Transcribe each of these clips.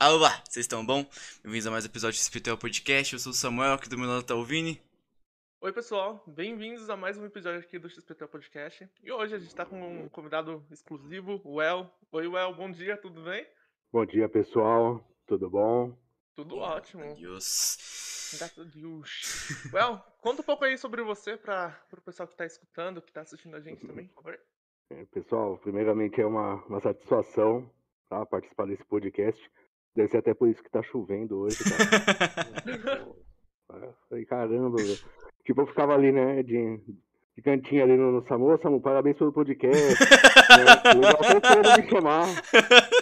Olá, vocês estão bom? Bem-vindos a mais um episódio do Espiritual Podcast. Eu sou o Samuel, aqui do meu lado tá o Vini. Oi, pessoal, bem-vindos a mais um episódio aqui do XPT Podcast. E hoje a gente tá com um convidado exclusivo, o El. Oi, El, bom dia, tudo bem? Bom dia, pessoal. Tudo bom? Tudo ótimo. Adiós. Graças a Deus. Well, conta um pouco aí sobre você para o pessoal que tá escutando, que tá assistindo a gente também, por favor. É, pessoal, primeiramente é uma, uma satisfação tá, participar desse podcast. Deve ser até por isso que tá chovendo hoje. Tá? Falei, caramba, velho. Tipo, eu ficava ali, né, de, de cantinho ali no, no Samu. Samu, parabéns pelo podcast. né, legal você me chamar.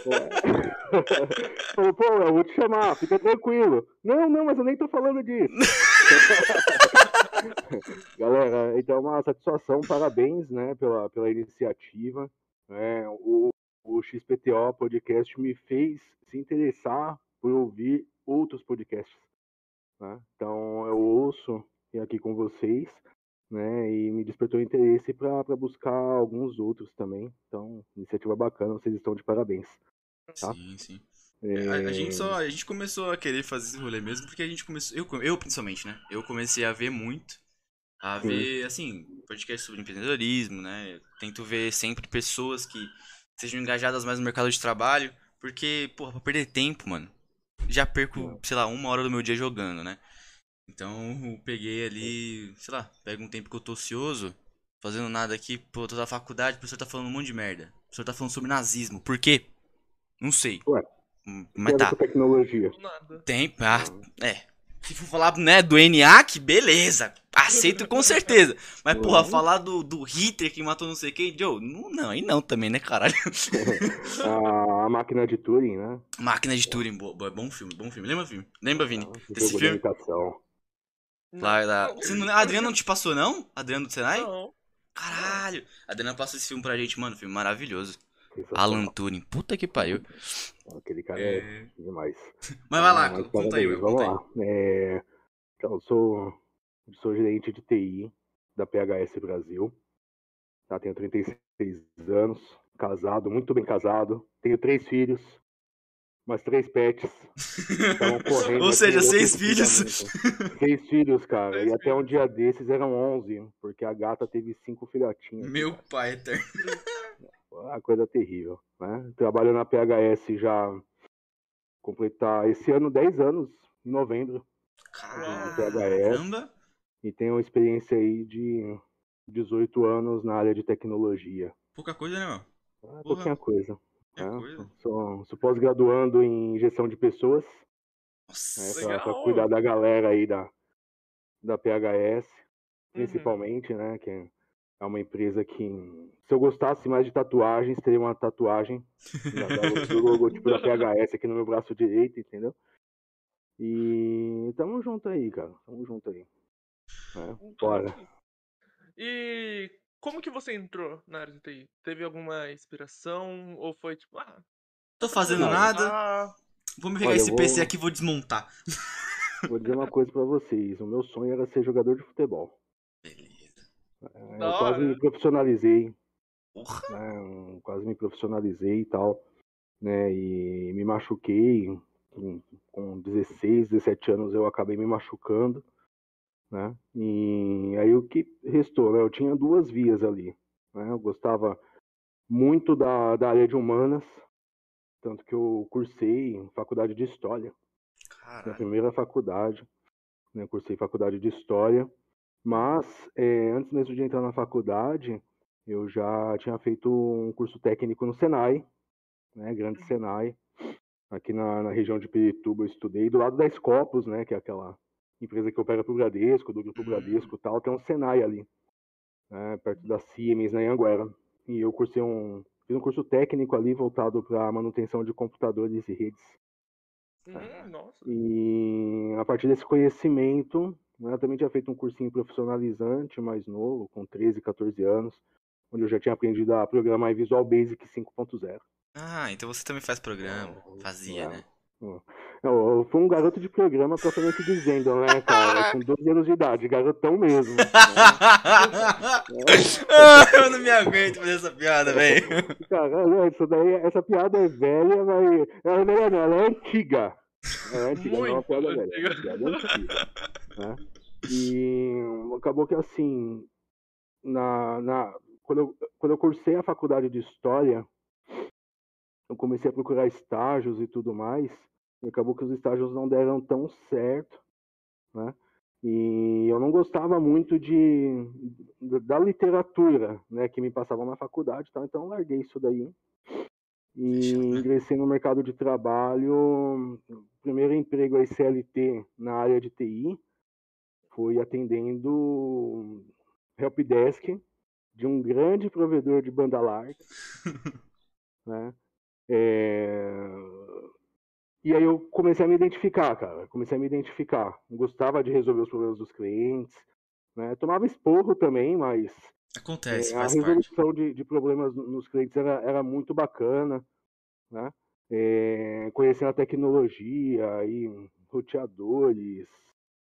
É. Falou, pô, eu vou te chamar, fica tranquilo. Não, não, mas eu nem tô falando disso. Galera, então é uma satisfação, parabéns, né, pela, pela iniciativa. É, o, o XPTO podcast me fez se interessar por ouvir outros podcasts. Né? Então eu ouço aqui com vocês, né, e me despertou interesse para buscar alguns outros também. Então, iniciativa bacana, vocês estão de parabéns. Tá? Sim, sim. É... A, a, gente só, a gente começou a querer fazer esse rolê mesmo porque a gente começou, eu, eu principalmente, né? Eu comecei a ver muito, a sim. ver, assim, podcast sobre empreendedorismo, né? tento ver sempre pessoas que sejam engajadas mais no mercado de trabalho, porque, porra, pra perder tempo, mano, já perco, sei lá, uma hora do meu dia jogando, né? Então, eu peguei ali, sei lá, pego um tempo que eu tô ocioso, fazendo nada aqui, pô, tô na faculdade, o professor tá falando um monte de merda. O professor tá falando sobre nazismo. Por quê? Não sei. Ué, mas tá. tecnologia. Tem, ah, é. Se for falar, né, do ENIAC, beleza. Aceito com certeza. Mas, porra, falar do, do Hitler que matou não sei quem, Joe, não, não, aí não também, né, caralho? a, a máquina de Turing, né? Máquina de Turing, boa, bom filme, bom filme. Lembra filme? Lembra, Vini? Ah, desse filme? Lá, lá. Você não, a Adriana não te passou, não? Adriana do Senai? Não. Caralho. A Adriana passou esse filme pra gente, mano. Filme maravilhoso. Alan Turing. Puta que pariu. Aquele cara é, é demais. Mas vai lá, Mas, conta aí, meu. Vamos Conta lá. É... Então, eu sou, sou gerente de TI da PHS Brasil. Tá, tenho 36 anos, casado, muito bem casado. Tenho três filhos, mais três pets. Correndo Ou seja, seis filhos. Seis filhos, cara. Seis e até um dia desses eram 11, porque a gata teve cinco filhotinhos. Meu pai eterno. Uma coisa terrível, né? Trabalho na PHS já completar esse ano 10 anos, em novembro. Caramba. E tenho uma experiência aí de 18 anos na área de tecnologia. Pouca coisa, né, meu? É pouquinha coisa. É né? coisa. Sou, sou pós-graduando em gestão de pessoas, Nossa. né? Pra, cuidar da galera aí da, da PHS, Uhum. principalmente, né? Que é uma empresa que, se eu gostasse mais de tatuagens, teria uma tatuagem do logotipo da PHS aqui no meu braço direito, entendeu? E tamo junto aí, cara. Tamo junto aí. É, bora. E como que você entrou na área de TI? Teve alguma inspiração ou foi tipo, ah, Tô fazendo Não. nada. ah, Vou me pegar Olha, esse eu PC vou- aqui e vou desmontar. Vou dizer uma coisa pra vocês. O meu sonho era ser jogador de futebol. Da Eu quase hora. me profissionalizei, né? Quase me profissionalizei e tal, né? E me machuquei. Com, com 16, 17 anos eu acabei me machucando, né? E aí o que restou, né? Eu tinha duas vias ali, né? Eu gostava muito da, da área de humanas, tanto que eu cursei em faculdade de História. Caralho. primeira faculdade, né, cursei faculdade de História, mas eh, antes mesmo de entrar na faculdade, eu já tinha feito um curso técnico no Senai, né, grande Senai, aqui na, na região de Pirituba eu estudei, do lado da Scopus, né, que é aquela empresa que opera para o Bradesco, do Grupo Bradesco e tal, tem um Senai ali, né, perto da Siemens, na Anguera, e eu cursei um, fiz um curso técnico ali voltado para manutenção de computadores e redes, hum, nossa. e a partir desse conhecimento, eu também tinha feito um cursinho profissionalizante mais novo, com 13, 14 anos, onde eu já tinha aprendido a programar em Visual Basic 5.0. Ah, então você também faz programa. Fazia, É. né? Eu fui um garoto de programa propriamente dizendo, né, cara? Com 12 anos de idade, garotão mesmo. Né? eu não me aguento fazer essa piada, velho. Cara, isso daí, essa piada é velha, mas. Ela não é, não, ela é antiga. É antiga, não é uma piada velha. É uma piada antiga. Né? E acabou que assim, na, na, quando, eu, quando eu cursei a faculdade de História, eu comecei a procurar estágios e tudo mais, e acabou que os estágios não deram tão certo, né? E eu não gostava muito de, da literatura, né, que me passava na faculdade, tá? então eu larguei isso daí e né? ingressei no mercado de trabalho. Primeiro emprego aí CLT na área de TI, foi atendendo helpdesk de um grande provedor de banda larga, né? É... E aí eu comecei a me identificar, cara. Comecei a me identificar. Gostava de resolver os problemas dos clientes, né? Tomava esporro também, mas acontece. É, a resolução de, de, problemas nos clientes era, era muito bacana, né? É, conhecendo a tecnologia, aí, roteadores,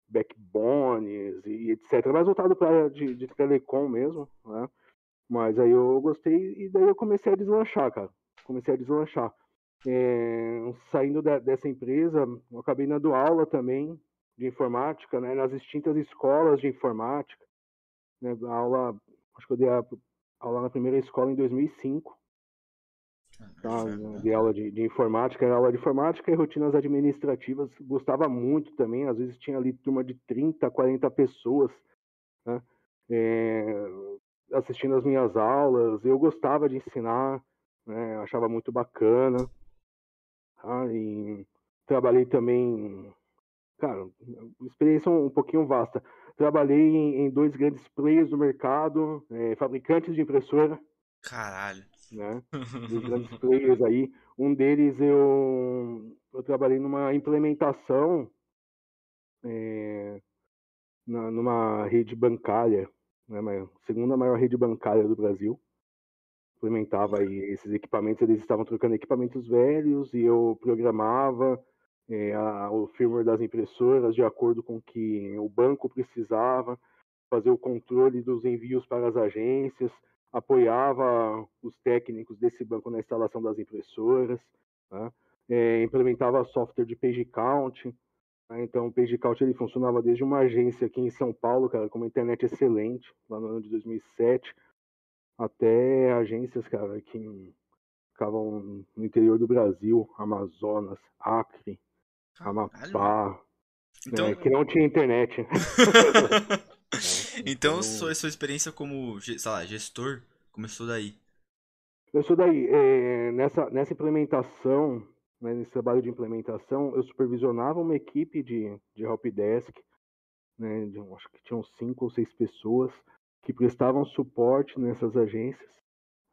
backbones e etc. Mais voltado para a área de, de telecom mesmo, né? Mas aí eu gostei e daí eu comecei a deslanchar, cara. Comecei a deslanchar. É, saindo da, dessa empresa, eu acabei dando aula também de informática, né? Nas distintas escolas de informática. Né, aula, acho que eu dei a, aula na primeira escola em 2005. Tá, de aula de, de, informática, aula de informática e rotinas administrativas, gostava muito também, às vezes tinha ali turma de 30, 40 pessoas, né? é, assistindo as minhas aulas, eu gostava de ensinar, né? achava muito bacana, tá? e trabalhei também, cara, experiência um, um pouquinho vasta, trabalhei em, em, dois grandes players do mercado, é, fabricantes de impressora, Caralho né? Dos grandes players aí. Um deles eu, eu trabalhei numa implementação é, na, numa rede bancária, né? segunda maior rede bancária do Brasil. Implementava aí esses equipamentos, eles estavam trocando equipamentos velhos e eu programava é, a, o firmware das impressoras de acordo com o que o banco precisava, fazer o controle dos envios para as agências, apoiava os técnicos desse banco na instalação das impressoras, né? é, implementava software de page count. Né? Então, o page count ele funcionava desde uma agência aqui em São Paulo, cara, com uma internet excelente, lá no ano de 2007, até agências, cara, que ficavam no interior do Brasil, Amazonas, Acre, Amapá, né? então... né, que não tinha internet. então, então, sua, sua experiência como, lá, gestor começou daí? Começou daí. É, nessa, nessa implementação, né, nesse trabalho de implementação, eu supervisionava uma equipe de, de helpdesk, né, de, acho que tinham cinco ou seis pessoas que prestavam suporte nessas agências.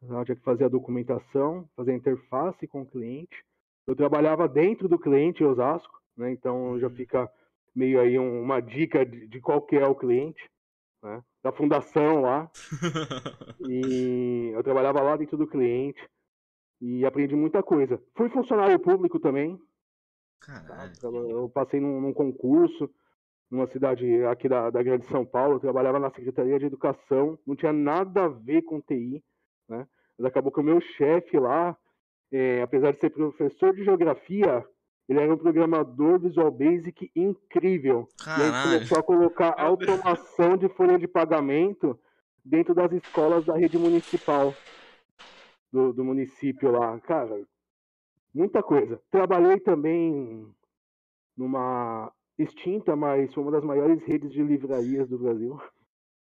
Eu tinha que fazer a documentação, fazer a interface com o cliente. Eu trabalhava dentro do cliente Osasco, né, então já uhum. fica meio aí uma dica de, de qual que é o cliente, né, da fundação lá. e eu trabalhava lá dentro do cliente e aprendi muita coisa. Fui funcionário público também. Caralho. Eu passei num, num, concurso numa cidade aqui da, da Grande São Paulo, eu trabalhava na Secretaria de Educação, não tinha nada a ver com TI, né? Mas acabou que o meu chefe lá, é, apesar de ser professor de geografia, ele era um programador Visual Basic incrível. Caralho. E aí começou a colocar automação de folha de pagamento dentro das escolas da rede municipal do, do município lá. Cara, muita coisa. Trabalhei também numa extinta, mas uma das maiores redes de livrarias do Brasil.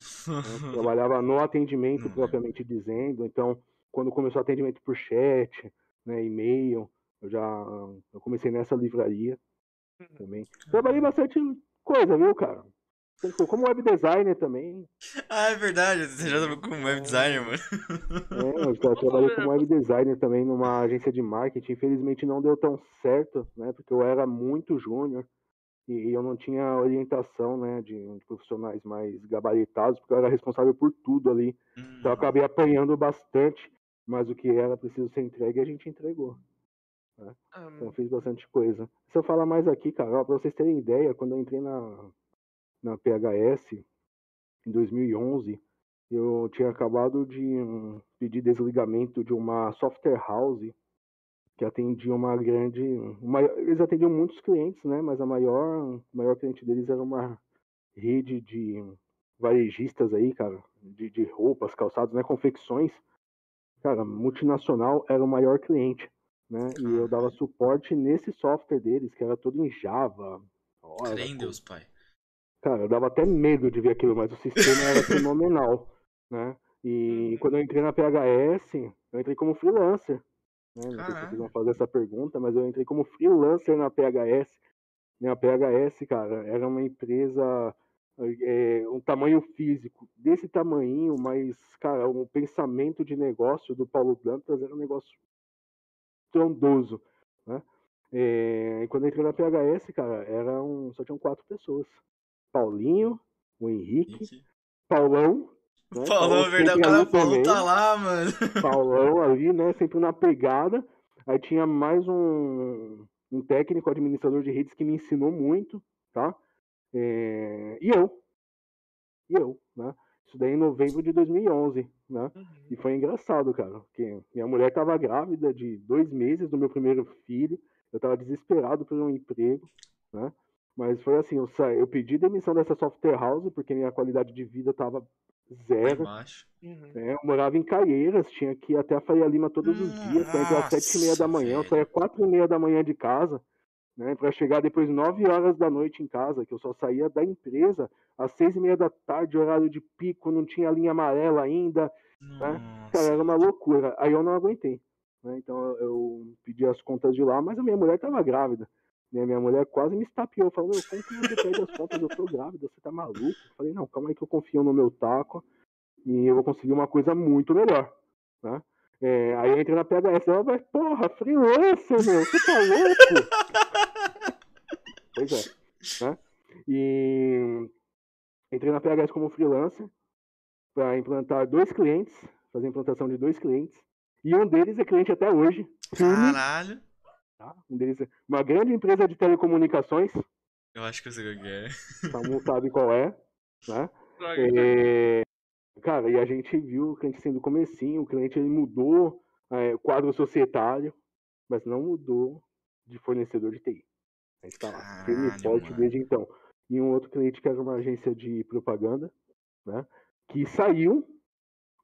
Trabalhava no atendimento propriamente dizendo. Então, quando começou o atendimento por chat, né, e-mail, eu já eu comecei nessa livraria uhum. também. Trabalhei bastante coisa, viu, cara? Como web designer também. Ah, é verdade. Você já trabalhou como web designer, mano. É, eu já trabalhei como web designer também numa agência de marketing. Infelizmente não deu tão certo, né? Porque eu era muito júnior e eu não tinha orientação, né, de, de, profissionais mais gabaritados, porque eu era responsável por tudo ali. Então eu hum. acabei apanhando bastante, mas o que era preciso ser entregue a gente entregou. Né? Ah, Então fiz bastante coisa. Se eu falar mais aqui, cara, ó, pra vocês terem ideia, quando eu entrei na, na PHS em 2011, eu tinha acabado de hum, pedir desligamento de uma software house que atendia uma grande. Uma, eles atendiam muitos clientes, né? Mas a maior, o maior cliente deles era uma rede de varejistas aí, cara, de, de roupas, calçados, né? Confecções. Cara, multinacional era o maior cliente, né? E eu dava suporte nesse software deles, que era todo em Java. Crê em. Deus, pai. Cara, eu dava até medo de ver aquilo, mas o sistema era fenomenal, né? E quando eu entrei na PHS, eu entrei como freelancer, né? Não sei se vocês vão fazer essa pergunta, mas eu entrei como freelancer na PHS. Né? A PHS, cara, era uma empresa, é, um tamanho físico desse tamanho, mas, cara, o pensamento de negócio do Paulo Dantas era um negócio trondoso, né? É, e quando eu entrei na PHS, cara, era um, só tinham quatro pessoas. Paulinho, o Henrique, Henrique. Paulão, né? Paulão, é verdade. Cara, o Paulão tá lá, mano. Paulão ali, né? Sempre na pegada. Aí tinha mais um, um técnico administrador de redes que me ensinou muito, tá? É, e eu. E eu, né? Isso daí em novembro de 2011, né? Uhum. E foi engraçado, cara, porque minha mulher estava grávida de dois meses do meu primeiro filho, eu estava desesperado por um emprego, né? Mas foi assim, eu, sa... eu pedi demissão dessa software house porque minha qualidade de vida estava zero. Uhum. né? Eu morava em Caieiras, tinha que ir até a Faria Lima todos os dias entrar às sete e meia da manhã, eu saía quatro e meia da manhã de casa, né? Para chegar depois nove horas da noite em casa, que eu só saía da empresa às seis e meia da tarde, horário de pico, não tinha linha amarela ainda, Cara, era uma loucura. Aí eu não aguentei. né? Então eu- pedi as contas de lá, mas a minha mulher estava grávida. Né? Minha mulher quase me estapeou. Falou, meu, como que você pede as contas? Eu tô grávida, você tá maluco? Eu falei, não, calma aí que eu confio no meu taco e eu vou conseguir uma coisa muito melhor. Né? É, aí eu entrei na PHS. Ela vai, porra, freelancer, meu, você tá louco? pois é. Né? E entrei na PHS como freelancer para implantar dois clientes, fazer a implantação de dois clientes. E um deles é cliente até hoje. Caralho. tá? Um deles é uma grande empresa de telecomunicações, Eu acho que eu sei o que é. todo mundo sabe qual é. Né? Droga, É, Cara, e a gente viu o cliente sendo comecinho, o cliente ele mudou é, o quadro societário, mas não mudou de fornecedor de TI. A gente tá lá, firme e forte desde então. E um outro cliente que era uma agência de propaganda, né? Que saiu,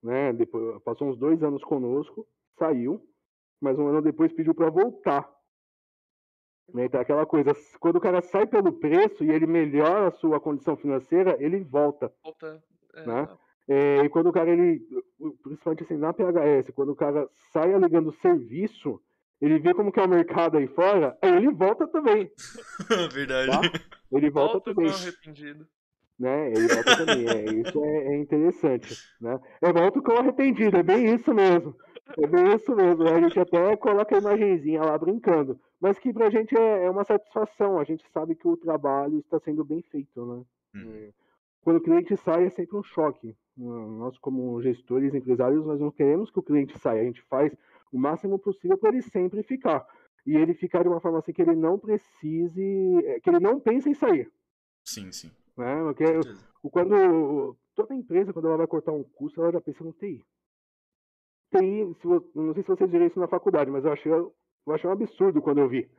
né? Depois, passou uns dois anos conosco, saiu, mas um ano depois pediu para voltar. Né? Então, aquela coisa, quando o cara sai pelo preço e ele melhora a sua condição financeira, ele volta. volta. É, né? É, e quando o cara, ele, principalmente assim, na PHS, quando o cara sai alegando serviço, ele vê como que é o mercado aí fora, aí ele volta também, Verdade. tá? Ele volta Volta também, arrependido. né? Ele volta também, é, isso é, é interessante, né? É volta com arrependido, é bem isso mesmo, é bem isso mesmo, a gente até coloca a imagenzinha lá brincando, mas que pra gente é, é uma satisfação, a gente sabe que o trabalho está sendo bem feito, né? Hum. Quando o cliente sai é sempre um choque. Nós, como gestores, empresários, nós não queremos que o cliente saia. A gente faz o máximo possível para ele sempre ficar. E ele ficar de uma forma assim que ele não precise, é, que ele não pense em sair. Sim, sim. Né? Porque o- quando toda empresa, quando ela vai cortar um custo, ela já pensa no TI. TI, se não sei se vocês viram isso na faculdade, mas eu achei, eu achei um absurdo quando eu vi.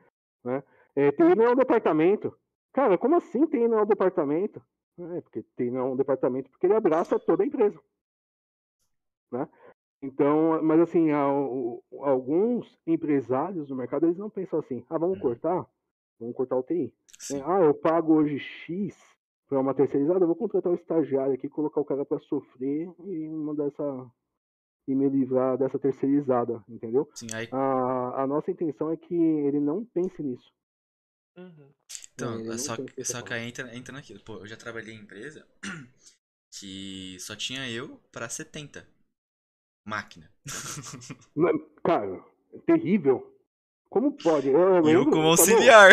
Né? É, TI não é um departamento. Cara, como assim TI não é um departamento? É, porque TI não é um departamento porque ele abraça toda a empresa. Né? Então, mas assim, al- alguns empresários do mercado, eles não pensam assim, ah, vamos Hum. cortar? Vamos cortar o TI. Sim. É, ah, eu pago hoje X para uma terceirizada, eu vou contratar um estagiário aqui, colocar o cara para sofrer e mandar essa e me livrar dessa terceirizada, entendeu? Sim, aí, A, a nossa intenção é que ele não pense nisso. Uhum. então, ele é não só, essa só que aí entra, entra naquilo. Pô, eu já trabalhei em empresa que só tinha eu pra 70. Máquina. Mas, Cara, é terrível. Como pode? Eu, eu, eu como auxiliar.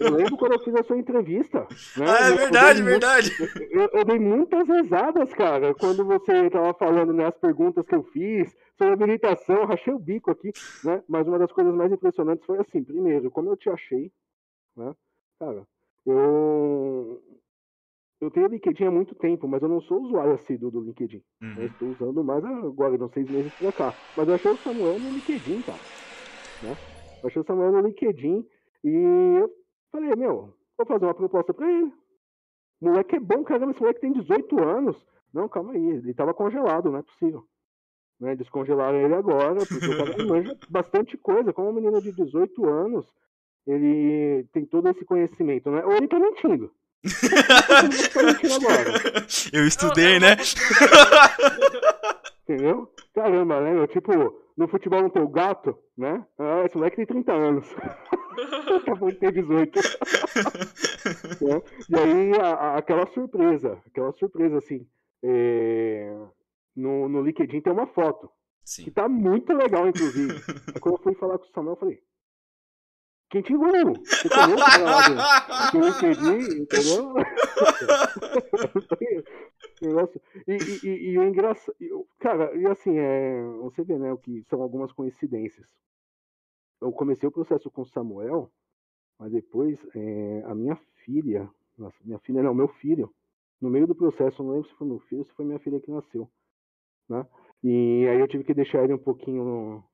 Eu lembro quando eu fiz a sua entrevista. Né? Ah, é Eu- eu verdade, verdade. Eu, eu dei muitas risadas, cara, quando você tava falando né, as perguntas que eu fiz sobre habilitação, eu rachei o bico aqui, né? Mas uma das coisas mais impressionantes foi assim, primeiro, como eu te achei, né? Cara, eu eu tenho LinkedIn há muito tempo, mas eu não sou usuário assíduo do LinkedIn. Eu Uhum. estou usando mais agora, uns seis meses pra cá. Mas eu achei o Samuel no LinkedIn, cara. Né? Eu achei o Samuel no LinkedIn e eu falei, meu, vou fazer uma proposta pra ele. Moleque é bom, caramba, esse moleque tem 18 anos. Não, calma aí, ele tava congelado, não é possível. Né? Descongelaram ele agora, porque o cara manja bastante coisa. Como um menino de 18 anos, ele tem todo esse conhecimento, né? Ou ele tá mentindo. Eu estudei, é né? Entendeu? Caramba, né? meu? Tipo, no futebol não tem o gato, né? Ah, esse moleque tem 30 anos. Acabou de ter 18. né? E aí, a- a- aquela surpresa, aquela surpresa, assim. é, No, no LinkedIn tem uma foto, que Sim. tá muito legal, inclusive. Aí quando eu fui falar com o Samuel, eu falei. Quem te engoliu? Lá do- do LinkedIn, entendeu? E, e, e, e o engraçado. Cara, e assim, é, você vê, né, o que são algumas coincidências. Eu comecei o processo com o Samuel, mas depois é, a minha filha, nossa, minha filha não, meu filho, no meio do processo, eu não lembro se foi meu filho ou se foi minha filha que nasceu. Né? E aí eu tive que deixar ele um pouquinho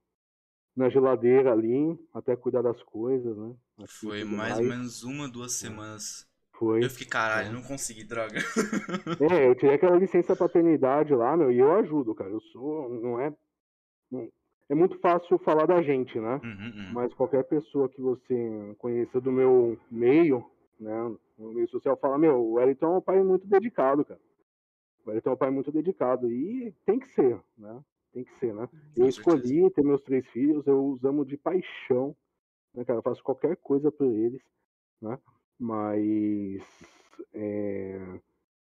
na geladeira ali, até cuidar das coisas, né? aqui Foi mais ou menos uma, duas semanas. Foi. Eu fiquei, caralho, não consegui, droga. É, eu tirei aquela licença paternidade lá, meu, e eu ajudo, cara. Eu sou, não é. não- é muito fácil falar da gente, né? Uhum, uhum. Mas qualquer pessoa que você conheça do meu meio, né, no meio social, fala: Meu, o Wellington é um pai muito dedicado, cara. O Wellington é um pai muito dedicado. E tem que ser, né? Tem que ser, né? Eu escolhi ter meus três filhos, eu os amo de paixão, né, cara? Eu faço qualquer coisa por eles, né? Mas é,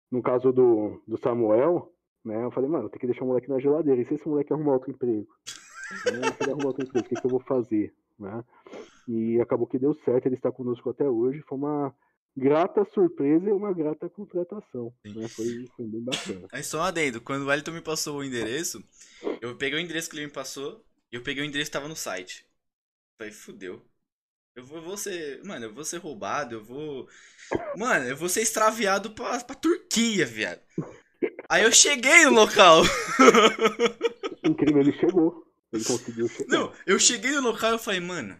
no caso do, do Samuel, né? Eu falei, mano, tem que deixar o moleque na geladeira. E se esse moleque arrumar outro emprego? Né? Se ele arrumar outro emprego, o que, que eu vou fazer? Né? E acabou que deu certo, ele está conosco até hoje. Foi uma grata surpresa e uma grata contratação. Né? Foi, foi bem bacana. Aí só um adendo, quando o Wellington me passou o endereço, eu peguei o endereço que ele me passou e eu peguei o endereço que tava no site. Falei, fudeu. Eu vou, eu vou ser. Mano, eu vou ser roubado, eu vou. Mano, eu vou ser extraviado pra, pra Turquia, viado. Aí eu cheguei no local. Incrível, ele chegou. Ele conseguiu chegar. Não, eu cheguei no local e eu falei, mano,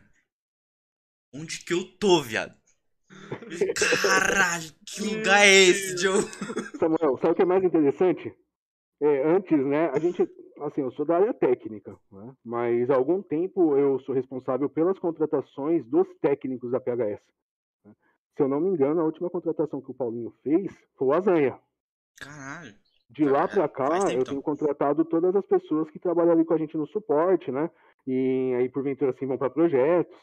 onde que eu tô, viado? Caralho, que lugar é esse, Joe? Samuel, sabe o que é mais interessante? É, antes, né, a gente, assim, eu sou da área técnica, né, mas há algum tempo eu sou responsável pelas contratações dos técnicos da PHS. né. Se eu não me engano, a última contratação que o Paulinho fez foi o Azanha. Caralho. De lá pra cá, tempo, eu então. tenho contratado todas as pessoas que trabalham ali com a gente no suporte, né? E aí, porventura, assim, vão para projetos,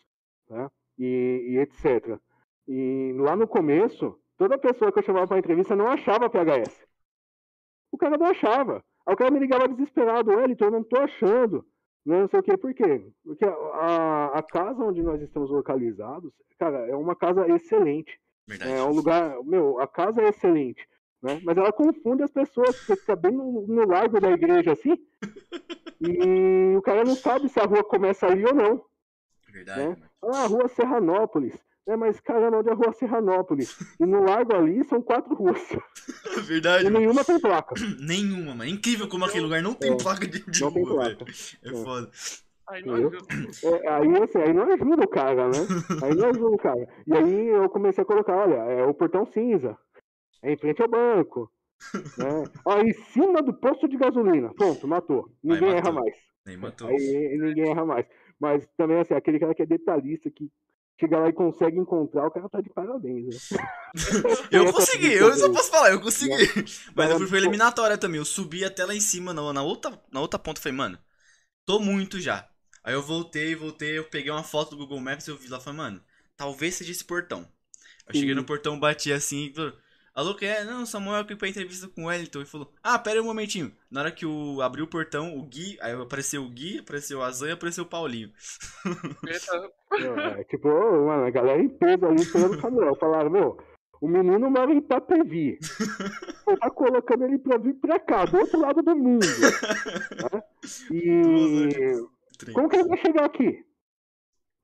né? E, e etc. E lá no começo, toda pessoa que eu chamava para entrevista não achava PHS. O cara não achava. Aí o cara me ligava desesperado, Wellington, eu não tô achando. Não sei o quê, por quê? Porque a, a- casa onde nós estamos localizados, cara, é uma casa excelente. Verdade. É um lugar, meu, a casa é excelente, né? Mas ela confunde as pessoas, você fica bem no, no largo da igreja assim, e o cara não sabe se a rua começa ali ou não. Verdade, né? Ah, a rua Serranópolis. É, mas caramba, onde é a rua Serranópolis? E no largo ali são quatro ruas. Verdade, E nenhuma tem placa. Nenhuma, mano. Incrível como aquele lugar não tem É, placa de, de Não tem rua, velho. placa. É É. foda. Aí não ajuda. É, aí, assim, aí não ajuda o cara, né? Aí não ajuda o cara. E aí eu comecei a colocar, olha, é o portão cinza. É em frente ao banco. Né? Ó, em cima do posto de gasolina. Pronto, matou. Ninguém erra matou. mais. Nem matou. Aí ninguém erra mais. Mas também, assim, aquele cara que é detalhista, que chega lá e consegue encontrar, o cara tá de parabéns, né? Eu consegui, eu só posso falar, eu consegui. Mas eu fui pra eliminatória também. Eu subi até lá em cima, na, na, outra, na outra ponta. Falei, mano, tô muito já. Aí eu voltei, voltei, eu peguei uma foto do Google Maps e eu vi lá, falei, mano, talvez seja esse portão. Eu cheguei Sim. no portão, bati assim, e falei, Alô, que é? Não, Samuel aqui pra entrevista com o Wellington. E falou, ah, pera aí um momentinho. Na hora que o abriu o portão, o Gui, aí apareceu o Gui, apareceu o Azan e apareceu o Paulinho. É, tipo, mano, a galera em peso ali pelo Samuel. Falaram, meu, o menino mora em Itapevi. Você tá colocando ele pra vir pra cá, do outro lado do mundo. né? E como que ele vai chegar aqui?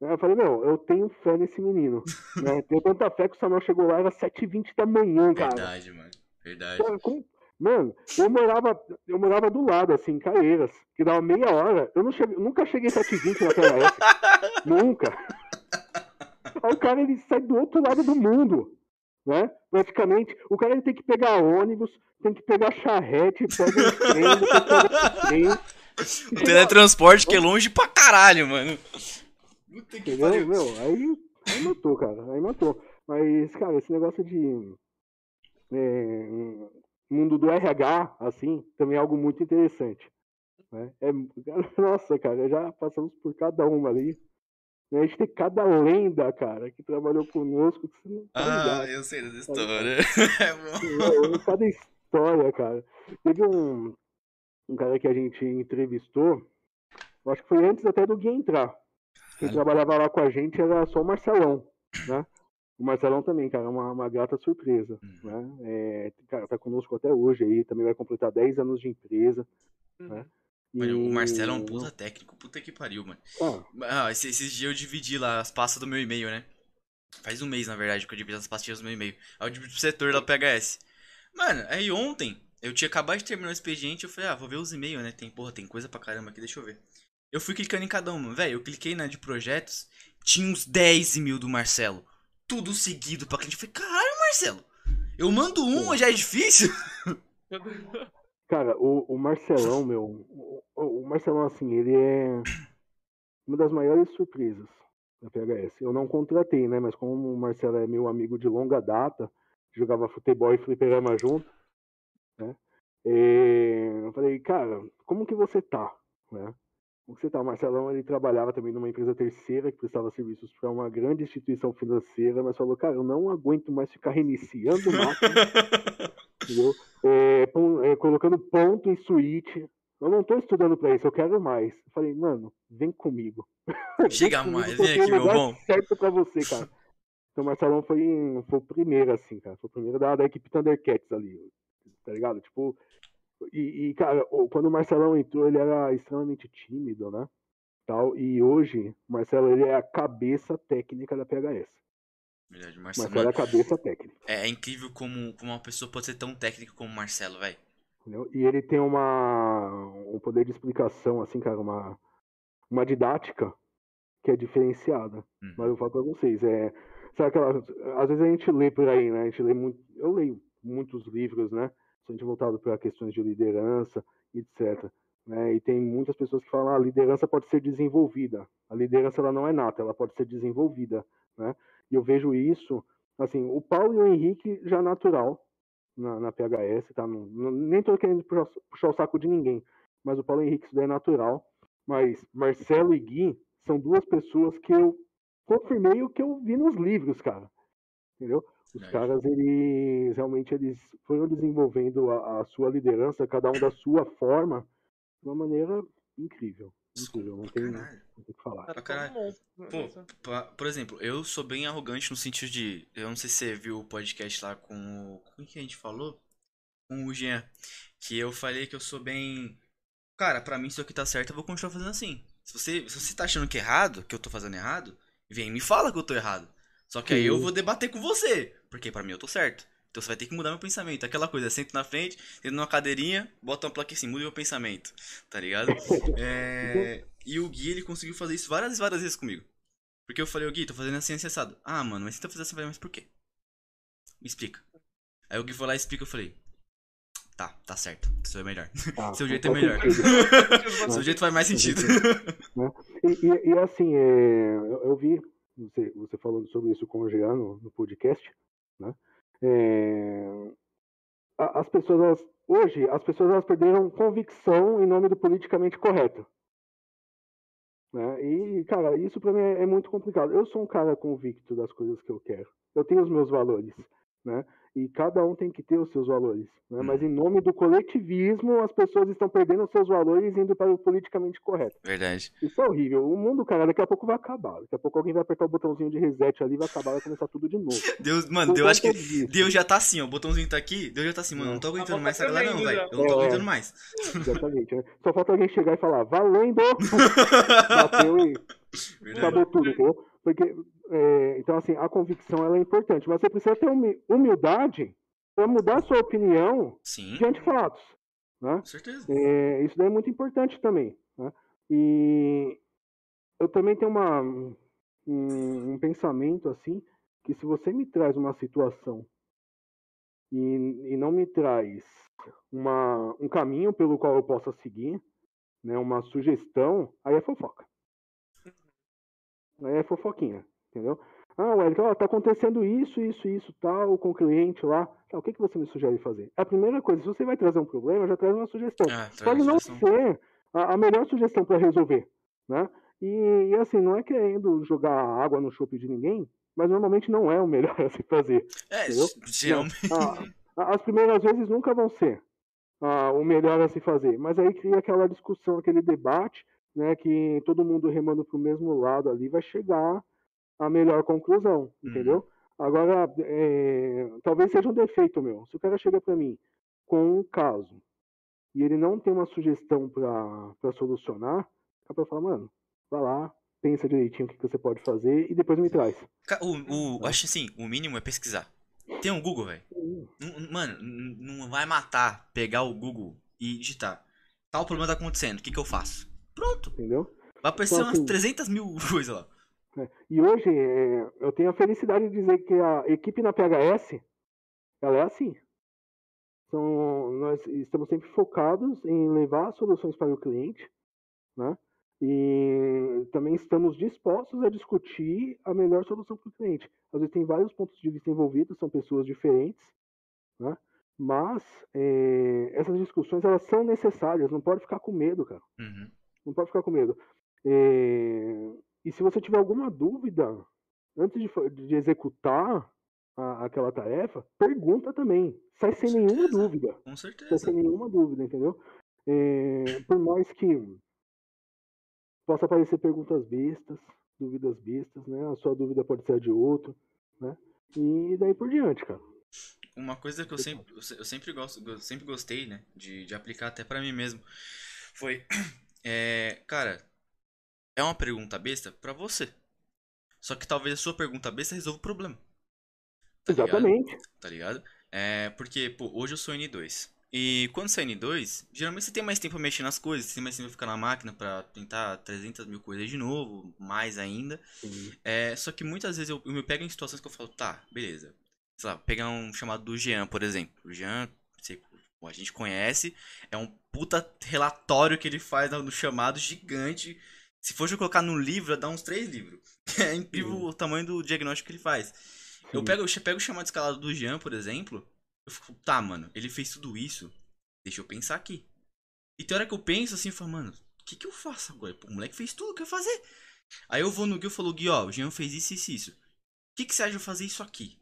Eu falei, meu, eu tenho fé nesse menino. Né? Tenho tanta fé que o Samuel chegou lá, era 7h20 da manhã, cara. Verdade, mano. Verdade. Pô, como- Mano, eu morava, eu morava do lado, assim, em Caeiras, que dava meia hora. Eu não cheguei- nunca cheguei 7h20 na PLS. nunca. Aí o cara, ele sai do outro lado do mundo, né? Praticamente. O cara ele tem que pegar ônibus, tem que pegar charrete, pega o trem, pega o trem. O teletransporte que é longe pra caralho, mano. Puta que pariu. Meu, aí, aí matou, cara. Aí matou. Mas, cara, esse negócio de. é, mundo do RH, assim, também é algo muito interessante. Né? É, nossa, cara, já passamos por cada uma ali. A gente tem cada lenda, cara, que trabalhou conosco, que você não tá Ah, ligado. eu sei dessa história. É Cada história, cara. Teve um, um cara que a gente entrevistou, acho que foi antes até do Gui entrar. Quem trabalhava lá com a gente era só o Marcelão, né? O Marcelão também, cara, é uma, uma grata surpresa, Uhum. né? É, cara, tá conosco até hoje aí, também vai completar 10 anos de empresa. Uhum. Mano, o Marcelo é um puta técnico, puta que pariu, mano. Ah, Ah, esses, esses dias eu dividi lá as pastas do meu e-mail, né? Faz um mês, na verdade, que eu dividi as pastinhas do meu e-mail. Aí eu dividi pro setor da PHS. Mano, aí ontem, eu tinha acabado de terminar o expediente, eu falei, ah, vou ver os e-mails, né? Tem, porra, tem coisa pra caramba aqui, deixa eu ver. Eu fui clicando em cada uma. Velho, eu cliquei na de projetos, tinha uns 10 mil do Marcelo. Tudo seguido pra cliente. Eu falei, caralho, Marcelo. Eu mando um, já é difícil? Cara, o, o Marcelão, meu, o, o Marcelão, assim, ele é uma das maiores surpresas da PHS. Eu não contratei, né? Mas como o Marcelo é meu amigo de longa data, jogava futebol e fliperama junto, né? eh, eu falei, cara, como que você tá, né? Você tá? O Marcelão, ele trabalhava também numa empresa terceira que prestava serviços para uma grande instituição financeira, mas falou, cara, eu não aguento mais ficar reiniciando máquina entendeu? É, é, colocando ponto em suíte. Eu não tô estudando pra isso, eu quero mais. Eu falei, mano, vem comigo. Vem Chega comigo mais, vem aqui, o meu bom. certo pra você, cara. Então o Marcelão foi, foi o primeiro, assim, cara. Foi o primeiro da, da equipe Thundercats ali, tá ligado? Tipo, e, e, cara, quando o Marcelão entrou, ele era extremamente tímido, né? Tal, e hoje, o Marcelo, ele é a cabeça técnica da PHS. Verdade, Marcelo. Marcelo é a cabeça técnica. É, é incrível como, como uma pessoa pode ser tão técnica como o Marcelo, velho. E ele tem uma um poder de explicação, assim, cara, uma, uma didática que é diferenciada. Uhum. Mas eu falo pra vocês, é. Sabe aquela. Às vezes a gente lê por aí, né? A gente lê muito. Eu leio muitos livros, né? Gente voltado para questões de liderança, etc. Né? E tem muitas pessoas que falam, ah, a liderança pode ser desenvolvida. A liderança ela não é nata, ela pode ser desenvolvida, né? E eu vejo isso, assim, o Paulo e o Henrique já natural na, na PHS, tá? Não, não- nem tô querendo puxar, puxar o saco de ninguém, mas o Paulo Henrique isso daí é natural. Mas Marcelo e Gui são duas pessoas que eu confirmei o que eu vi nos livros, cara. Entendeu? Os Verdade. caras, eles realmente eles foram desenvolvendo a, a sua liderança, cada um da sua forma, de uma maneira incrível. Incrível, não tem, não tem o que falar. Pra Pô, nessa- pa- por exemplo, eu sou bem arrogante no sentido de. Eu não sei se você viu o podcast lá com o. Com quem que a gente falou? Com o Jean. Que eu falei que eu sou bem. Cara, pra mim, se isso aqui tá certo, eu vou continuar fazendo assim. Se você, se você tá achando que é errado, que eu tô fazendo errado, vem e me fala que eu tô errado. Só que aí eu vou debater com você. Porque pra mim eu tô certo. Então você vai ter que mudar meu pensamento. Aquela coisa, sento na frente, sento numa cadeirinha, bota uma placa assim, muda meu pensamento. Tá ligado? É, E o Gui, ele conseguiu fazer isso várias, várias vezes comigo. Porque eu falei, ô Gui, tô fazendo assim acessado. Ah, mano, mas você tá fazendo assim, mas por quê? Me explica. Aí o Gui foi lá e explica, eu falei, tá, tá certo, seu é melhor. Tá, Seu jeito é melhor. Seu jeito faz mais sentido. E, e- e, assim, é, eu, eu vi você, você falando sobre isso com o Jean no, no podcast, né? É, as pessoas, elas- hoje, as pessoas elas perderam convicção em nome do politicamente correto. Né? E, cara, isso pra mim é, é muito complicado. Eu sou um cara convicto das coisas que eu quero. Eu tenho os meus valores, né? E cada um tem que ter os seus valores. Né? Mas Uhum. em nome do coletivismo, as pessoas estão perdendo os seus valores e indo para o politicamente correto. Verdade. Isso é horrível. O mundo, cara, daqui a pouco vai acabar. Daqui a pouco alguém vai apertar o botãozinho de reset ali, vai acabar, vai começar tudo de novo. Deus, mano, eu acho que. disso. Deus já tá assim, ó. O botãozinho tá aqui, Deus já tá assim, mano. Não tô aguentando Ah, mais tá essa galera, não, velho. Eu não tô É. aguentando mais. Exatamente. né? Só falta alguém chegar e falar, valendo! Bateu e Verdade. acabou tudo, entendeu? Porque, é, então, assim, a convicção ela é importante, mas você precisa ter humi- humildade para mudar sua opinião Sim, diante de fatos. Né? com certeza. É, isso daí é muito importante também. Né? E eu também tenho uma, um, um pensamento assim, que se você me traz uma situação e, e não me traz uma, um caminho pelo qual eu possa seguir, né, uma sugestão, aí é fofoca. Aí é fofoquinha, entendeu? Ah, Wellington, ó, tá acontecendo isso, isso, isso, tal, com o cliente lá. Tá, o que, que você me sugere fazer? A primeira coisa, se você vai trazer um problema, já traz uma sugestão. Ah, traz Pode não ser a, a melhor sugestão para resolver, né? E, e, assim, não é querendo jogar água no chope de ninguém, mas normalmente não é o melhor a se fazer. É, geralmente. Ah, as primeiras vezes nunca vão ser ah, o melhor a se fazer, mas aí cria aquela discussão, aquele debate, né, que todo mundo remando para o mesmo lado ali vai chegar à melhor conclusão, entendeu? Agora, é, talvez seja um defeito meu. Se o cara chega para mim com um caso e ele não tem uma sugestão para solucionar, dá para falar, mano, vai lá, pensa direitinho o que, que você pode fazer e depois me traz. O, o, eu acho assim, o mínimo é pesquisar. Tem um Google, velho. Mano, não vai matar pegar o Google e digitar. Tal problema tá acontecendo, o que que eu faço? Pronto. Entendeu? Vai aparecer Então, umas assim- 300 mil coisas lá. É, E hoje é, eu tenho a felicidade de dizer que a equipe na PHS ela é assim. Então, nós estamos sempre focados em levar soluções para o cliente, né? E também estamos dispostos a discutir a melhor solução para o cliente. Às vezes tem vários pontos de vista envolvidos, são pessoas diferentes, né? Mas é, essas discussões elas são necessárias, não pode ficar com medo, cara. Uhum. Não pode ficar com medo. É, E se você tiver alguma dúvida antes de, de executar a- aquela tarefa, pergunta também. Sai sem Com nenhuma certeza. dúvida. Com Sai certeza. sem nenhuma dúvida, entendeu? É, por mais que possa aparecer perguntas bestas, dúvidas bestas, né? A sua dúvida pode ser a de outro, né? E daí por diante, cara. Uma coisa que eu sempre, eu se- eu sempre gosto, eu sempre gostei, né, de, de aplicar até pra mim mesmo, foi, é, cara, é uma pergunta besta pra você. Só que talvez a sua pergunta besta resolva o problema. Tá ligado? Exatamente. Tá ligado? É, porque, pô, hoje eu sou N2. E quando você é N2, geralmente você tem mais tempo pra mexer nas coisas, você tem mais tempo pra ficar na máquina pra tentar 300 mil coisas de novo, mais ainda. Sim. É, só que muitas vezes eu, eu me pego em situações que eu falo, tá, beleza. Sei lá, pegar um chamado do Jean, por exemplo. O Jean, sei, a gente conhece, é um puta relatório que ele faz no chamado gigante. Se for eu colocar no livro, dá uns três livros. É incrível Sim. o tamanho do diagnóstico que ele faz. Eu pego, eu pego o chamado escalado do Jean, por exemplo, eu fico, tá, mano, ele fez tudo isso, deixa eu pensar aqui. E tem hora que eu penso assim, eu falo, mano, o que que eu faço agora? Pô, o moleque fez tudo, o que eu fazer? Aí eu vou no Gui e falo, Gui, ó, o Jean fez isso, isso, isso. O que que você acha de eu fazer isso aqui?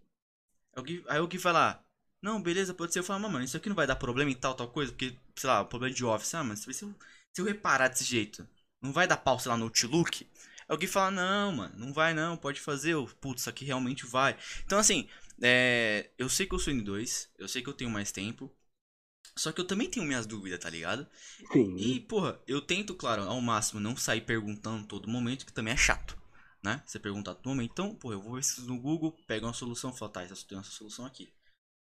Aí o Gui, aí o Gui vai lá, não, beleza, pode ser. Eu falo, mano, isso aqui não vai dar problema em tal, tal coisa, porque, sei lá, problema de office. Ah, mano, se eu, se eu reparar desse jeito, não vai dar pau, sei lá, no Outlook? O Gui fala, não, mano, não vai não, pode fazer. Eu, Putz, isso aqui realmente vai. Então, assim, é, eu sei que eu sou N2, eu sei que eu tenho mais tempo. Só que eu também tenho minhas dúvidas, tá ligado? Sim. E, porra, eu tento, claro, ao máximo não sair perguntando todo momento, que também é chato, né? Você perguntar todo momento. Então, porra, eu vou ver isso no Google, pego uma solução falo, tá, eu tenho essa solução aqui.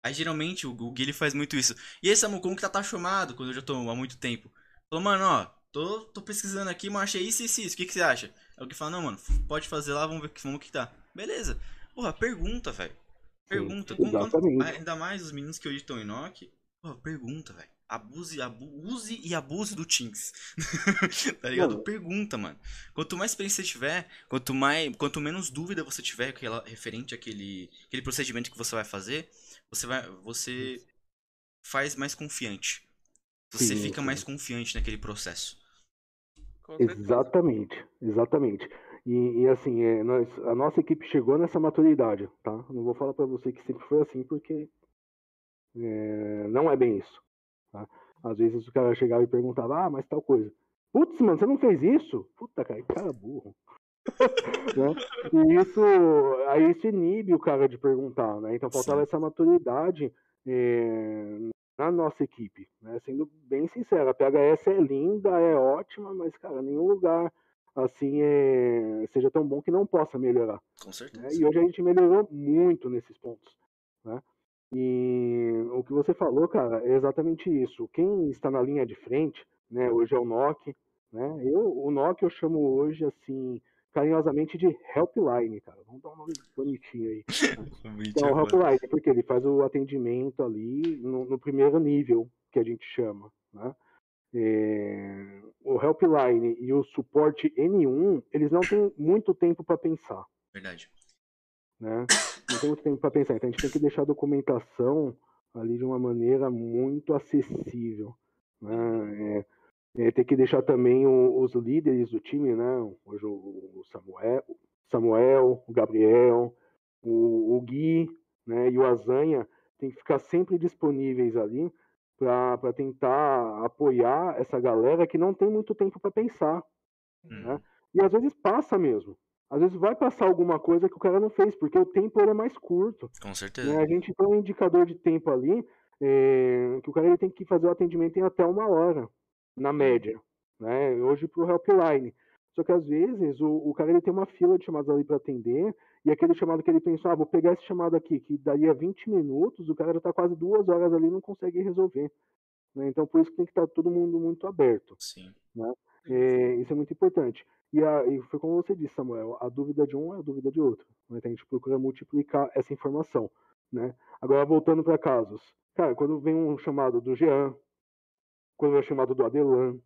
Aí, geralmente, o Google ele faz muito isso. E esse Samu, como que tá, tá chamado quando eu já tô há muito tempo? Falou, mano, ó, tô, tô pesquisando aqui, mas achei isso e isso, isso. O que, que você acha? Aí o que fala, não, mano, pode fazer lá, vamos ver vamos que tá. Beleza. Porra, pergunta, velho. Pergunta. Com quanto- exatamente. ainda mais os meninos que hoje estão em NOC. Porra, pergunta, velho. Abuse, abu, use e abuse do Teams. tá ligado? Mano. Pergunta, mano. Quanto mais experiência você tiver, quanto mais, quanto menos dúvida você tiver aquela, referente àquele, aquele procedimento que você vai fazer, você vai, você faz mais confiante. Você Sim, fica sim. mais confiante naquele processo. Exatamente, exatamente. E, e, assim, é, nós, a nossa equipe chegou nessa maturidade, tá? Não vou falar pra você que sempre foi assim, porque É, não é bem isso. Tá? Às vezes o cara chegava e perguntava, ah, mas tal coisa. Putz, mano, você não fez isso? Puta, cara, que cara burro. né? E isso, aí isso inibe o cara de perguntar, né? Então faltava Sim. essa maturidade é, na nossa equipe, né? Sendo bem sincero, a PHS é linda, é ótima, mas, cara, nenhum lugar assim é, seja tão bom que não possa melhorar. Com né? certeza. Né? E hoje a gente melhorou muito nesses pontos, né? E o que você falou, cara, é exatamente isso. Quem está na linha de frente, né, hoje é o NOC, né? Eu, o NOC eu chamo hoje, assim, carinhosamente de Helpline, cara. Vamos dar um nome bonitinho aí. Então, Helpline, porque ele faz o atendimento ali no, no primeiro nível, que a gente chama, né? É, o Helpline e o suporte N1, eles não têm muito tempo para pensar. Verdade. Né? Não tem muito tempo para pensar. Então a gente tem que deixar a documentação ali de uma maneira muito acessível. Né? É, é, tem que deixar também o, os líderes do time, né? Hoje o Samuel, Samuel o Gabriel, o, o Gui né? e o Azanha tem que ficar sempre disponíveis ali para tentar apoiar essa galera que não tem muito tempo para pensar. Né? Uhum. E às vezes passa mesmo. Às vezes vai passar alguma coisa que o cara não fez, porque o tempo é mais curto. Com certeza. Né? A gente tem um indicador de tempo ali é, que o cara ele tem que fazer o atendimento em até uma hora na média, né? Hoje para o helpline. Só que às vezes o, o cara ele tem uma fila de chamados ali para atender, e aquele chamado que ele pensou, ah, vou pegar esse chamado aqui, que daria 20 minutos, o cara já está quase duas horas ali e não consegue resolver. Né? Então por isso que tem que estar tá todo mundo muito aberto. Sim. Né? É, isso é muito importante. E, a, e, foi como você disse, Samuel, a dúvida de um é a dúvida de outro. Né? Então a gente procura multiplicar essa informação. Né? Agora, voltando para casos. Cara, quando vem um chamado do Jean, quando veio o chamado do Adelan,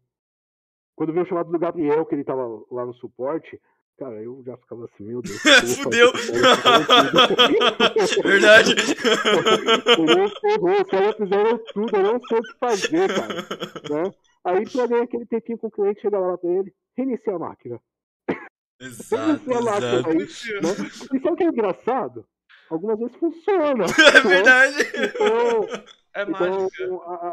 quando veio o chamado do Gabriel, que ele tava lá no suporte, cara, eu já ficava assim, meu Deus. Fudeu! Verdade! Ferrou, os caras fizeram tudo, eu não sei o que fazer, cara. Né? Aí pra ganhar aquele tempinho com o cliente, chega lá pra ele, reinicia a máquina. Exato, a máquina. Aí, né? E sabe o que é engraçado? Algumas vezes funciona. É verdade. Então, é então,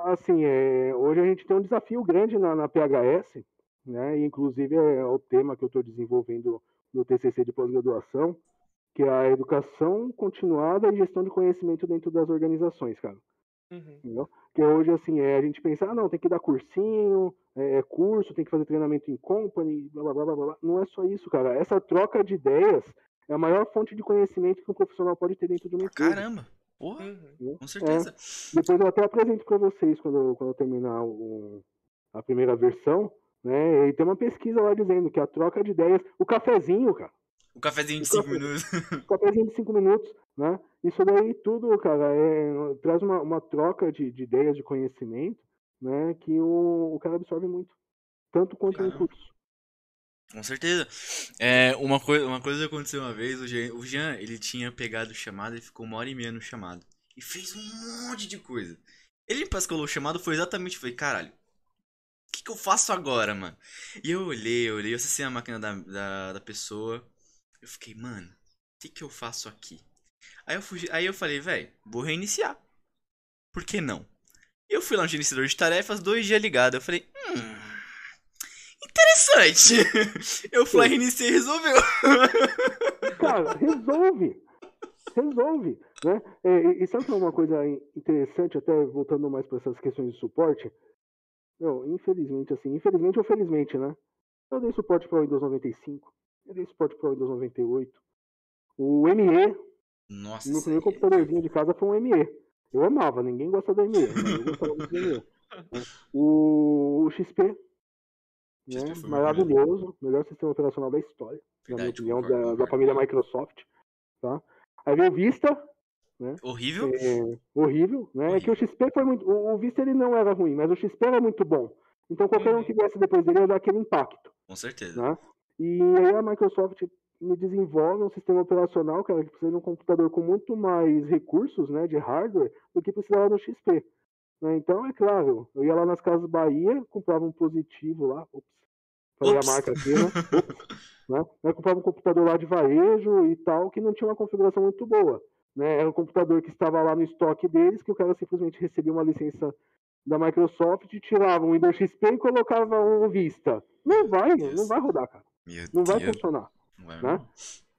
assim, é, hoje a gente tem um desafio grande na, na PHS, né? E, inclusive é o tema que eu estou desenvolvendo no TCC de pós-graduação, que é a educação continuada e gestão de conhecimento dentro das organizações, cara. Uhum. Que hoje, assim, é a gente pensar, ah, não, tem que dar cursinho, é, é, curso, tem que fazer treinamento em company, blá, blá, blá, blá, blá. Não é só isso, cara. Essa troca de ideias é a maior fonte de conhecimento que um profissional pode ter dentro de uma empresa. Caramba! Porra, uhum. com certeza. É, depois eu até apresento para vocês quando, quando eu terminar o, a primeira versão, né? E tem uma pesquisa lá dizendo que a troca de ideias, o cafezinho, cara. O cafezinho de 5 minutos. O cafezinho de 5 minutos, né? Isso daí tudo, cara, é, traz uma, uma troca de, de ideias, de conhecimento, né? Que o, o cara absorve muito. Tanto quanto Caramba. inputs. Com certeza. É, uma, coi uma coisa aconteceu uma vez, o Jean, o Jean, ele tinha pegado o chamado e ficou uma hora e meia no chamado. E fez um monte de coisa. Ele me pascolou o chamado, foi exatamente, falei, caralho, o que, que eu faço agora, mano? E eu olhei, eu olhei, eu acessei a máquina da, da, da pessoa. Eu fiquei, mano, o que, que eu faço aqui? Aí eu, fugi, aí eu falei, velho, vou reiniciar. Por que não? Eu fui lá no gerenciador de tarefas, dois dias ligado. Eu falei, hum, interessante. Eu fui reiniciei e resolveu. Cara, resolve. Resolve. Né? É, e sabe que é uma coisa interessante, até voltando mais para essas questões de suporte? Não, infelizmente, assim, infelizmente ou felizmente, né? Eu dei suporte para o Windows 95, eu dei suporte para o Windows 98. O ME, Nossa, no primeiro computadorzinho de casa foi um ME. Eu amava, ninguém gosta do ME, eu gostava do ME. O, o XP, né? Maravilhoso, melhor sistema operacional da história, Verdade, na minha opinião, da, da, família Microsoft. Tá? Aí veio o Vista. Né? Horrível. É, horrível, né? Horrível. É que o XP foi muito. O, o, Vista ele não era ruim, mas o XP era muito bom. Então qualquer uhum. um que viesse depois dele ia dar aquele impacto. Com certeza. Né? E aí a Microsoft me desenvolve um sistema operacional, cara, que precisa de um computador com muito mais recursos, né, de hardware, do que precisava no XP. Né? Então, é claro, eu ia lá nas Casas Bahia, comprava um positivo lá, ops, falei ops. a marca aqui, né? Ops, né? Eu comprava um computador lá de varejo e tal, que não tinha uma configuração muito boa. né? Era um computador que estava lá no estoque deles, que o cara simplesmente recebia uma licença da Microsoft, tirava um Windows XP e colocava um Vista. Não vai, não vai rodar, cara. Meu Não vai funcionar. Não né? mesmo.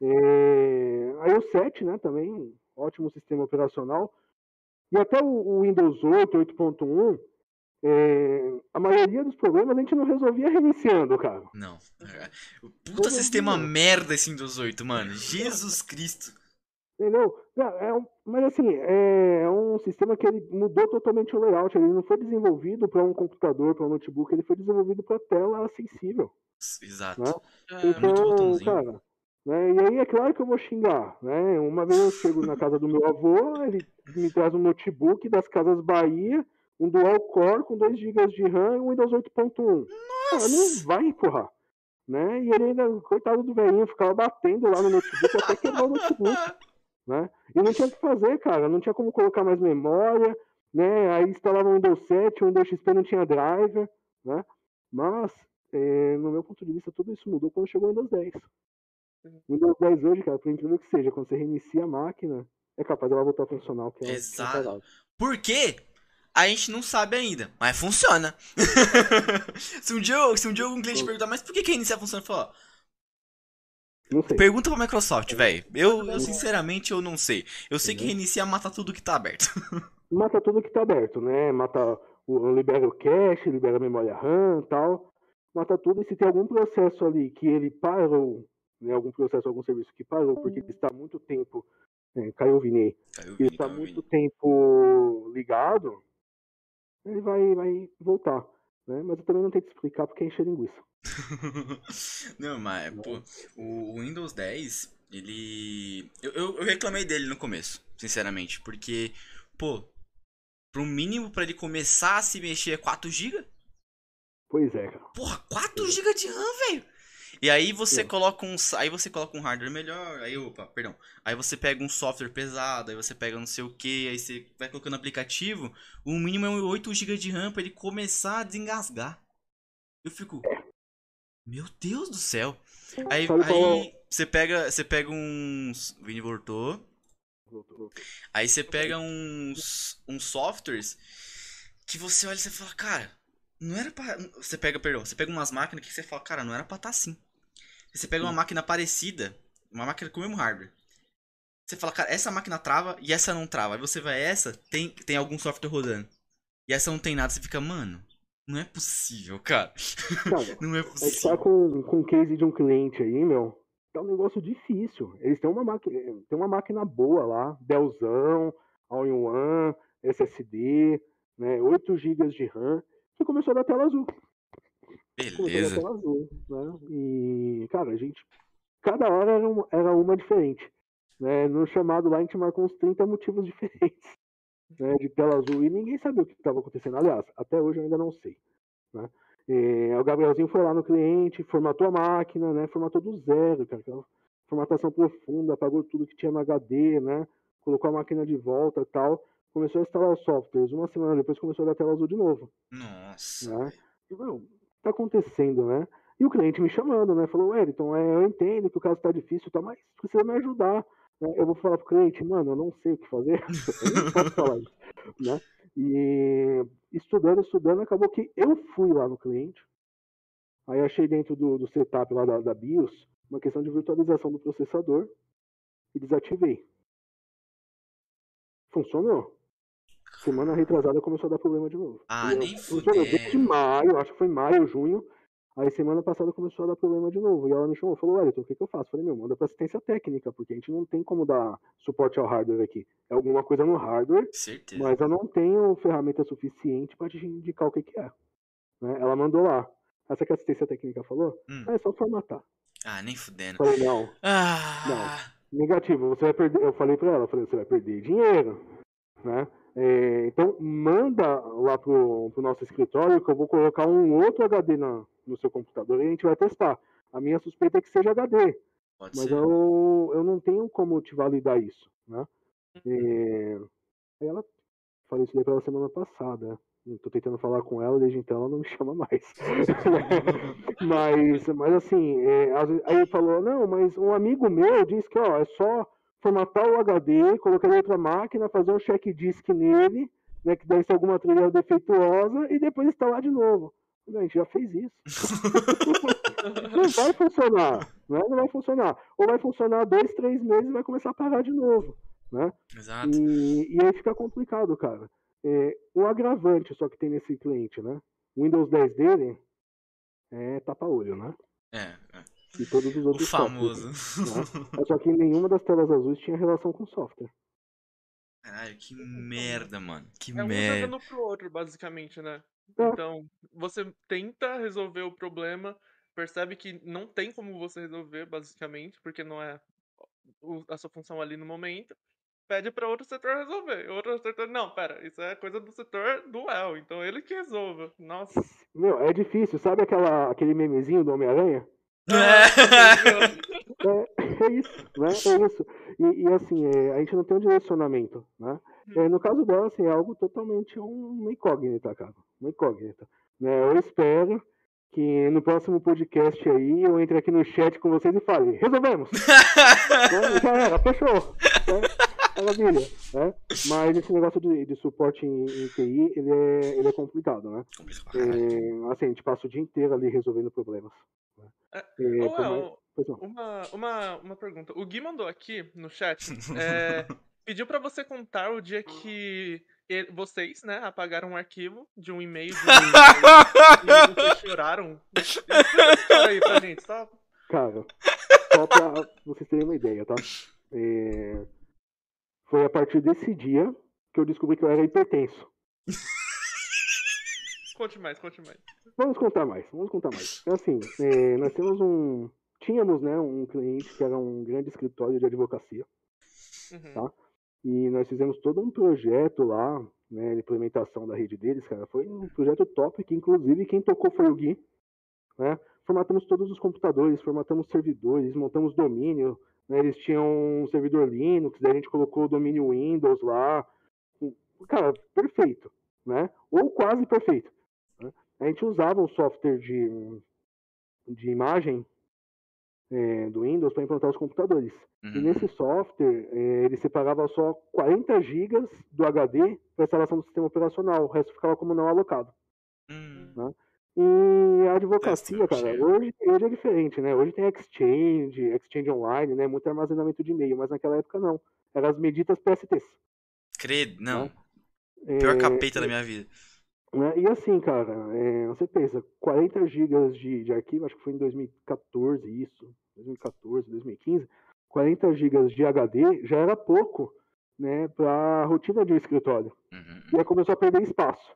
É, Aí o 7, né, também, ótimo sistema operacional. E até o, o Windows 8, 8.1, é, a maioria dos problemas a gente não resolvia reiniciando, cara. Não. É, o Puta Todo sistema dia. merda esse Windows 8, mano. Jesus Cristo. Entendeu? Não, é um- mas assim, é, é um sistema que ele mudou totalmente o layout. Ele não foi desenvolvido para um computador, para um notebook, ele foi desenvolvido para tela sensível. Exato. Né? É, Então, cara, né, e aí é claro que eu vou xingar, né? Uma vez eu chego na casa do meu avô, ele me traz um notebook das casas Bahia, um dual core com 2 GB de RAM e um Windows 8.1. Cara, não vai empurrar. Né? E ele ainda, coitado do velhinho, ficava batendo lá no notebook até quebrar o notebook. Né? E não tinha o que fazer, cara. Não tinha como colocar mais memória, né? Aí instalava o Windows 7, o Windows XP não tinha driver, né? Mas, eh, no meu ponto de vista, tudo isso mudou quando chegou o Windows 10. Windows 10 hoje, cara, por incrível que seja, quando você reinicia a máquina, é capaz dela voltar a funcionar, o que é Exato. Por quê? A gente não sabe ainda, mas funciona. se, um dia, se um dia algum cliente perguntar, mas por que que reiniciar funciona? Eu falo, ó, Não sei. pergunta pra Microsoft, velho. Eu, eu, sinceramente, eu não sei. Eu sei que Uhum. reiniciar mata tudo que tá aberto. Mata tudo que tá aberto, né? Mata o, libera o cache, libera a memória RAM e tal. Mata tudo. E se tem algum processo ali que ele parou, né? Algum processo, algum serviço que parou, porque ele está há muito tempo. É, caiu o Vini. Caiu o Ele Vini, está muito Vini. tempo ligado, ele vai, vai voltar. Né? Mas eu também não tenho que explicar porque é encher linguiça. não, mas, pô, o Windows 10, ele. Eu, eu, eu reclamei dele no começo, sinceramente, porque, pô, pro mínimo pra ele começar a se mexer é 4GB? Pois é, cara. Porra, 4GB de RAM, velho! E aí você Sim. coloca um. Aí você coloca um hardware melhor, aí, opa, perdão. Aí você pega um software pesado, aí você pega não sei o que, aí você vai colocando aplicativo. O mínimo é um 8GB de RAM pra ele começar a desengasgar. Eu fico. Meu Deus do céu! Aí, aí você pega. Você pega uns. O Vini voltou. Aí você pega uns, uns softwares que você olha e você fala, cara, não era pra. Você pega, perdão, você pega umas máquinas que você fala, cara, não era pra estar assim. Aí Você pega uma máquina parecida, uma máquina com o mesmo hardware. Você fala, cara, essa máquina trava e essa não trava. Aí você vai, essa tem, tem algum software rodando. E essa não tem nada. Você fica, mano, não é possível, cara. Cara, Não é a gente tá possível. com, com o case de um cliente aí, meu. Tá um negócio difícil. Eles têm uma máquina, tem uma máquina boa lá, Dellzão, All-in-One, SSD, né, 8 GB de RAM, que começou a dar tela azul. Beleza. tela azul, né? E, cara, a gente. Cada hora era uma, era uma diferente. Né? No chamado lá a gente marcou uns 30 motivos diferentes né, de tela azul e ninguém sabia o que estava acontecendo. Aliás, até hoje eu ainda não sei. Né? É, o Gabrielzinho foi lá no cliente, formatou a máquina, né? Formatou do zero, cara. aquela Formatação profunda, apagou tudo que tinha no HD, né? Colocou a máquina de volta e tal. Começou a instalar os softwares. Uma semana depois começou a dar tela azul de novo. Nossa. Né? E, meu, tá acontecendo, né? E o cliente me chamando, né? Falou, Wellington, é, eu entendo que o caso tá difícil, tá, mas precisa me ajudar. né? Eu vou falar pro cliente, mano, eu não sei o que fazer. eu não posso falar isso, né? E estudando, estudando, acabou que eu fui lá no cliente. Aí achei dentro do, do setup lá da, da BIOS uma questão de virtualização do processador e desativei. Funcionou. Semana retrasada começou a dar problema de novo. Ah, E eu- nem funcionou desde fudendo. maio, acho que foi maio, junho. Aí semana passada começou a dar problema de novo. E ela me chamou, falou, Wellington, o que, que eu faço? Falei, meu, manda pra assistência técnica, porque a gente não tem como dar suporte ao hardware aqui. É alguma coisa no hardware, Certeza. mas eu não tenho ferramenta suficiente pra te indicar o que, que é. Né? Ela mandou lá. Essa que a assistência técnica falou? Hum. Ah, é só formatar. Ah, nem fudendo. Falei, não, Ah. negativo, você vai perder. Eu falei pra ela, eu falei, você vai perder dinheiro, né? É, então manda lá pro, pro nosso escritório que eu vou colocar um outro HD na, no seu computador e a gente vai testar. A minha suspeita é que seja HD, Pode mas ser. eu, eu não tenho como te validar isso, né? É, aí ela falei isso daí pra ela semana passada. Tô tentando falar com ela, desde então ela não me chama mais. mas, mas assim, é, aí ele falou, não, mas um amigo meu disse que ó, é só formatar o HD, colocar em outra máquina, fazer um check disk nele, né, que deve ser alguma trilha defeituosa, e depois instalar de novo. A gente já fez isso. não vai funcionar, né? não vai funcionar. Ou vai funcionar dois, três meses e vai começar a parar de novo. Né? Exato. E, e aí fica complicado, cara. É, um agravante só que tem nesse cliente, né? O Windows 10 dele é tapa-olho, né? É, é. E todos os O outros famoso. softwares, né? Só que nenhuma das telas azuis tinha relação com software. Caralho, que merda, mano. Que É um merda. jogando pro outro, basicamente, né? É. Então, você tenta resolver o problema, percebe que não tem como você resolver, basicamente, porque não é o- a sua função ali no momento, pede para outro setor resolver. Outro setor, não, pera, isso é coisa do setor do El, então ele que resolva. Nossa. Meu, é difícil. Sabe aquela, aquele memezinho do Homem-Aranha? É. É, é isso, né? É isso. E, e, assim, é, a gente não tem um direcionamento, né? É, no caso dela, assim, é algo totalmente um- uma incógnita, cara. Uma incógnita. Né? Eu espero que no próximo podcast aí eu entre aqui no chat com vocês e fale, resolvemos! Né? Já era, fechou! Né? Maravilha, né? Mas esse negócio de, de suporte em, em TI, ele é, ele é complicado, né? É, assim, a gente passa o dia inteiro ali resolvendo problemas. Né? É, É, uma, uma, uma pergunta. O Gui mandou aqui no chat, é, pediu pra você contar o dia que vocês, né, apagaram um arquivo de um e-mail de um e vocês choraram. Explica essa história aí pra gente, só Cara, só pra vocês terem uma ideia, tá? É, Foi a partir desse dia que eu descobri que eu era hipertenso. conte mais, conte mais. Vamos contar mais, vamos contar mais. É assim, é, nós temos um. Tínhamos, né, um cliente que era um grande escritório de advocacia. Uhum. Tá. E nós fizemos todo um projeto lá, né, de implementação da rede deles, cara. Foi um projeto top, que inclusive quem tocou foi o Gui. Né? Formatamos todos os computadores, formatamos servidores, montamos domínio. Né? Eles tinham um servidor Linux, daí a gente colocou o domínio Windows lá. Cara, perfeito. Né? Ou quase perfeito. Né? A gente usava um software de, de imagem é, do Windows para implantar os computadores. E Uhum. nesse software, eh, ele separava só 40 GB do HD para instalação do sistema operacional, o resto ficava como não alocado. Hum. E a advocacia, cara, hoje, hoje é diferente, né? Hoje tem Exchange, Exchange Online, né? Muito armazenamento de e-mail, mas naquela época não. Eram as medidas PSTs. Credo, não. Eh, Pior capeta da minha vida. Né? E assim, cara, é, você pensa, 40 GB de, de arquivo, acho que foi em 2014 isso, 2014, 2015, 40 GB de HD já era pouco, né, para a rotina de um escritório. Uhum. E aí começou a perder espaço.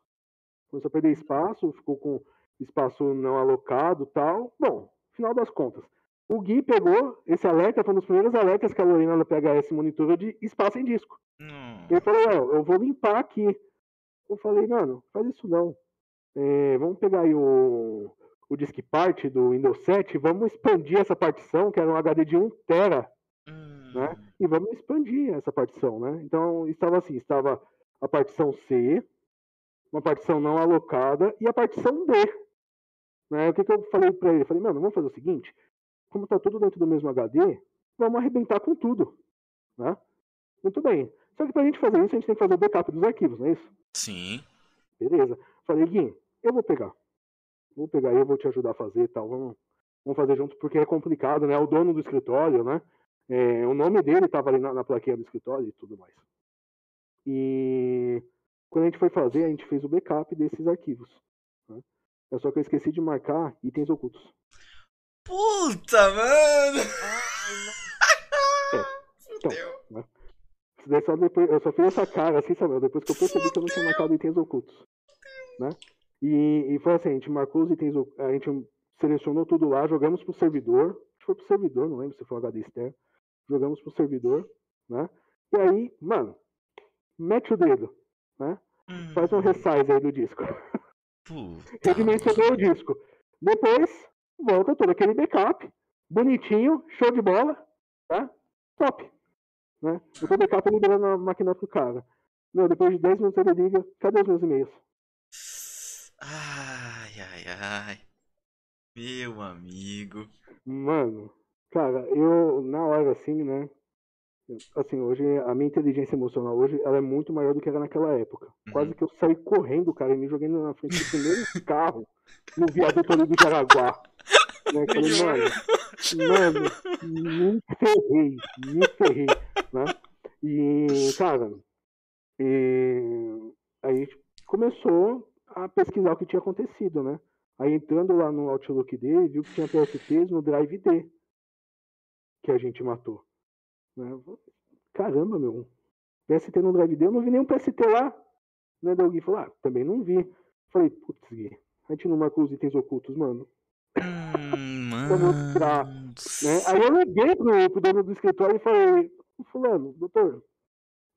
Começou a perder espaço, ficou com espaço não alocado tal. Bom, final das contas, o Gui pegou esse alerta, foi um dos primeiros alertas que a Lorena da PHS monitorou de espaço em disco. Não. Ele falou, "Léo, eu vou limpar aqui. Eu falei, mano, faz isso não. É, vamos pegar aí o, o disk part do Windows 7, vamos expandir essa partição, que era um HD de 1 tera, Hum. né? E vamos expandir essa partição, né? Então, estava assim, estava a partição C, uma partição não alocada e a partição D. Né? O que, que eu falei para ele? Eu falei, mano, vamos fazer o seguinte, como está tudo dentro do mesmo HD, vamos arrebentar com tudo, né? Muito bem. Só que para a gente fazer isso, a gente tem que fazer o backup dos arquivos, não é isso? Sim. Beleza. Falei, Gui, eu vou pegar. Vou pegar, eu vou te ajudar a fazer e tal. Vamos, vamos fazer junto, porque é complicado, né? O dono do escritório, né? É, o nome dele estava ali na, na plaquinha do escritório e tudo mais. E quando a gente foi fazer, a gente fez o backup desses arquivos. Né? É só que eu esqueci de marcar itens ocultos. Puta, mano! Então, Fudeu. né? Isso daí só depois, eu só fiz essa cara assim, sabe? Depois que eu percebi que eu não tinha marcado itens ocultos. Né? E, e foi assim, a gente marcou os itens, a gente selecionou tudo lá, jogamos pro servidor. Acho que foi pro servidor, não lembro se foi um HD externo. Jogamos pro servidor, né? E aí, mano, mete o dedo, né? Hum. Faz um resize aí do disco. Redimensionou o disco. Depois, volta todo aquele backup, bonitinho, show de bola, tá? Top. Né? Botou o backup liberando a máquina pro cara. Meu, depois de 10 minutos ele liga, cadê os meus e-mails? Ai, ai, ai. Meu amigo. Mano, cara, eu, na hora assim, né? assim, hoje a minha inteligência emocional hoje ela é muito maior do que era naquela época. Uhum. Quase que eu saí correndo, cara, e me joguei na frente do primeiro carro no viaduto ali do Jaraguá. Né? Falei, mano, mano, me ferrei, me ferrei, né? E, cara, e, aí começou a pesquisar o que tinha acontecido, né? Aí entrando lá no Outlook dele, viu que tinha PSTs no Drive D que a gente matou. Né? Caramba, meu. PST no Drive D, eu não vi nenhum PST lá. Né? Daí alguém falou, ah, também não vi. Falei, putz, Gui, a gente não marcou os itens ocultos, mano. Pra mostrar. Né? Aí eu liguei pro, pro dono do escritório e falei, fulano, doutor,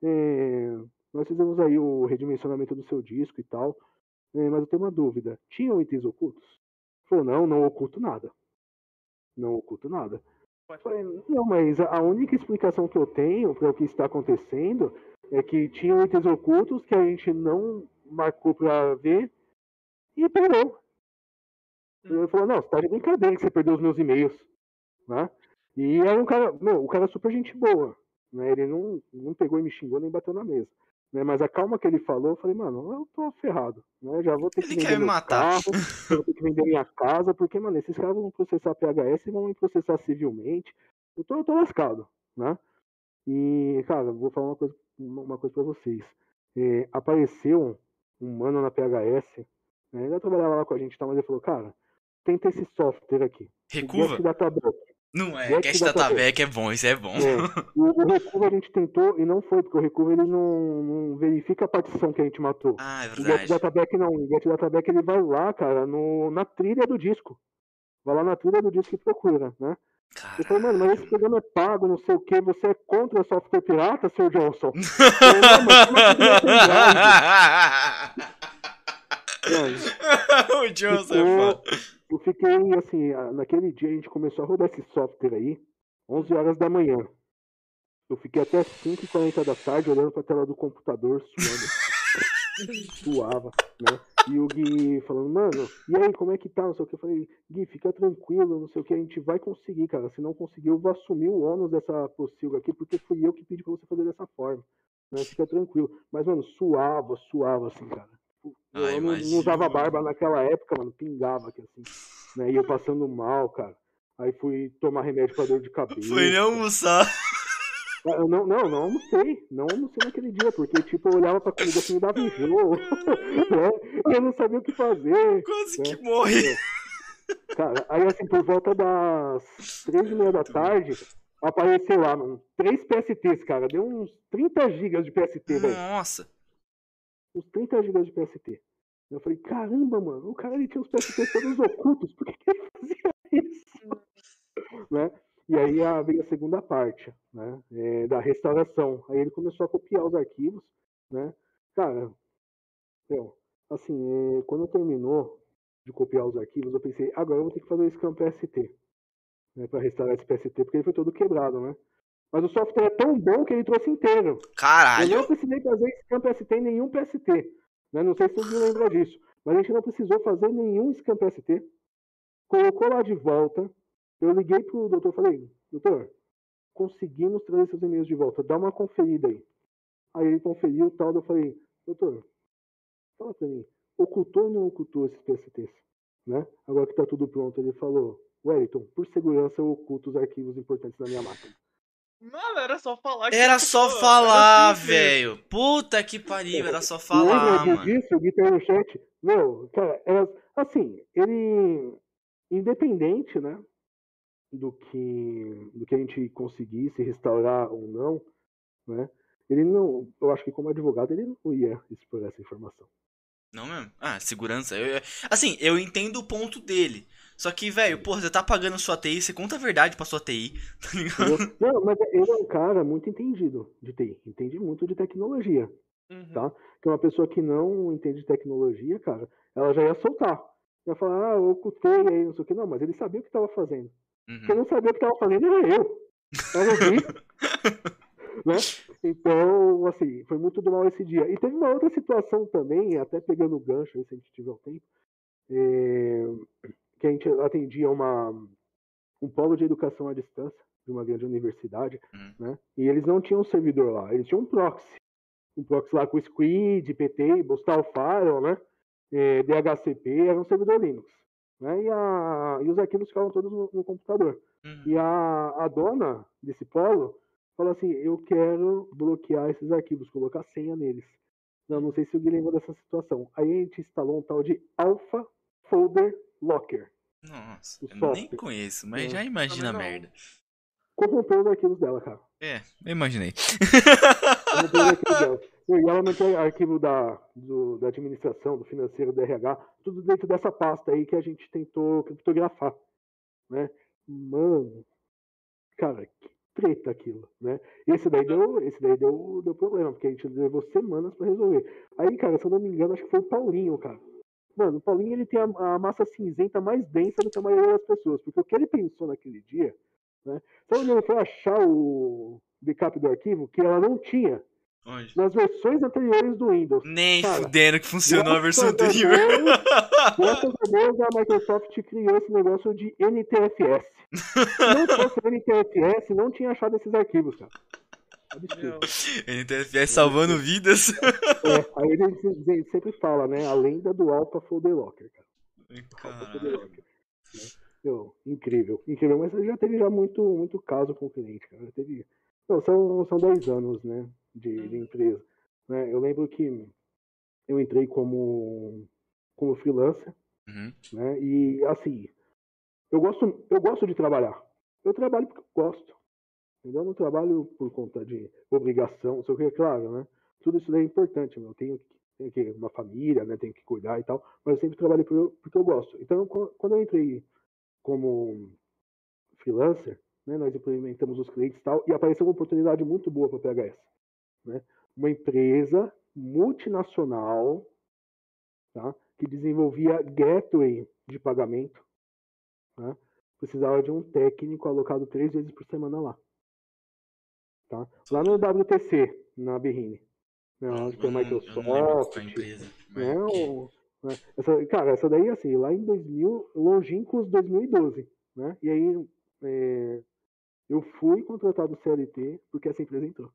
é, nós fizemos aí o redimensionamento do seu disco e tal, é, mas eu tenho uma dúvida. Tinham itens ocultos? Ele falou, não, não oculto nada. Não oculto nada. Falei, não, mas a única explicação que eu tenho para o que está acontecendo é que tinham itens ocultos que a gente não marcou para ver e Ele falou, não, você tá de brincadeira que você perdeu os meus e-mails. Né? E era um cara, meu, o cara é super gente boa. Né? Ele não, não pegou e me xingou nem bateu na mesa. Né? Mas a calma que ele falou, eu falei, mano, eu tô ferrado. Né? Já vou ter que Ele vender quer me matar. carro, eu vou ter que vender minha casa, porque, mano, esses caras vão processar PHS e vão me processar civilmente. Eu tô, eu tô lascado, né? E, cara, vou falar uma coisa, uma coisa pra vocês. É, apareceu um mano na PHS, né? Ele trabalhava lá com a gente, tá? mas ele falou, cara, tenta esse software aqui. o Recuva? Não é, Get. Databack é bom, isso é bom. É, o, o Recuva a gente tentou e não foi, porque o Recuva ele não, não verifica a partição que a gente matou. Ah, é O Get verdade. Databack não. O Get Databack ele vai lá, cara, no, na trilha do disco. Vai lá na trilha do disco e procura, né? Eu falei, mano, mas esse programa é pago, não sei o que, você é contra software pirata, Sr. Johnson? Eu é? Mano, o Johnson é ficou- foda. Eu fiquei, assim, naquele dia a gente começou a rodar esse software aí, 11 horas da manhã. Eu fiquei até 5h40 da tarde olhando pra tela do computador, suando. Suava, né? E o Gui falando, mano, e aí, como é que tá? Não sei o que. Eu falei, Gui, fica tranquilo, não sei o que, a gente vai conseguir, cara. Se não conseguir, eu vou assumir o ônus dessa pocilga aqui, porque fui eu que pedi pra você fazer dessa forma. Né? Fica tranquilo. Mas, mano, suava, suava, assim, cara. Eu não, usava barba naquela época, mano, pingava aqui, assim. Né? E eu passando mal, cara. Aí fui tomar remédio pra dor de cabeça. Foi nem almoçar. Ah, Eu não, não, não almocei. Não almocei naquele dia, porque, tipo, eu olhava pra comida que me dava enjoo. né? Eu não sabia o que fazer. Quase né? que morre. Cara, aí assim, por volta das três e meia da tarde, apareceu lá, mano, três PSTs, cara. Deu uns 30 gigas de PST, velho. Nossa. Uns 30 gigas de PST. Eu falei, caramba, mano, o cara ele tinha os PSTs todos ocultos, por que, que ele fazia isso? né? E aí a- veio a segunda parte, né? é, da restauração. Aí ele começou a copiar os arquivos, né? Cara, meu, assim, é, quando terminou de copiar os arquivos, eu pensei, agora eu vou ter que fazer o scan PST, né? Pra restaurar esse PST, porque ele foi todo quebrado, né? Mas o software é tão bom que ele trouxe inteiro. Eu Caralho. não precisei fazer scan PST em nenhum PST. Né? Não sei se você lembra disso. Mas a gente não precisou fazer nenhum scan PST. Colocou lá de volta. Eu liguei pro doutor e falei, doutor, conseguimos trazer seus e-mails de volta. Dá uma conferida aí. Aí ele conferiu e tal. Eu falei, doutor, fala pra mim, ocultou ou não ocultou esses PSTs? Né? Agora que tá tudo pronto, ele falou, Wellington, por segurança eu oculto os arquivos importantes da minha máquina. Mano, era só falar que Era só só- falar, velho. Puta que pariu, era só falar, Lembra mano. disso, o Gui aí no chat? Meu, cara, era, assim, ele, independente, né, do que, do que a gente conseguisse restaurar ou não, né, ele não, eu acho que como advogado ele não ia expor essa informação. Não mesmo? Ah, segurança. Eu- eu- assim, eu entendo o ponto dele. Só que, velho, porra, você tá pagando sua TI, você conta a verdade pra sua TI, tá ligado? Não, mas ele é um cara muito entendido de TI, entende muito de tecnologia. Uhum. Tá? Que uma pessoa que não entende de tecnologia, cara, ela já ia soltar. Ia falar, ah, eu ocultei aí, não sei o que. Não, mas ele sabia o que estava fazendo. Uhum. Quem não sabia o que estava fazendo era eu. Era Gui. né? Então, assim, foi muito do mal esse dia. E teve uma outra situação também, até pegando o gancho, aí, se a gente tiver o tempo, é, que a gente atendia uma, um polo de educação à distância, de uma grande universidade, Uhum. né? E eles não tinham um servidor lá, eles tinham um proxy. Um proxy lá com Squid, PT, Postal Firewall, né? Eh, DHCP, era um servidor Linux. Né? E, a, e os arquivos ficavam todos no, no computador. Uhum. E a, a dona desse polo falou assim: Eu quero bloquear esses arquivos, colocar senha neles. Não, não sei se alguém lembra dessa situação. Aí a gente instalou um tal de Alpha Folder Locker. Nossa, eu nem conheço, mas É. já imagina a merda. Corrompeu os arquivos dela, cara. É, eu imaginei. Corrompeu os arquivos dela. E ela mantém arquivo da, do- da administração, do financeiro, do RH, tudo dentro dessa pasta aí que a gente tentou criptografar. Né? Mano, cara, que treta aquilo, né? Esse daí deu, esse daí deu, deu problema, porque a gente levou semanas pra resolver. Aí, cara, se eu não me engano, acho que foi o Paulinho, cara. Mano, o Paulinho ele tem a, a massa cinzenta mais densa do que a maioria das pessoas, porque o que ele pensou naquele dia, né? Sabe onde ele foi achar o backup do arquivo? Que ela não tinha Onde? nas versões anteriores do Windows. Nem Cara, fudendo que funcionou a versão anterior. Graças a Deus a Microsoft criou esse negócio de NTFS. Se não fosse NTFS, não tinha achado esses arquivos, cara. NTFS salvando vidas. É, aí ele se- se- sempre fala, né? A lenda do Alpha Folder Locker, cara. Alpha Folder Caralho. Locker. Né? Meu, incrível, incrível. Mas já teve já muito, muito caso com o cliente, cara. Já teve. Não, são, são 10 anos, né? De, de empresa. Né? Eu lembro que eu entrei como, como freelancer. Uhum. né? E assim, eu gosto, eu gosto de trabalhar. Eu trabalho porque eu gosto. Entendeu? Eu não trabalho por conta de obrigação, o que, claro, né? Tudo isso daí é importante, eu tenho, tenho que uma família, né? Tenho que cuidar e tal, mas eu sempre trabalhei por- porque eu gosto. Então, quan- quando eu entrei como freelancer, né? Nós implementamos os clientes e tal, e apareceu uma oportunidade muito boa para a PHS, né? Uma empresa multinacional, tá? Que desenvolvia gateway de pagamento, né? Precisava de um técnico alocado três vezes por semana lá, tá? Lá no WTC, na Berrine, né? Onde tem qual Microsoft, foi empresa. mas- né? o- né? Essa, cara, essa daí, assim, lá em 2000, longínquos 2012, né? E aí, é, eu fui contratado CLT porque essa empresa entrou.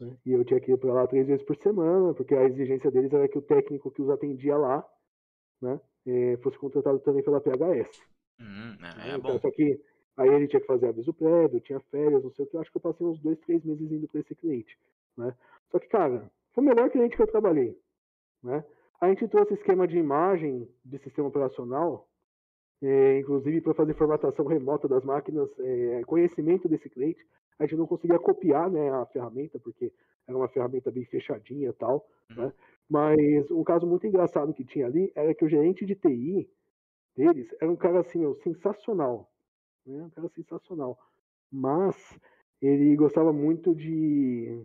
né? E eu tinha que ir pra lá três vezes por semana, porque a exigência deles era que o técnico que os atendia lá, né? é, fosse contratado também pela PHS. Né? é, é Então, bom. Só que aí ele tinha que fazer aviso prévio, tinha férias, não sei o que. Eu acho que eu passei uns dois, três meses indo para esse cliente. Né? Só que, cara, foi o melhor cliente que eu trabalhei. Né? A gente trouxe esquema de imagem de sistema operacional, eh, inclusive para fazer formatação remota das máquinas, eh, conhecimento desse cliente. A gente não conseguia copiar né, a ferramenta, porque era uma ferramenta bem fechadinha e tal. Né? Mas um caso muito engraçado que tinha ali era que o gerente de TI deles era um cara assim, meu, sensacional. Né? Um cara sensacional. Mas ele gostava muito de.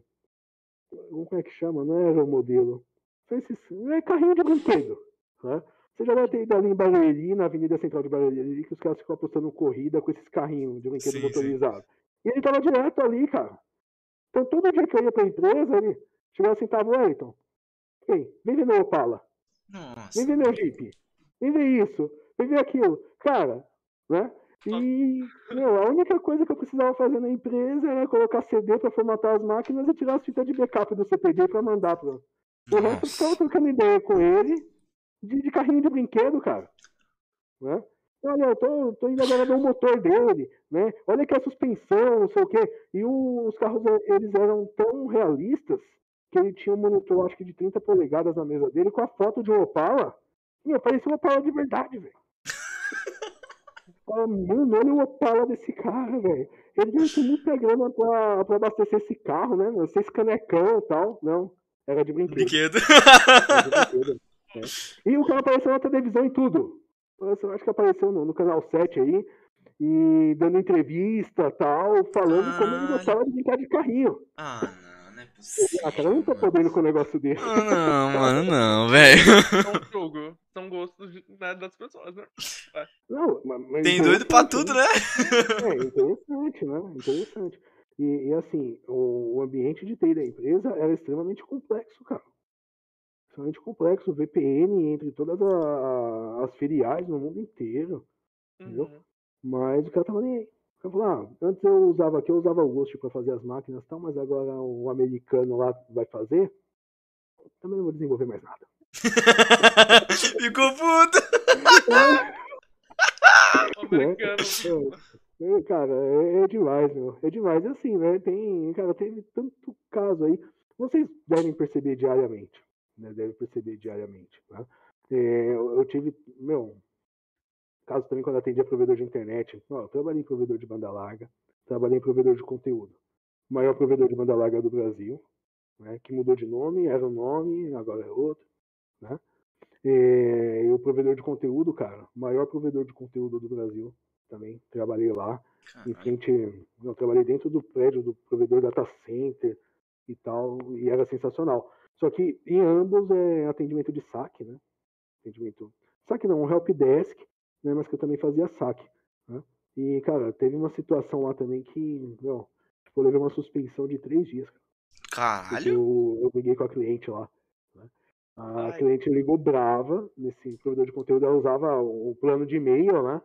Como é que chama? Não era o modelo. Esses, é carrinho de brinquedo. Né? Você já deve ter ido ali em Barueri, na Avenida Central de Barueri, que os caras ficam apostando corrida com esses carrinhos de brinquedo Sim, sim. motorizado. E ele tava direto ali, cara. Então todo dia que eu ia pra empresa, ele chegava assim, tava, Wellington, vem, vem ver meu Opala. Nossa. Vem ver meu Jeep. Vem ver isso. Vem ver aquilo. Cara, né? E, meu, a única coisa que eu precisava fazer na empresa era colocar CD pra formatar as máquinas e tirar as fitas de backup do CPD pra mandar pra. O resto eu ficava trocando ideia com ele de, de carrinho de brinquedo, cara. Né? Olha, eu tô, tô indo agora ver o motor dele, né? Olha aqui a suspensão, não sei o quê. E o- os carros, eles eram tão realistas que ele tinha um monitor, acho que de 30 polegadas na mesa dele, com a foto de um Opala. Meu, parecia um Opala de verdade, velho. Fala, mano, olha o Opala desse cara, velho. Ele ter muita grana pra, pra abastecer esse carro, né? Não sei se canecão e tal. Não, era de brinquedo. Brinquedo. Era de brinquedo, né? E o cara apareceu na televisão e tudo. Eu acho que apareceu no, no canal 7 aí, e dando entrevista tal, falando como ele gostava de brincar de carrinho. Ah, Ah, cara, eu não tô mano. podendo com um negócio desse. Ah, não, mano, não, velho. é um jogo. São gostos né, das pessoas, né? Não, ma- mas Tem doido pra interessante, tudo, né? É, interessante, né? Interessante. E, e, assim, o, o ambiente de TI da empresa era extremamente complexo, cara. Extremamente complexo. VPN entre todas a- as filiais no mundo inteiro. Entendeu? Uhum. Mas o cara tava nem aí. Eu falei, ah, antes eu usava aqui, eu usava o Ghost para fazer as máquinas e tal, mas agora o americano lá vai fazer. Também não vou desenvolver mais nada. Ficou puto! Americano. É, cara, é, é demais, meu. É demais. Assim, né? Tem, cara, teve tanto caso aí. Vocês devem perceber diariamente. Né? Devem perceber diariamente. Né? É, eu, eu tive, meu, caso também quando atendia provedor de internet. Ó, eu trabalhei em provedor de banda larga, trabalhei em provedor de conteúdo. O maior provedor de banda larga do Brasil, né? Que mudou de nome, era um nome, agora é outro, né? É, e o provedor de conteúdo, cara, o maior provedor de conteúdo do Brasil, também trabalhei lá. Em frente, eu trabalhei dentro do prédio do provedor data center e tal, e era sensacional. Só que em ambos é atendimento de saque, né? Atendimento. Saque não, um help desk, né? Mas que eu também fazia saque. Né? E, cara, teve uma situação lá também que, meu, tipo, eu levei uma suspensão de três dias. Cara, Caralho! eu, eu briguei com a cliente lá. Né? A Ai. cliente ligou brava nesse provedor de conteúdo, ela usava o plano de e-mail, né?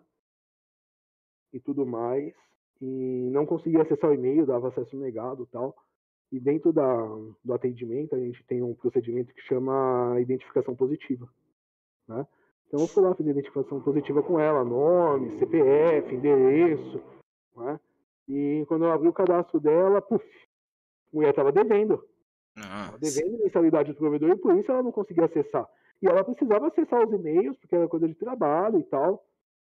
E tudo mais. E não conseguia acessar o e-mail, dava acesso negado tal. E dentro da, do atendimento, a gente tem um procedimento que chama identificação positiva. Né? Então eu fui lá fazer identificação positiva com ela, nome, CPF, endereço. Né? E quando eu abri o cadastro dela, puf, a mulher estava devendo. Nossa. devendo mensalidade do provedor e por isso ela não conseguia acessar. E ela precisava acessar os e-mails, porque era coisa de trabalho e tal.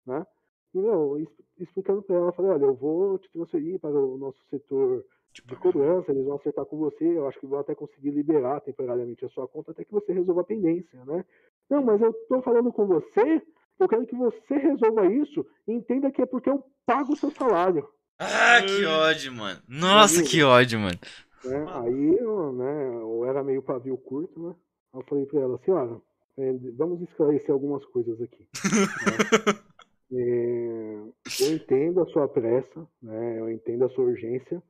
Né? E meu, es- explicando para ela, eu falei, olha, eu vou te transferir para o nosso setor de cobrança, eles vão acertar com você, eu acho que vão até conseguir liberar temporariamente a sua conta até que você resolva a pendência, né? Não, mas eu tô falando com você, eu quero que você resolva isso e entenda que é porque eu pago o seu salário. Ah, que ódio, mano. Nossa, que ódio, mano. Né? Aí, eu, né, eu era meio pavio curto, né? Aí Eu falei pra ela, senhora, é, vamos esclarecer algumas coisas aqui. né? É, eu entendo a sua pressa, né? Eu entendo a sua urgência,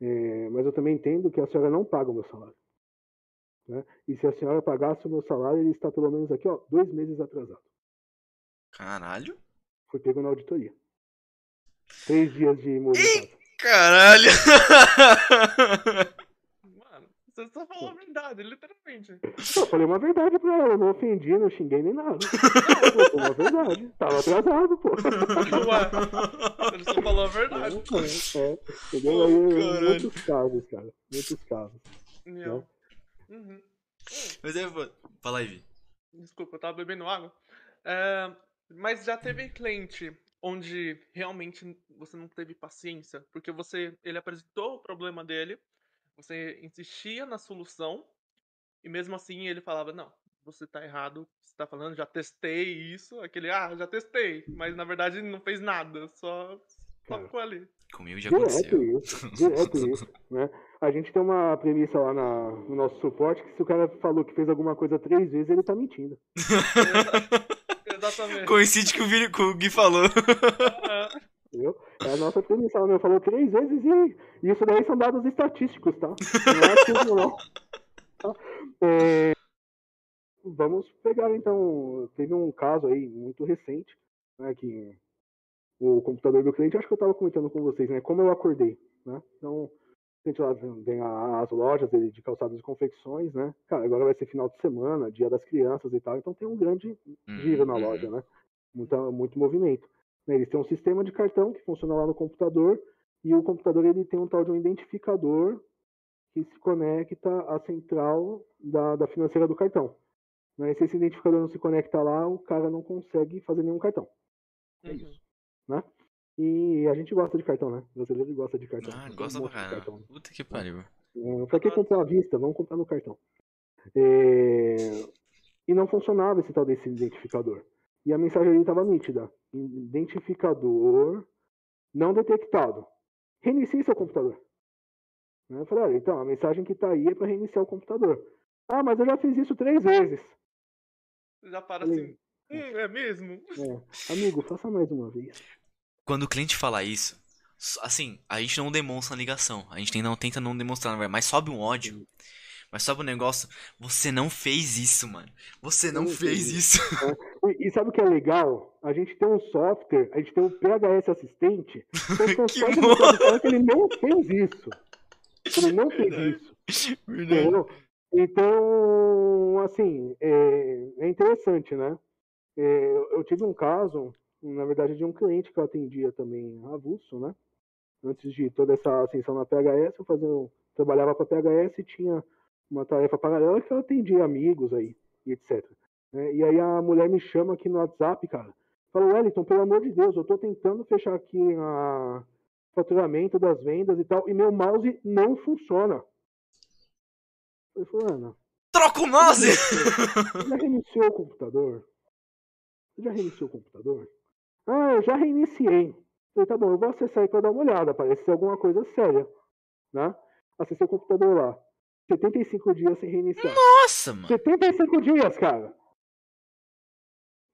é, mas eu também entendo que a senhora não paga o meu salário. Né? E se a senhora pagasse o meu salário, ele está pelo menos aqui, ó, dois meses atrasado. Caralho. Foi pego na auditoria. Três dias de casa. Caralho. Mano, você só falou a verdade, literalmente. Eu falei uma verdade pra ela, não ofendi, não xinguei nem nada. Pô, Foi uma verdade. Tava atrasado, pô. Ué, ele só falou a verdade. É, entendeu? Oh, Aí, caralho. muitos casos, cara. Muitos casos. Meu. Uhum. Mas é, pô, fala aí, Vi. Desculpa, eu tava bebendo água. É, mas já teve cliente onde realmente você não teve paciência, porque você, ele apresentou o problema dele, você insistia na solução e mesmo assim ele falava não, você tá errado, você tá falando, já testei isso, aquele ah, já testei, mas na verdade não fez nada, só só ficou ali. Comigo já Direto aconteceu. isso. Direto isso, né? A gente tem uma premissa lá na- no nosso suporte que se o cara falou que fez alguma coisa três vezes, ele tá mentindo. Exatamente. Coincide com o, Vi- com o Gui falou. Ah, Entendeu? É a nossa premissa. Ela me falou três vezes e isso daí são dados estatísticos, tá? Não é achismo, não. Tá? É, Vamos pegar então. Teve um caso aí muito recente, né? Que o computador do cliente, acho que eu estava comentando com vocês, né? Como eu acordei, né? Então, gente lá tem as lojas de de calçados e confecções, né? Cara, agora vai ser final de semana, dia das crianças e tal, então tem um grande giro na Uhum, loja, né? Muita, muito movimento. Né, Eles têm um sistema de cartão que funciona lá no computador e o computador ele tem um tal de um identificador que se conecta à central da, da financeira do cartão. Né? Se esse identificador não se conecta lá, o cara não consegue fazer nenhum cartão. É uhum. isso. Né? E a gente gosta de cartão, né? O brasileiro gosta de cartão. Ah, gosta pra de caralho. cartão. Puta que pariu. É, Pra que comprar à vista? Vamos comprar no cartão. É, E não funcionava esse tal desse identificador. E a mensagem ali estava nítida. Identificador não detectado. Reinicie seu computador. Né? Eu falei, olha, então, a mensagem que está aí é para reiniciar o computador. Ah, mas eu já fiz isso três vezes. Já para Falei, assim. Hum, é mesmo? É, amigo, faça mais uma vez. Quando o cliente fala isso, assim, a gente não demonstra a ligação. A gente não tenta não demonstrar, na verdade, mas sobe um ódio. Mas sobe um negócio. Você não fez isso, mano. Você não fez isso. E, e sabe o que é legal? a gente tem um software, a gente tem um PHS assistente, então Que bom. ele não fez isso. Ele não fez Verdade. isso. Verdade. Entendeu? Então, assim, é, é interessante, né? É, eu tive um caso, na verdade, de um cliente que eu atendia também avulso, né? Antes de toda essa ascensão na PHS, eu fazia, um- trabalhava para a PHS e tinha uma tarefa paralela que eu atendia amigos aí, e etc. né? E aí a mulher me chama aqui no WhatsApp, cara. Fala, Wellington, pelo amor de Deus, eu tô tentando fechar aqui a faturamento das vendas e tal, e meu mouse não funciona. Eu falei, Ana, Troca o mouse! você já reiniciou o computador? Você já reiniciou o computador? Ah, eu já reiniciei. Falei, tá bom, eu vou acessar aí pra dar uma olhada, parece ser alguma coisa séria. Né? Acessei o computador lá. 75 dias sem reiniciar. Nossa, mano. 75 dias, cara!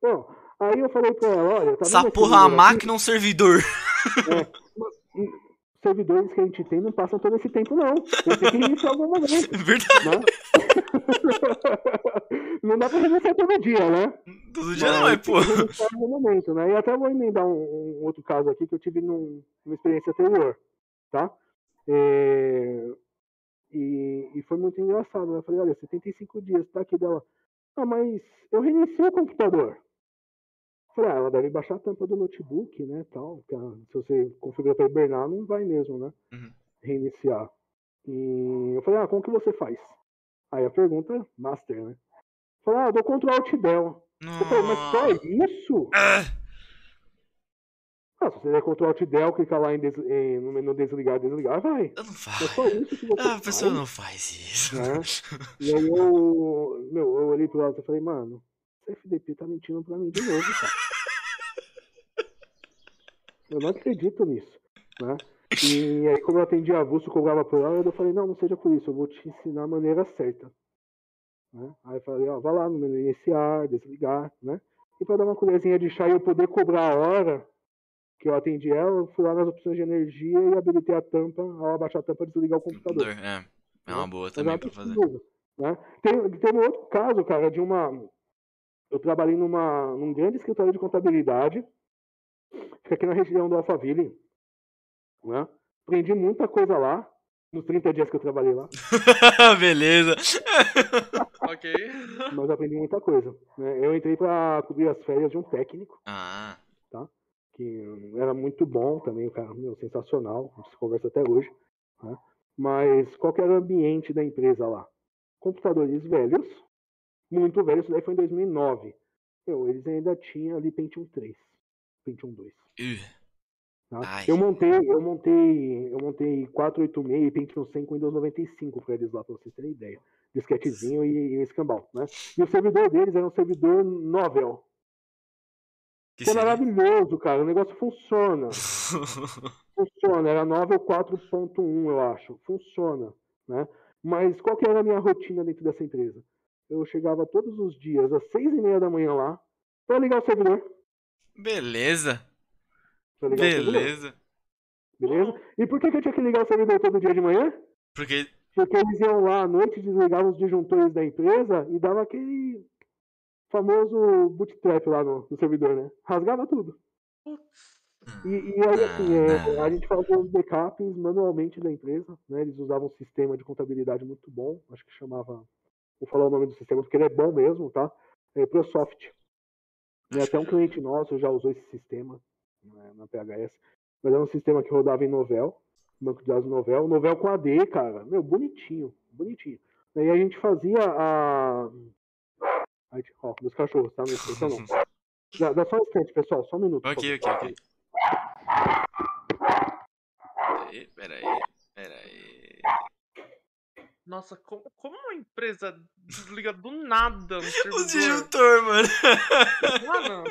Bom, aí eu falei pra ela, olha, tá Essa porra é uma máquina ou um servidor? Os servidores que a gente tem não passam todo esse tempo, não. Eu tenho que reiniciar algum momento, Verdade. né? não dá pra reiniciar todo dia, né? Todo dia não é, pô. algum momento, né? E até vou emendar um, um outro caso aqui que eu tive num, numa experiência anterior, tá? É, E, e foi muito engraçado, né? Eu falei, olha, 75 dias, tá aqui dela. Ah, mas eu reiniciei o computador. Falei, ah, ela deve baixar a tampa do notebook, né, tal. que ela- se você configura para hibernar, não vai mesmo, né? Uhum. Reiniciar. E eu falei, ah, como que você faz? Aí a pergunta, master, né? Falei, ah, eu dou Ctrl Alt Del. Eu falei, mas só isso? Ah, Ah, se você der Ctrl Alt Del, clicar lá em des- em- no menu desligar, desligar, vai. eu não É faço. só isso que você Ah, a pessoa faz. não faz isso. Né? E aí eu, meu, eu olhei pro lado e falei, mano, esse FDP tá mentindo pra mim de novo, cara. Eu não acredito nisso, né? E aí, como eu atendi avulso, cobrava por hora, eu falei, não, não seja por isso, eu vou te ensinar a maneira certa. Né? Aí eu falei, ó, vai lá no menu iniciar, desligar, né? E para dar uma colherzinha de chá e eu poder cobrar a hora que eu atendi ela, eu fui lá nas opções de energia e habilitei a tampa, ao abaixar a tampa, desligar o computador. É, é uma boa Mas também é pra fazer. Né? Tem, tem um outro caso, cara, de uma. Eu trabalhei numa, num grande escritório de contabilidade, fica aqui na região do Alphaville. Né? Aprendi muita coisa lá, nos 30 dias que eu trabalhei lá, Beleza. Ok. mas aprendi muita coisa. Né? Eu entrei para cobrir as férias de um técnico, Ah, que era muito bom também, o cara, meu, sensacional, a gente se conversa até hoje. Né? Mas qual que era o ambiente da empresa lá? Computadores velhos, muito velhos, isso daí foi em 2009. Meu, eles ainda tinham ali Pentium 3, Pentium 2. Ih, tá? Eu montei, eu montei, eu montei 486 e Pentium 100 com Windows 95 para eles lá, para vocês terem ideia. Disquetezinho e, e escambau, né? E o servidor deles era um servidor Novel, que que é maravilhoso, cara. O negócio funciona. Funciona, era Novel 4.1, eu acho. Funciona, né? Mas qual que era a minha rotina dentro dessa empresa? Eu chegava todos os dias às seis e meia da manhã lá para ligar o servidor. Beleza. Pra ligar Beleza. beleza? E por que, que eu tinha que ligar o servidor todo dia de manhã? Porque. Porque eles iam lá à noite, desligavam os disjuntores da empresa e dava aquele famoso bootstrap lá no, no servidor, né? Rasgava tudo. E, e aí, assim, é, Ah, a gente fazia os backups manualmente da empresa, né? Eles usavam um sistema de contabilidade muito bom, acho que chamava, vou falar o nome do sistema porque ele é bom mesmo, tá? É ProSoft. E até um cliente nosso já usou esse sistema né, na PHS, mas era um sistema que rodava em Novel, banco de dados Novel, Novel com AD, cara, meu, bonitinho, bonitinho. E aí a gente fazia a... Ai, ó, meus cachorros, tá? Não esqueça não. Dá, dá só um instante, pessoal, só um minuto. Ok, ok, ok. Peraí, peraí, peraí. Nossa, como, como uma empresa desliga do nada O disjuntor, mano. Mano,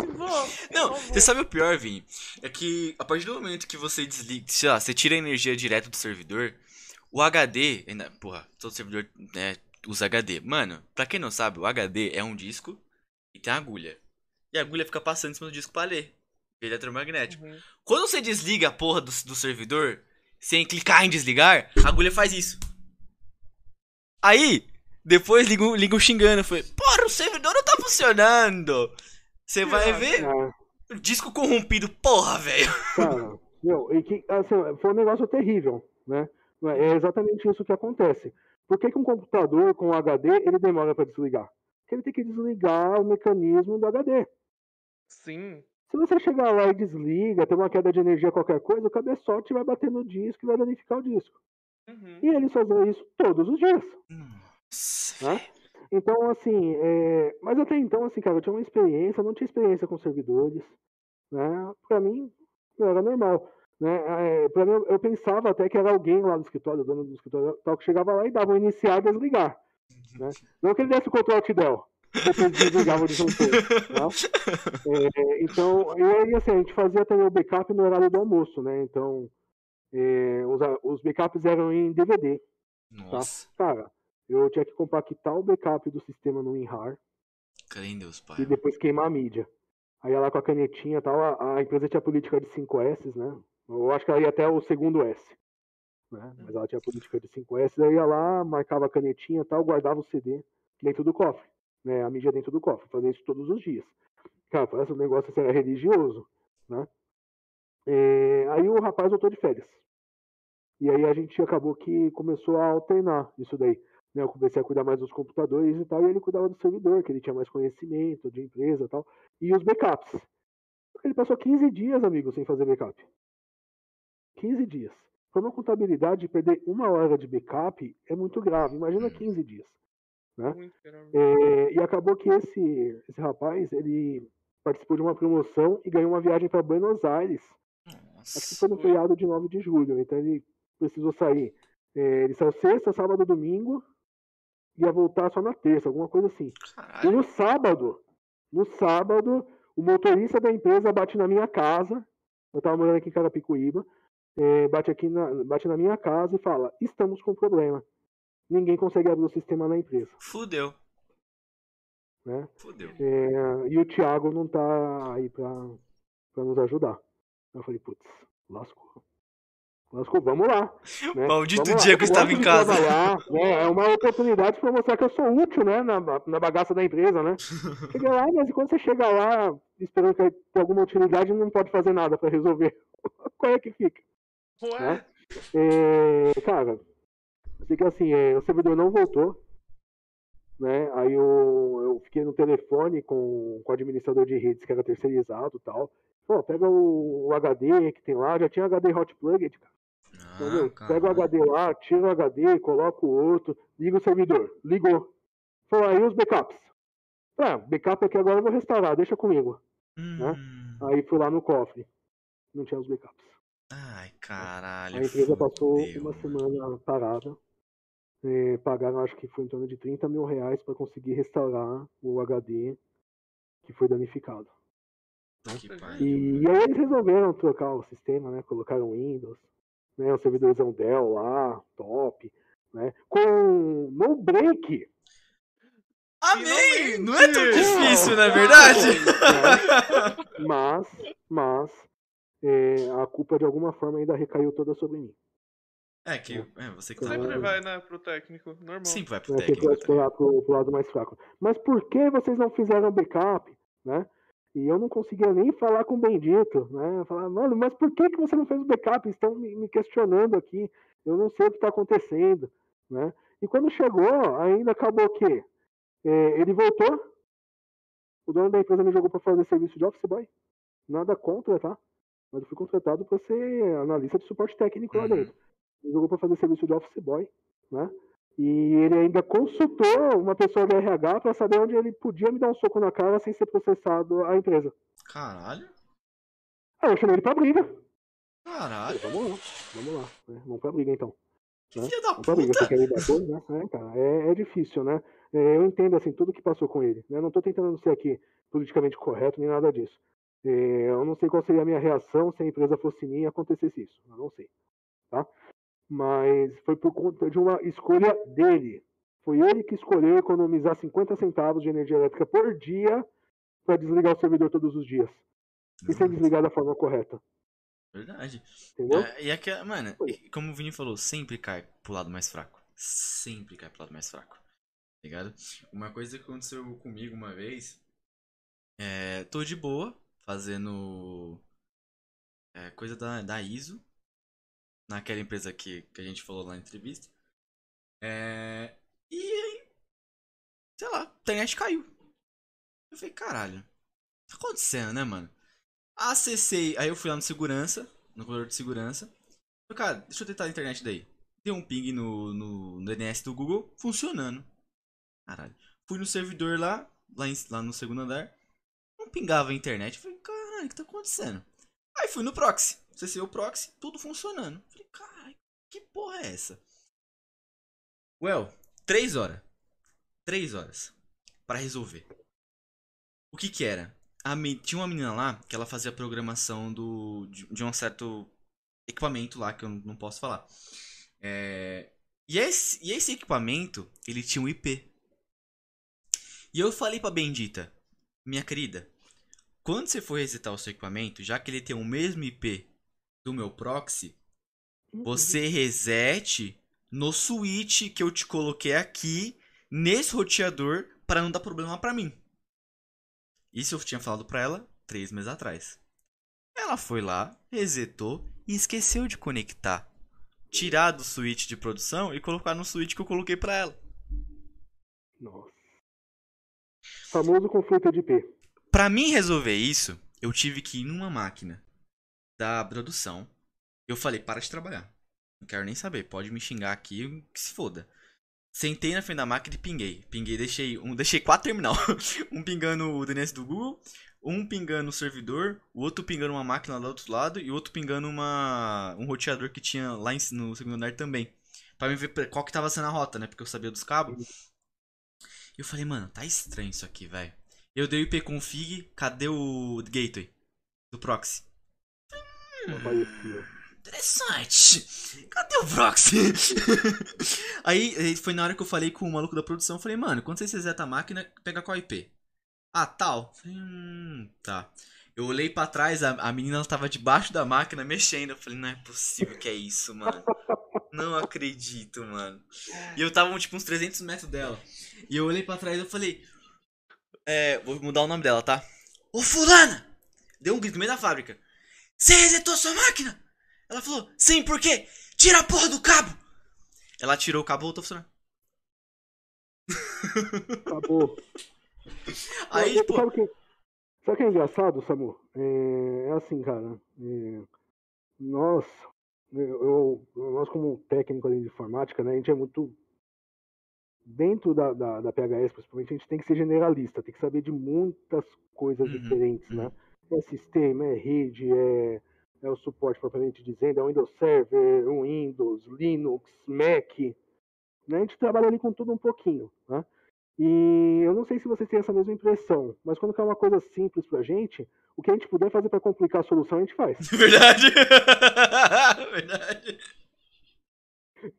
se vou. Não, vou. você sabe o pior, Vini? É que a partir do momento que você desliga, sei lá, você tira a energia direto do servidor, o HD, ainda- porra, todo servidor né, usa HD. Mano, pra quem não sabe, o HD é um disco e tem agulha. E a agulha fica passando em cima do disco pra ler. Eletromagnético. Uhum. Quando você desliga a porra do, do servidor, sem clicar em desligar, a agulha faz isso. Aí, depois liga, um- liga um xingando. Foi, porra, o servidor não tá funcionando. Você vai ver É, disco corrompido, porra, velho. cara, meu, e que, assim, foi um negócio terrível, né? É exatamente isso que acontece. Por que, que um computador com HD ele demora para desligar? Porque ele tem que desligar o mecanismo do HD. Sim. Se você chegar lá e desliga, tem uma queda de energia, qualquer coisa, o cabeçote vai bater no disco e vai danificar o disco. Uhum. E eles fazem isso todos os dias. Nossa, Né? Então, assim, é... mas até então, assim, cara, eu tinha uma experiência, não tinha experiência com servidores, né? Pra mim, não era normal, né? É, pra mim, eu- pensava até que era alguém lá do escritório, o dono do escritório, tal, que chegava lá e dava um iniciar e desligar, né? Não que ele desse o Ctrl Alt Del, depois desligava o disjuntor, tá? É, então, e aí, assim, a gente fazia também o backup no horário do almoço, né? Então, é, os, os backups eram em DVD, Nossa. Cara, eu tinha que compactar o backup do sistema no WinRAR Crê em Deus, pai. e depois queimar a mídia. Aí ela com a canetinha e tal, a, a empresa tinha política de 5 S, né? Eu acho que ela ia até o segundo S. Né? Mas ela tinha política de 5 S, daí ia lá, marcava a canetinha e tal, guardava o CD dentro do cofre. Né? A mídia dentro do cofre. Fazia isso todos os dias. Cara, parece um negócio assim, era religioso. Né? É, aí o rapaz voltou de férias. E aí a gente acabou que começou a alternar isso daí. Né? Eu comecei a cuidar mais dos computadores e tal, e ele cuidava do servidor, que ele tinha mais conhecimento de empresa e tal, e os backups. Ele passou 15 dias, amigo, sem fazer backup. 15 dias. Para uma contabilidade, perder uma hora de backup é muito grave. Imagina 15 dias. Né? É, e acabou que esse, esse rapaz, ele participou de uma promoção e ganhou uma viagem para Buenos Aires Acho que foi Nossa. no feriado de 9 de julho, então ele precisou sair. É, ele saiu sexta, sábado, domingo, ia voltar só na terça, alguma coisa assim. E Caralho. no sábado, no sábado, o motorista da empresa bate na minha casa. Eu tava morando aqui em Carapicuíba. é, bate aqui na, bate na minha casa e fala: estamos com problema. Ninguém consegue abrir o sistema na empresa. Fudeu. Né? Fudeu. É, e o Thiago não tá aí pra, pra nos ajudar. Eu falei, putz, lascou. Lascou, vamos lá. Né? Maldito Vamos lá. dia que eu estava em casa. trabalhar, né? É uma oportunidade para mostrar que eu sou útil, né? Na, na bagaça da empresa, né? Chega lá, mas quando você chega lá esperando que ter alguma utilidade, não pode fazer nada para resolver. Qual é que fica? Ué? né? É, cara, fica assim, é, o servidor não voltou, né? Aí eu, eu fiquei no telefone com, com o administrador de redes que era terceirizado e tal. Pô, pega o, HD que tem lá, já tinha HD hot plugged, cara. Ah, pega o. HD lá, tira o HD, coloca o outro, liga o servidor. Ligou. Falou, aí os backups. Ah, backup aqui agora eu vou restaurar, deixa comigo. Hum. Aí fui lá no cofre. Não tinha os backups. Ai, caralho. A empresa passou uma semana parada. É, pagaram, acho que foi em torno de 30 mil reais para conseguir restaurar o HD que foi danificado. E- pariu. E, e aí eles resolveram trocar o sistema, né? Colocaram Windows, né? O servidorzão Dell lá, top, né? Com no break. Amém! Não é tão difícil, não é verdade? Mas, mas é, a culpa de alguma forma ainda recaiu toda sobre mim. É que é, você que tá Sempre vai, né, pro técnico. Normal. Sempre vai pro né, sempre técnico. vai explorar pro, pro lado mais fraco. Mas por que vocês não fizeram backup, né? E eu não conseguia nem falar com o Bendito, né? Falar, mano, mas por que, que você não fez o backup? Estão me, questionando aqui. Eu não sei o que está acontecendo, né? E quando chegou, ainda acabou o quê? É, ele voltou, o dono da empresa me jogou para fazer serviço de office boy. Nada contra, tá? Mas eu fui contratado para ser analista de suporte técnico lá Uhum. dentro. Me jogou para fazer serviço de office boy, né? E ele ainda consultou uma pessoa do RH para saber onde ele podia me dar um soco na cara sem ser processado a empresa. Caralho. Aí eu chamei ele pra briga. Caralho. Falei, vamos lá, vamos lá. né? Vamos pra briga então. Que né? filho da Vamos pra briga, puta. você quer me bater, né? É, cara, é, é difícil, né? É, eu entendo, assim, tudo que passou com ele. Né? Não tô tentando ser aqui politicamente correto nem nada disso. É, eu não sei qual seria a minha reação se a empresa fosse minha e acontecesse isso. Eu não sei, tá? Mas foi por conta de uma escolha dele. Foi ele que escolheu economizar 50 centavos de energia elétrica por dia para desligar o servidor todos os dias. E sem desligar da forma correta. Verdade. Entendeu? É, e aquela, mano, Foi. e como o Vini falou, sempre cai pro lado mais fraco. Sempre cai pro lado mais fraco. Tá ligado? Uma coisa que aconteceu comigo uma vez É, tô de boa, fazendo é, coisa da, da ISO, naquela empresa que, que a gente falou lá na entrevista. É, e aí, sei lá, a internet caiu. Eu falei, caralho, tá acontecendo, né, mano? Acessei, aí eu fui lá no segurança, no corredor de segurança. Falei, cara, deixa eu tentar a internet daí. Deu um ping no, no, no DNS do Google, funcionando. Caralho. Fui no servidor lá, lá, em, lá no segundo andar. Não pingava a internet. Eu falei, caralho, o que tá acontecendo? Aí fui no proxy. Acessei o proxy, tudo funcionando. Caralho, que porra é essa? Well, três horas. Três horas. para resolver. O que que era? A, tinha uma menina lá que ela fazia programação do, de, de um certo equipamento lá que eu não posso falar. É, e, esse, e esse equipamento, ele tinha um IP. E eu falei pra Bendita, minha querida, quando você for resetar o seu equipamento, já que ele tem o mesmo IP do meu proxy. Você resete no switch que eu te coloquei aqui, nesse roteador, para não dar problema para mim. Isso eu tinha falado pra ela três meses atrás. Ela foi lá, resetou e esqueceu de conectar. Tirar do switch de produção e colocar no switch que eu coloquei pra ela. Nossa. Famoso conflito de IP. Pra mim resolver isso, eu tive que ir numa máquina da produção. Eu falei, para de trabalhar. Não quero nem saber, pode me xingar aqui, que se foda. Sentei na frente da máquina e pinguei. Pinguei, deixei um, deixei quatro terminal. um pingando o DNS do Google, um pingando o servidor, o outro pingando uma máquina lá do outro lado e o outro pingando uma um roteador que tinha lá no segundo andar também. Pra ver qual que tava sendo a rota, né? Porque eu sabia dos cabos. Eu falei, mano, tá estranho isso aqui, velho. Eu dei o IP config, cadê o gateway do proxy? Hum, interessante. Cadê o proxy? aí foi na hora que eu falei com o maluco da produção, eu falei, mano, quando você reseta a máquina, pega qual IP? Ah, tal. Hum, tá. Eu olhei para trás, a, a menina tava debaixo da máquina mexendo. Eu falei, não é possível que é isso, mano. Não acredito, mano. E eu tava, tipo, uns 300 metros dela. E eu olhei para trás e falei... É, vou mudar o nome dela, tá? Ô, fulana! Deu um grito no meio da fábrica. Você resetou sua máquina? Ela falou, sim, por quê? Tira a porra do cabo! Ela tirou o cabo e voltou a funcionar. Acabou. Aí, sabe, sabe, que, sabe que é engraçado, Samu? É, é assim, cara. É, nós, eu, nós como técnico ali de informática, né, a gente é muito dentro da, da, da, PHS, principalmente, a gente tem que ser generalista, tem que saber de muitas coisas uhum, diferentes, né? uhum. né? É sistema, é rede, é, é o suporte propriamente dizendo, é o Windows Server, o Windows, Linux, Mac. Né? A gente trabalha ali com tudo um pouquinho, né? E eu não sei se vocês têm essa mesma impressão, mas quando é uma coisa simples pra gente, o que a gente puder fazer para complicar a solução, a gente faz. Verdade. Verdade.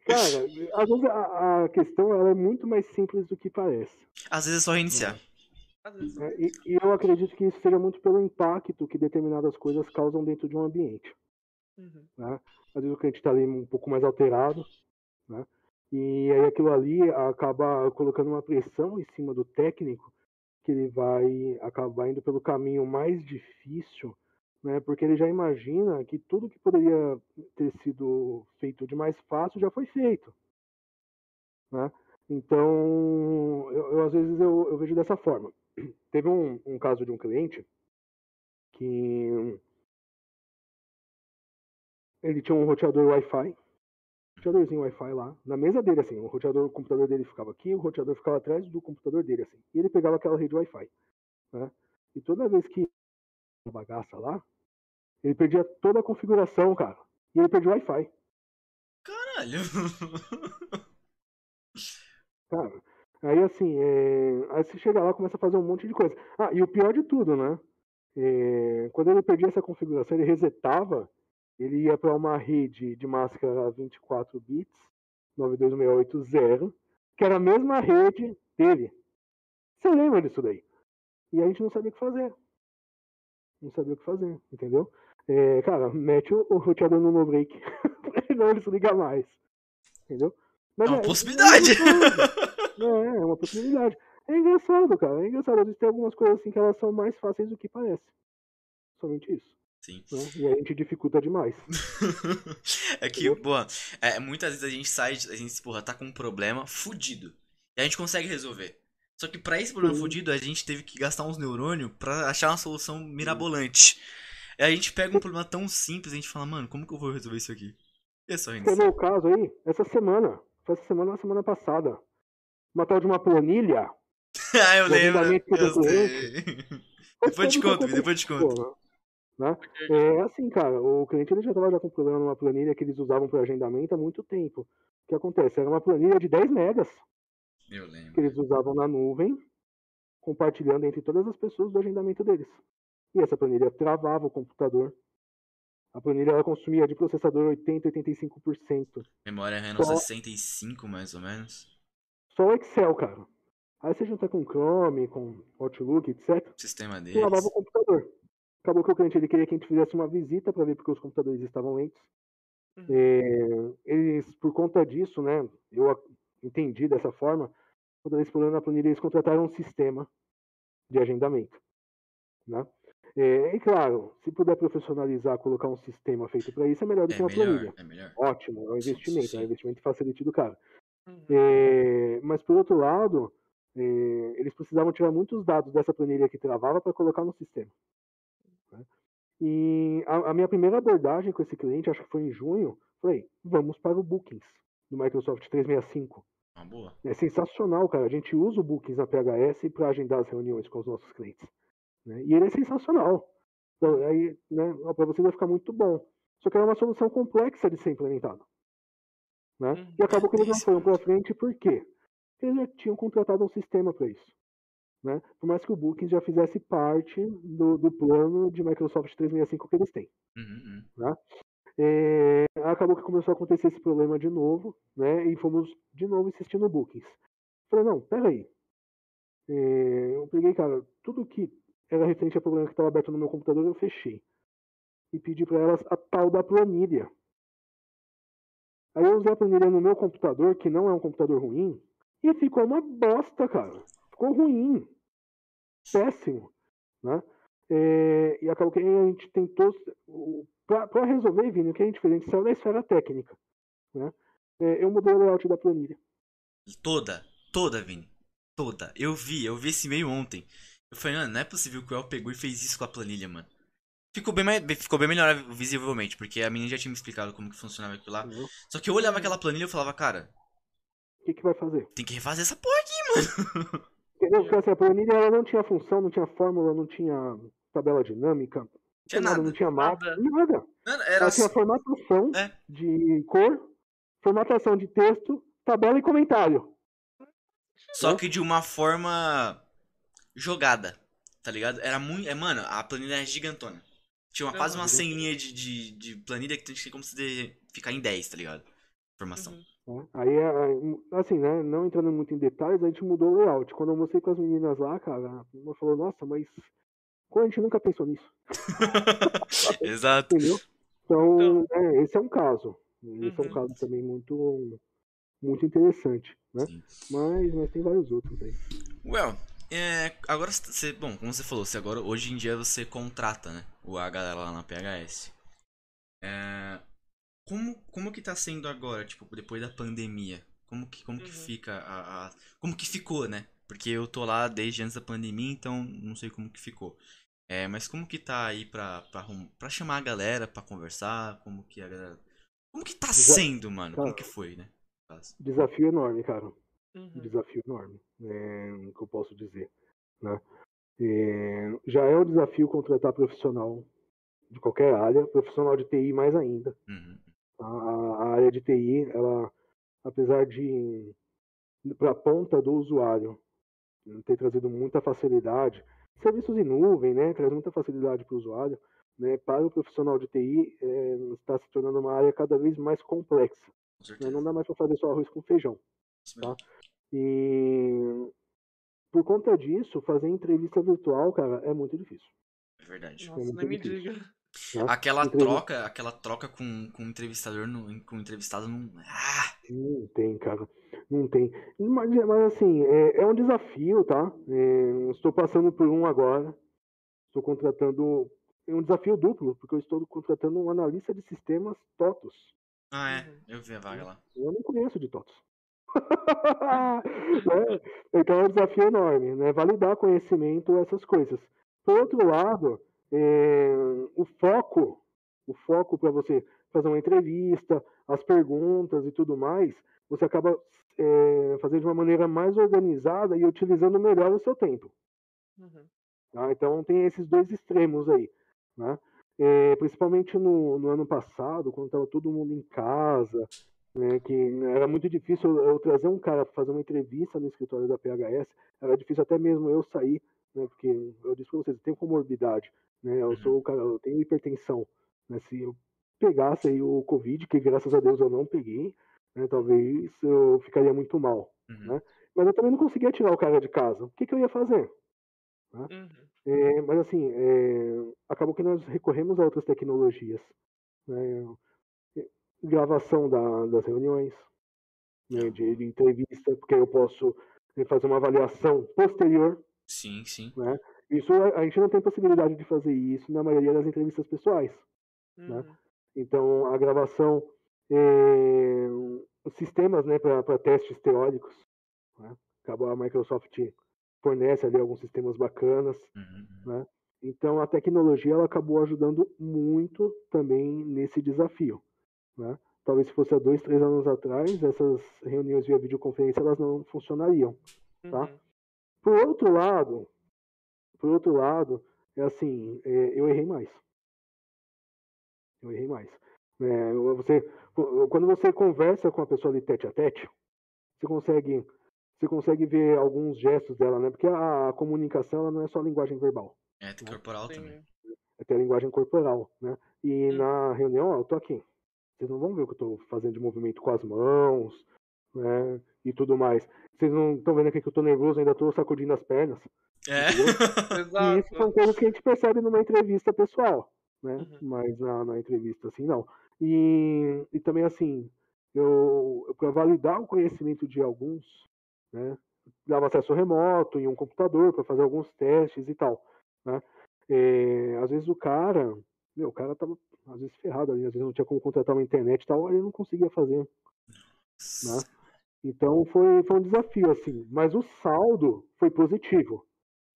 Cara, às vezes a, a, questão é muito mais simples do que parece. Às vezes é só reiniciar. É, e, e, eu acredito que isso seja muito pelo impacto que determinadas coisas causam dentro de um ambiente. Uhum. Né? Às vezes o cliente está ali um pouco mais alterado, né? E aí aquilo ali acaba colocando uma pressão em cima do técnico, que ele vai acabar indo pelo caminho mais difícil, né? Porque ele já imagina que tudo que poderia ter sido feito de mais fácil já foi feito, né? Então, eu, eu às vezes eu, eu, vejo dessa forma. Teve um, um caso de um cliente que ele tinha um roteador Wi-Fi roteadorzinho Wi-Fi lá, na mesa dele, assim. O roteador, o computador dele ficava aqui, o roteador ficava atrás do computador dele, assim. E ele pegava aquela rede Wi-Fi, né? E toda vez que bagaça lá, ele perdia toda a configuração, cara. E ele perdia o Wi-Fi. Caralho! Cara, aí assim, é... aí você chega lá começa a fazer um monte de coisa. Ah, e o pior de tudo, né? É... Quando ele perdia essa configuração, ele resetava ele ia para uma rede de máscara 24 bits, 92680, que era a mesma rede dele. Você lembra disso daí? E a gente não sabia o que fazer. Não sabia o que fazer, entendeu? É, cara, mete o, o roteador no no break pra ele não desligar mais. Entendeu? Mas é uma é, possibilidade! É, é, uma possibilidade. É engraçado, cara. É engraçado. Às vezes tem algumas coisas assim que elas são mais fáceis do que parece. Somente isso. Sim. Né? E a gente dificulta demais. é que, boa, é, muitas vezes a gente sai, a gente, porra, tá com um problema fudido. E a gente consegue resolver. Só que pra esse problema Sim. fudido, a gente teve que gastar uns neurônios pra achar uma solução mirabolante. E a gente pega um problema tão simples, a gente fala, mano, como que eu vou resolver isso aqui? E é só Quer ver reiniciar. o caso aí? Essa semana. Foi essa semana na semana passada. Uma tal de uma planilha. ah, eu lembro. do Eu sei. Depois te que conto, depois te conto. né? É assim, cara, o cliente ele já estava já com problema numa planilha que eles usavam para agendamento há muito tempo. O que acontece? Era uma planilha de 10 megas Eu que lembro. eles usavam na nuvem, compartilhando entre todas as pessoas do agendamento deles. E essa planilha travava o computador. A planilha ela consumia de processador 80, 85%. Memória RAM Só- 65, mais ou menos. Só o Excel, cara. Aí você junta com Chrome, com Outlook, etc. O sistema e lavava deles. o computador. Acabou que o cliente ele queria que a gente fizesse uma visita para ver porque os computadores estavam lentos. Uhum. É, eles, por conta disso, né, eu a- entendi dessa forma, quando eles foram na planilha, eles contrataram um sistema de agendamento. Né? É, e claro, se puder profissionalizar, colocar um sistema feito para isso, é melhor do que É uma planilha. melhor, é melhor. Ótimo, é um investimento, é Sim. um investimento facilite do cara. Uhum. É, mas por outro lado, é, eles precisavam tirar muitos dados dessa planilha que travava para colocar no sistema. né? E a, a minha primeira abordagem com esse cliente, acho que foi em junho, foi: vamos para o Bookings do Microsoft 365. Uma boa. É sensacional, cara. A gente usa o Bookings na PHS para agendar as reuniões com os nossos clientes. né? E ele é sensacional. Então, aí, né, para você vai ficar muito bom. Só que é uma solução complexa de ser implementada. Né? Uhum. E acabou que eles não foram para frente, por quê? Porque eles já tinham contratado um sistema para isso. Né? Por mais que o Bookings já fizesse parte do, do plano de Microsoft 365 que eles têm. Uhum, uhum. É, acabou que começou a acontecer esse problema de novo, né? E fomos de novo insistindo no Bookings. Falei, não, peraí. É, eu peguei, cara, tudo que era referente a problema que estava aberto no meu computador, eu fechei. E pedi para elas a tal da planilha. Aí eu usei a planilha no meu computador, que não é um computador ruim, e ficou uma bosta, cara. Ficou ruim. Péssimo. Né? É, e acabou que a gente tentou. Para resolver, Vini, o que a gente fez? A gente saiu da esfera técnica. Né? É, eu mudei o layout da planilha. Toda, toda, Vini. Toda. Eu vi, eu vi esse e-mail ontem. Eu falei, mano, não é possível que o El pegou e fez isso com a planilha, mano. Ficou bem, mais- ficou bem melhor visivelmente, porque a menina já tinha me explicado como que funcionava aquilo lá. entendeu? Só que eu olhava aquela planilha e eu falava, cara, O que, que vai fazer? tem que refazer essa porra aqui, mano. Entendeu? Porque assim, a planilha ela não tinha função, não tinha fórmula, não tinha tabela dinâmica, não Tinha nada, nada. não tinha mapa, Nada. nada. Mano, Ela era tinha formatação É. de cor, formatação de texto, tabela e comentário. Só que de uma forma jogada, tá ligado? Era muito. É, mano, a planilha é gigantona. Tinha uma, quase uma Aham. 100 linhas de, de, de planilha que tinha como se de- ficar em 10, tá ligado? Informação. Uhum. né? Aí, é, assim, né, não entrando muito em detalhes, a gente mudou o layout. Quando eu mostrei com as meninas lá, cara, uma falou, nossa, mas como a gente nunca pensou nisso, Exato. entendeu? Então, é, esse é um caso. Esse é um Uhum. caso também muito, muito interessante, né? Sim. Mas, mas tem vários outros aí. Well, é, agora você, bom, como você falou, você agora hoje em dia você contrata, né, a galera lá na PHS. É, como como que tá sendo agora, tipo, depois da pandemia? Como que como que Uhum. fica a, a- como que ficou, né? Porque eu tô lá desde antes da pandemia, então não sei como que ficou. É, mas como que tá aí pra, pra, pra chamar a galera pra conversar? Como que a galera. Como que tá sendo, mano? Como cara. que foi, né? Desafio enorme, cara. Uhum. desafio enorme, é, o que eu posso dizer. Né? É, já é um desafio contratar profissional de qualquer área, profissional de TI mais ainda. Uhum. A, a área de TI, ela, apesar de para a ponta do usuário ter trazido muita facilidade, serviços em nuvem, né, traz muita facilidade para o usuário, né, para o profissional de TI é, está se tornando uma área cada vez mais complexa. Com né? Não dá mais para fazer só arroz com feijão. Mesmo. E por conta disso, fazer entrevista virtual, cara, é muito difícil. É verdade. Nossa, muito nem me difícil. diga. né? Aquela Entrevista- troca, aquela troca com, com o entrevistador, no, com o entrevistado não. Ah! Não tem, cara. Não tem. Mas, mas assim, é, é um desafio, tá? É, estou passando por um agora. Estou contratando. É um desafio duplo, porque eu estou contratando um analista de sistemas TOTOS. Ah, é. Eu vi a vaga lá. Eu não conheço de TOTOS. Né? Então é um desafio enorme, né? Validar conhecimento, essas coisas. Por outro lado, é, o foco, o foco para você fazer uma entrevista, as perguntas e tudo mais, você acaba é, fazendo de uma maneira mais organizada e utilizando melhor o seu tempo. Uhum. Tá? Então tem esses dois extremos aí. Né? É, principalmente no, no, ano passado, quando estava todo mundo em casa, né, que era muito difícil eu, eu trazer um cara para fazer uma entrevista no escritório da PHS, era difícil até mesmo eu sair, né, porque eu disse para vocês, eu tenho comorbidade, né, eu sou o cara, eu tenho hipertensão, né, se eu pegasse aí o Covid, que graças a Deus eu não peguei, né, talvez eu ficaria muito mal, uhum. né, mas eu também não conseguia tirar o cara de casa, o que, que eu ia fazer? Né? Uhum. É, mas assim, é, acabou que nós recorremos a outras tecnologias, né, gravação da, das reuniões, né, de, de, entrevista, porque eu posso né, fazer uma avaliação posterior. Sim, sim. Né? Isso a gente não tem possibilidade de fazer isso na maioria das entrevistas pessoais. Né? Uhum. Né? Então a gravação, é, sistemas né, para testes teóricos, né? acabou a Microsoft fornece ali alguns sistemas bacanas, uhum. né? Então a tecnologia ela acabou ajudando muito também nesse desafio. Né? Talvez se fosse há dois, três anos atrás, essas reuniões via videoconferência elas não funcionariam. Tá? Uhum. Por outro lado, por outro lado, é assim, é, eu errei mais. Eu errei mais. É, você, quando você conversa com a pessoa ali tete a tete, você consegue, você consegue ver alguns gestos dela, né? Porque a, comunicação ela não é só linguagem verbal. É, tem né? corporal Sim. também. É tem a linguagem corporal, né? E hum. na reunião, ó, eu tô aqui. Vocês não vão ver o que eu estou fazendo de movimento com as mãos, né? E tudo mais. Vocês não estão vendo aqui que eu estou nervoso, ainda estou sacudindo as pernas. É. Exato. E isso são coisas que a gente percebe numa entrevista pessoal, né? Uhum. Mas na, na, entrevista, assim, não. E, e também, assim, eu, eu para validar o conhecimento de alguns, né? Dava acesso remoto em um computador para fazer alguns testes e tal, né? É, às vezes o cara, meu, o cara tava às vezes ferrado ali, às vezes não tinha como contratar uma internet e tal, ele não conseguia fazer. Né? Então foi, foi um desafio, assim. Mas o saldo foi positivo,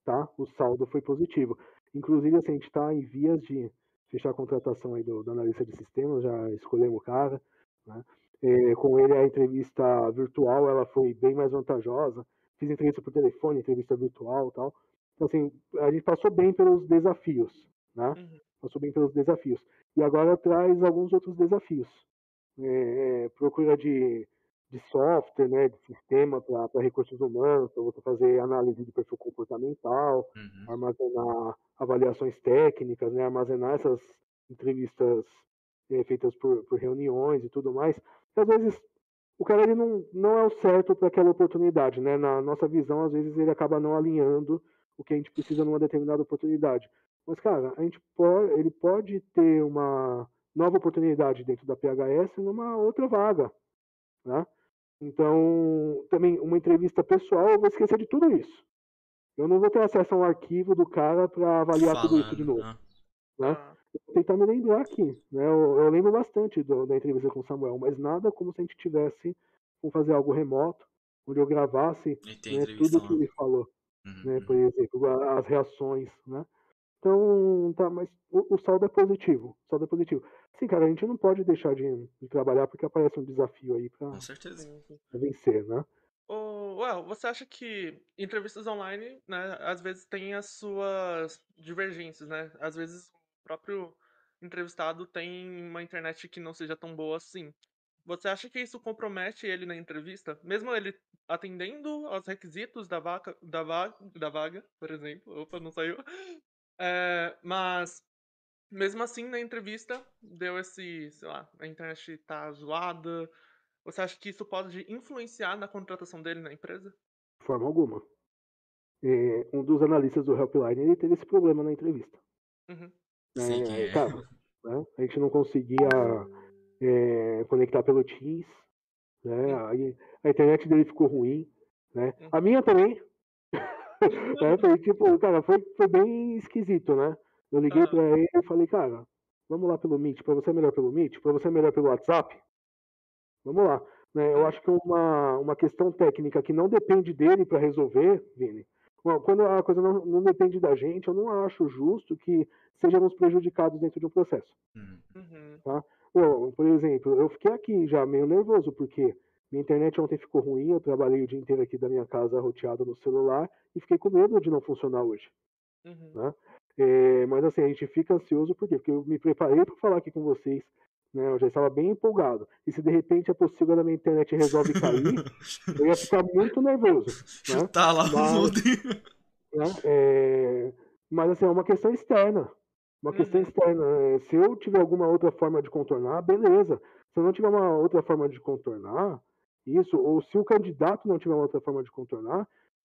tá? O saldo foi positivo. Inclusive, assim, a gente está em vias de fechar a contratação aí do, do analista de sistemas, já escolhemos o cara, né? É, com ele a entrevista virtual ela foi bem mais vantajosa. Fiz entrevista por telefone, entrevista virtual tal. Então, assim, a gente passou bem pelos desafios, né? Uhum. Passou bem pelos desafios. E agora traz alguns outros desafios. É, é, procura de, de software, né, de sistema para recursos humanos, para você fazer análise de perfil comportamental, uhum. armazenar avaliações técnicas, né, armazenar essas entrevistas é, feitas por, por reuniões e tudo mais. E, às vezes o cara ele não, não é o certo para aquela oportunidade, né? Na nossa visão, às vezes ele acaba não alinhando o que a gente precisa numa determinada oportunidade. Mas, cara, a gente pode, ele pode ter uma nova oportunidade dentro da PHS numa outra vaga, né? Então, também uma entrevista pessoal, eu vou esquecer de tudo isso. Eu não vou ter acesso ao arquivo do cara para avaliar Falando, tudo isso de novo, né? né? Ah. Vou tentar me lembrar aqui, né? Eu, eu lembro bastante do, da entrevista com o Samuel, mas nada como se a gente tivesse como fazer algo remoto, onde eu gravasse né, tudo que ele falou, uhum. né? Por exemplo, as reações, né? Então, tá, mas o, o, saldo é positivo. O saldo é positivo. Sim, cara, a gente não pode deixar de, de trabalhar porque aparece um desafio aí pra, pra vencer, né? Oh, well, você acha que entrevistas online, né, às vezes tem as suas divergências, né? Às vezes o próprio entrevistado tem uma internet que não seja tão boa assim. Você acha que isso compromete ele na entrevista? Mesmo ele atendendo aos requisitos da, vaca, da, vaga, da vaga, por exemplo. Opa, não saiu. É, mas, mesmo assim, na entrevista, deu esse, sei lá, a internet tá zoada. Você acha que isso pode influenciar na contratação dele na empresa? De forma alguma. É, um dos analistas do Helpline ele teve esse problema na entrevista. Uhum. É, cara, né, a gente não conseguia é, conectar pelo Teams. Né? Aí a internet dele ficou ruim, né? A minha também. né? Foi tipo, cara, foi, foi bem esquisito, né? Eu liguei pra ele e falei, cara, vamos lá pelo Meet, pra você é melhor pelo Meet, pra você é melhor pelo WhatsApp? Vamos lá. Né? Eu acho que uma, uma questão técnica que não depende dele para resolver, Vini, Bom, quando a coisa não, não, depende da gente, eu não acho justo que sejamos prejudicados dentro de um processo. Uhum. Tá? Bom, por exemplo, eu fiquei aqui já meio nervoso, porque minha internet ontem ficou ruim, eu trabalhei o dia inteiro aqui da minha casa roteado no celular e fiquei com medo de não funcionar hoje. Uhum. Né? É, mas assim, a gente fica ansioso por quê? Porque eu me preparei para falar aqui com vocês, né? Eu já estava bem empolgado. E se de repente a possível da minha internet resolve cair, eu ia ficar muito nervoso. Né? Tá lá mas, né? é, mas assim, é uma questão externa. Uma uhum. questão externa. É, se eu tiver alguma outra forma de contornar, beleza. Se eu não tiver uma outra forma de contornar, isso, ou se o candidato não tiver outra forma de contornar,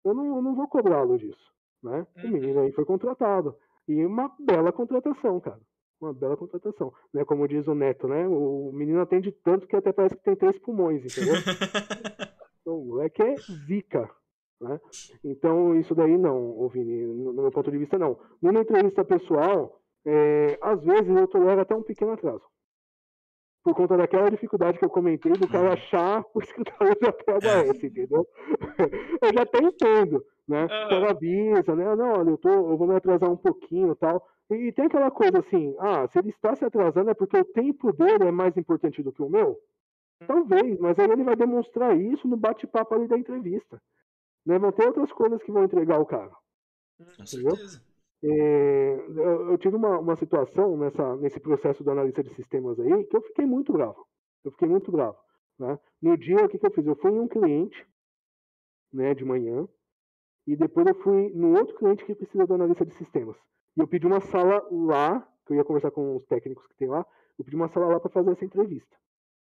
eu não, eu não vou cobrá-lo disso. Né? Uhum. O menino aí foi contratado. E uma bela contratação, cara uma bela contratação. Né? Como diz o Neto, né? O menino atende tanto que até parece que tem três pulmões, entendeu? então, o moleque é zica. Né? Então, isso daí não, Vini, no meu ponto de vista, não. Numa entrevista pessoal, é, às vezes eu tolero até um pequeno atraso. Por conta daquela dificuldade que eu comentei do cara achar o escritório da PHS, entendeu? eu já até entendo, né? O cara avisa, né? Não, olha, eu, tô, eu vou me atrasar um pouquinho tal. E, tem aquela coisa assim, ah, se ele está se atrasando é porque o tempo dele é mais importante do que o meu? Talvez, mas aí ele vai demonstrar isso no bate-papo ali da entrevista. Né? Vão ter outras coisas que vão entregar o cara. Com entendeu? certeza. É, eu, tive uma, uma situação nessa, nesse processo do analista de sistemas aí que eu fiquei muito bravo. Eu fiquei muito bravo. Né? No dia, o que, que eu fiz? Eu fui em um cliente né, de manhã e depois eu fui no outro cliente que precisa do analista de sistemas. E eu pedi uma sala lá, que eu ia conversar com os técnicos que tem lá, eu pedi uma sala lá para fazer essa entrevista.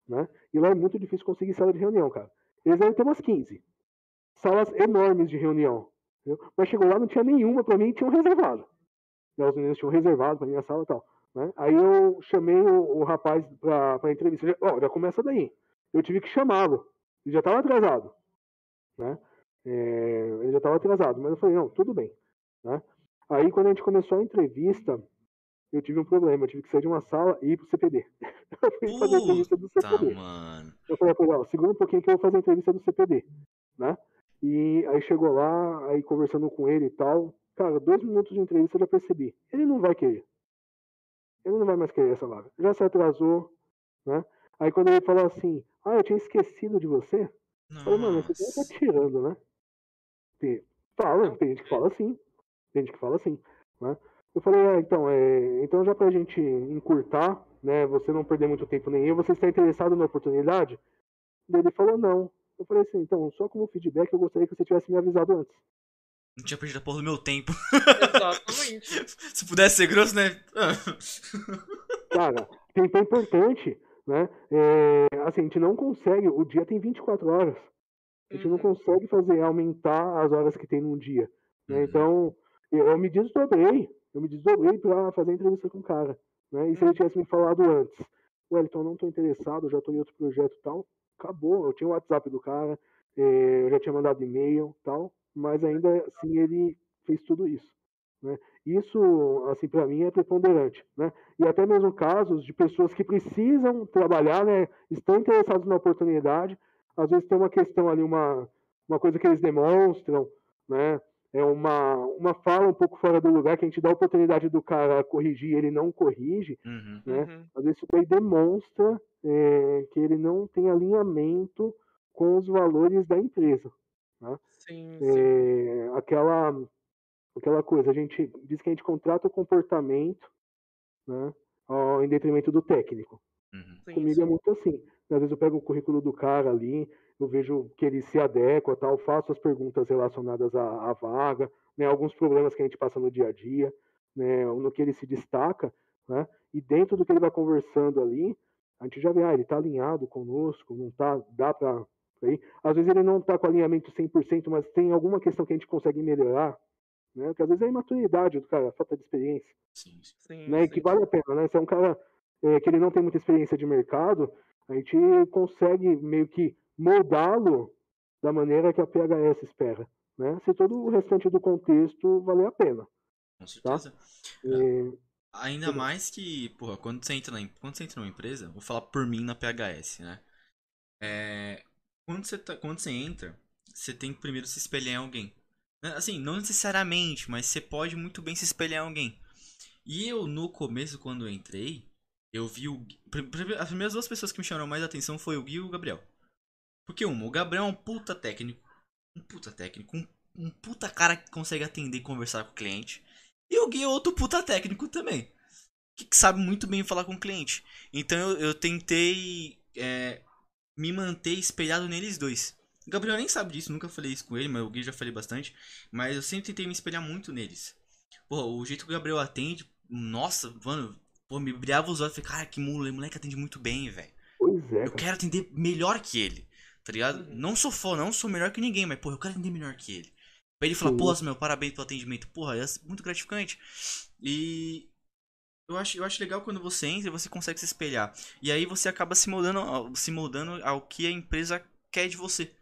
Né? E lá é muito difícil conseguir sala de reunião, cara. Eles devem ter umas 15. Salas enormes de reunião. Entendeu? Mas chegou lá, não tinha nenhuma para mim, tinham reservado. Os meninos tinham reservado para minha sala e tal. Né? Aí eu chamei o, o rapaz para entrevista. Já, ó, já começa daí. Eu tive que chamá-lo. Ele já estava atrasado. Né? É, ele já estava atrasado. Mas eu falei, não, tudo bem. Né? Aí, quando a gente começou a entrevista, eu tive um problema. Eu tive que sair de uma sala e ir pro CPD. Eu fui fazer a entrevista do CPD. Mano. Eu falei, ó, segura um pouquinho que eu vou fazer a entrevista do CPD, né? E aí chegou lá, aí conversando com ele e tal. Cara, dois minutos de entrevista eu já percebi. Ele não vai querer. Ele não vai mais querer essa vaga. Já se atrasou, né? Aí quando ele falou assim, ah, eu tinha esquecido de você. Nossa. Eu falei, mano, você tá tirando, né? Fala, tem gente que fala assim. Tem gente que fala assim, né? Eu falei, é, então, é, então já pra gente encurtar, né, você não perder muito tempo nem eu, você está interessado na oportunidade? Ele falou, não. Eu falei assim, então, só como feedback, eu gostaria que você tivesse me avisado antes. Não tinha perdido a porra do meu tempo. Exatamente. Se pudesse ser grosso, né? Cara, tempo é importante, né? É, assim, a gente não consegue, o dia tem 24 horas. A gente uhum. não consegue fazer aumentar as horas que tem num dia. Né? Uhum. Então, eu me desdobrei, eu me desdobrei para fazer a entrevista com o cara. Né? E se ele tivesse me falado antes, Wellington, não estou interessado, já estou em outro projeto e tal, acabou. Eu tinha o WhatsApp do cara, eh, eu já tinha mandado e-mail tal, mas ainda assim ele fez tudo isso. Né? Isso, assim, para mim é preponderante. Né? E até mesmo casos de pessoas que precisam trabalhar, né, estão interessados na oportunidade, às vezes tem uma questão ali, uma, uma coisa que eles demonstram, né? É uma, uma fala um pouco fora do lugar, que a gente dá a oportunidade do cara corrigir ele não corrige, uhum. né? Uhum. Às vezes isso daí demonstra é, que ele não tem alinhamento com os valores da empresa. Né? Sim, é, Aquela, aquela coisa, a gente diz que a gente contrata o comportamento né, ao, em detrimento do técnico. Uhum. Comigo sim. é muito assim. Às vezes eu pego o currículo do cara ali, eu vejo que ele se adequa, tal, faço as perguntas relacionadas à, à vaga, né, alguns problemas que a gente passa no dia a dia, né, no que ele se destaca, né, e dentro do que ele vai conversando ali, a gente já vê, ah, ele está alinhado conosco, não tá, dá para ir. Às vezes ele não está com alinhamento 100%, mas tem alguma questão que a gente consegue melhorar, né, que às vezes é a imaturidade do cara, a falta de experiência, sim, sim, né, sim. que vale a pena, né, se é um cara é, que ele não tem muita experiência de mercado, a gente consegue meio que moldá-lo da maneira que a PHS espera, né? Se todo o restante do contexto valer a pena. Com certeza. Tá? E... Ainda mais que, porra, quando você entra na, quando você entra numa empresa, vou falar por mim na PHS, né? É, quando, você tá, quando você entra, você tem que primeiro se espelhar em alguém. Né, assim, não necessariamente, mas você pode muito bem se espelhar em alguém. E eu, no começo, quando eu entrei, eu vi o. As primeiras duas pessoas que me chamaram mais atenção foi o Gui e o Gabriel. Porque, um, o Gabriel é um puta técnico. Um puta técnico. Um, um puta cara que consegue atender e conversar com o cliente. E o Gui é outro puta técnico também. Que sabe muito bem falar com o cliente. Então eu, eu tentei é, me manter espelhado neles dois. O Gabriel nem sabe disso, nunca falei isso com ele, mas o Gui já falei bastante. Mas eu sempre tentei me espelhar muito neles. Pô, o jeito que o Gabriel atende, nossa, mano, pô, me brilhava os olhos. Falei, cara, que mula, moleque atende muito bem, velho. Pois é. Eu quero atender melhor que ele, tá ligado? Uhum. Não sou fã, não sou melhor que ninguém, mas, pô, eu quero atender melhor que ele. Pra ele falar, pô, meu, parabéns pelo atendimento. Porra, é muito gratificante. E eu acho, eu acho legal quando você entra e você consegue se espelhar. E aí você acaba se moldando, se moldando ao que a empresa quer de você.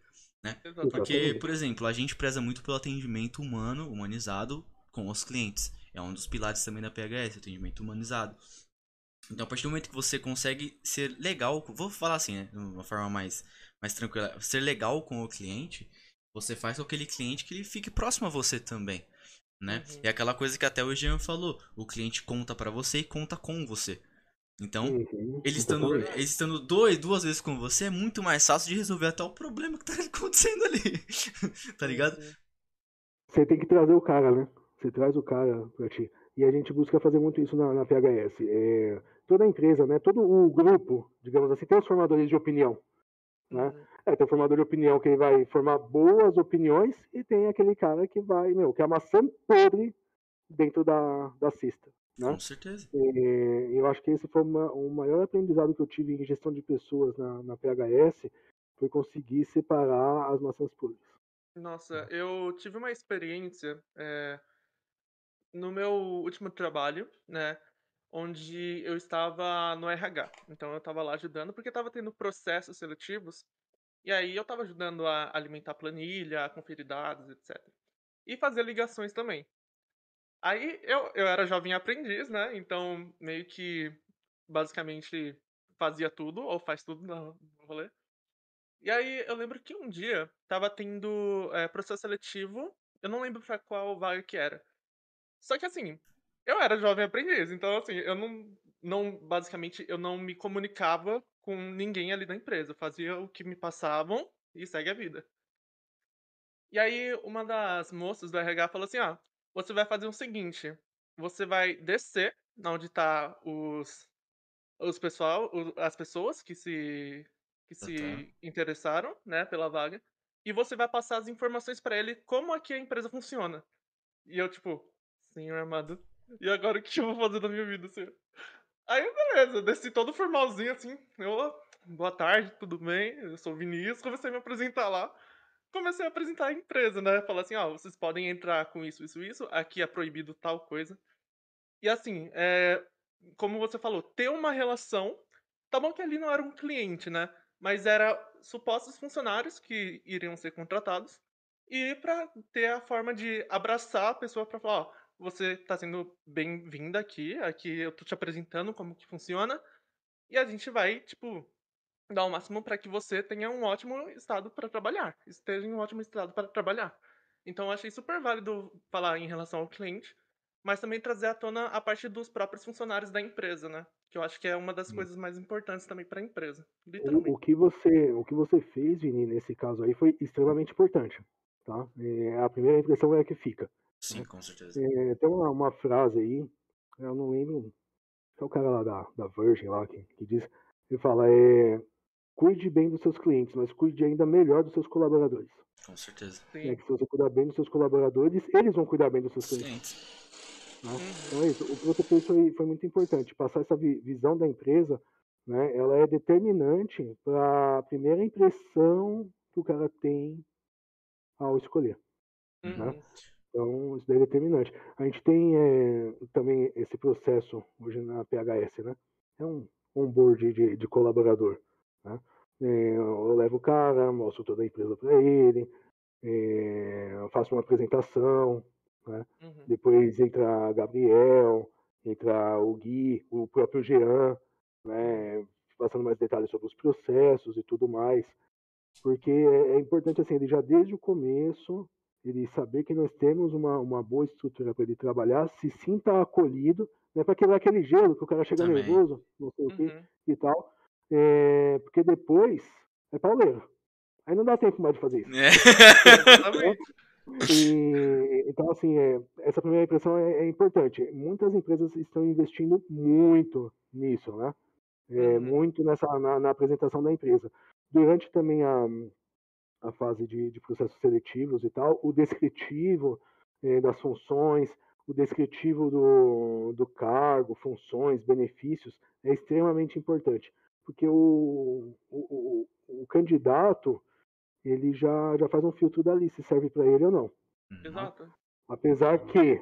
Né? Porque, por exemplo, a gente preza muito pelo atendimento humano, humanizado com os clientes. É um dos pilares também da PHS, atendimento humanizado. Então, a partir do momento que você consegue ser legal, vou falar assim, né, de uma forma mais, mais tranquila, ser legal com o cliente, você faz com aquele cliente que ele fique próximo a você também, né? Uhum. É aquela coisa que até o Jean falou, o cliente conta para você e conta com você. Então, uhum, ele estando, ele estando dois, duas vezes com você, é muito mais fácil de resolver até o problema que tá acontecendo ali. tá ligado? Você tem que trazer o cara, né? Você traz o cara pra ti. E a gente busca fazer muito isso na, na PHS. É, toda a empresa, né? Todo o grupo, digamos assim, tem os formadores de opinião. Né? Uhum. É, tem o formador de opinião que vai formar boas opiniões e tem aquele cara que vai, meu, que é a maçã podre dentro da, da cesta. Né? Com certeza. E, eu acho que esse foi uma, o maior aprendizado que eu tive em gestão de pessoas na, na PHS, foi conseguir separar as maçãs podres. Nossa, eu tive uma experiência é, no meu último trabalho, né? Onde eu estava no RH. Então eu estava lá ajudando, porque estava tendo processos seletivos. E aí eu estava ajudando a alimentar planilha, a conferir dados, etc. E fazer ligações também. Aí eu, eu era jovem aprendiz, né? Então meio que basicamente fazia tudo, ou faz tudo no rolê. E aí eu lembro que um dia tava tendo é, processo seletivo, eu não lembro pra qual vaga que era. Só que assim, eu era jovem aprendiz, então assim, eu não, não basicamente eu não me comunicava com ninguém ali da empresa, eu fazia o que me passavam e segue a vida. E aí uma das moças do RH falou assim: "Ah, você vai fazer o seguinte: você vai descer onde tá os os pessoal, as pessoas que se que se interessaram, né, pela vaga, e você vai passar as informações para ele como aqui a empresa funciona. E eu tipo, senhor amado, e agora o que eu vou fazer da minha vida, senhor? Aí beleza, desci todo formalzinho assim, eu, boa tarde, tudo bem? Eu sou o Vinícius, comecei a me apresentar lá comecei a apresentar a empresa, né? Falar assim, ó, oh, vocês podem entrar com isso, isso, isso, aqui é proibido tal coisa. E assim, é, como você falou, ter uma relação. Tá bom que ali não era um cliente, né? Mas era supostos funcionários que iriam ser contratados. E para ter a forma de abraçar a pessoa para falar, ó, você tá sendo bem-vinda aqui, aqui eu tô te apresentando como que funciona. E a gente vai, tipo, dar o máximo para que você tenha um ótimo estado para trabalhar, esteja em um ótimo estado para trabalhar. Então, eu achei super válido falar em relação ao cliente, mas também trazer à tona a parte dos próprios funcionários da empresa, né? Que eu acho que é uma das coisas mais importantes também para a empresa. O, o, que você, o que você fez, Vini, nesse caso aí, foi extremamente importante, tá? É, a primeira impressão é a que fica. Sim, né? com certeza. É, tem uma, uma, frase aí, eu não lembro, é o cara lá da, da Virgin lá que, que diz, ele fala, é, cuide bem dos seus clientes, mas cuide ainda melhor dos seus colaboradores. Com certeza. É que se você cuidar bem dos seus colaboradores, eles vão cuidar bem dos seus clientes. Né? Uhum. Então é isso. O que você fez foi, foi muito importante. Passar essa visão da empresa, né, ela é determinante para a primeira impressão que o cara tem ao escolher. Né? Uhum. Né? Então, isso daí é determinante. A gente tem é, também esse processo hoje na PHS, né? É um onboard de, de colaborador. Né? é, eu levo o cara, mostro toda a empresa para ele, é, faço uma apresentação, né? Uhum. Depois entra Gabriel, entra o Gui, o próprio Jean, né? Passando mais detalhes sobre os processos e tudo mais. Porque é, é importante, assim, ele já desde o começo, ele saber que nós temos uma, uma boa estrutura para ele trabalhar, se sinta acolhido, né? Para quebrar aquele gelo, que o cara chega Também. nervoso, não sei o quê Uhum. e tal. É, porque depois é pauleiro. Aí não dá tempo mais de fazer isso. É. E, então, assim, é, essa primeira impressão é, é importante. Muitas empresas estão investindo muito nisso, né? É, Uhum. Muito nessa, na, na apresentação da empresa. Durante também a, a fase de, de processos seletivos e tal, o descritivo eh, das funções, o descritivo do, do cargo, funções, benefícios, é extremamente importante. Porque o, o, o, o candidato, ele já, já faz um filtro dali, se serve para ele ou não. Exato. Apesar que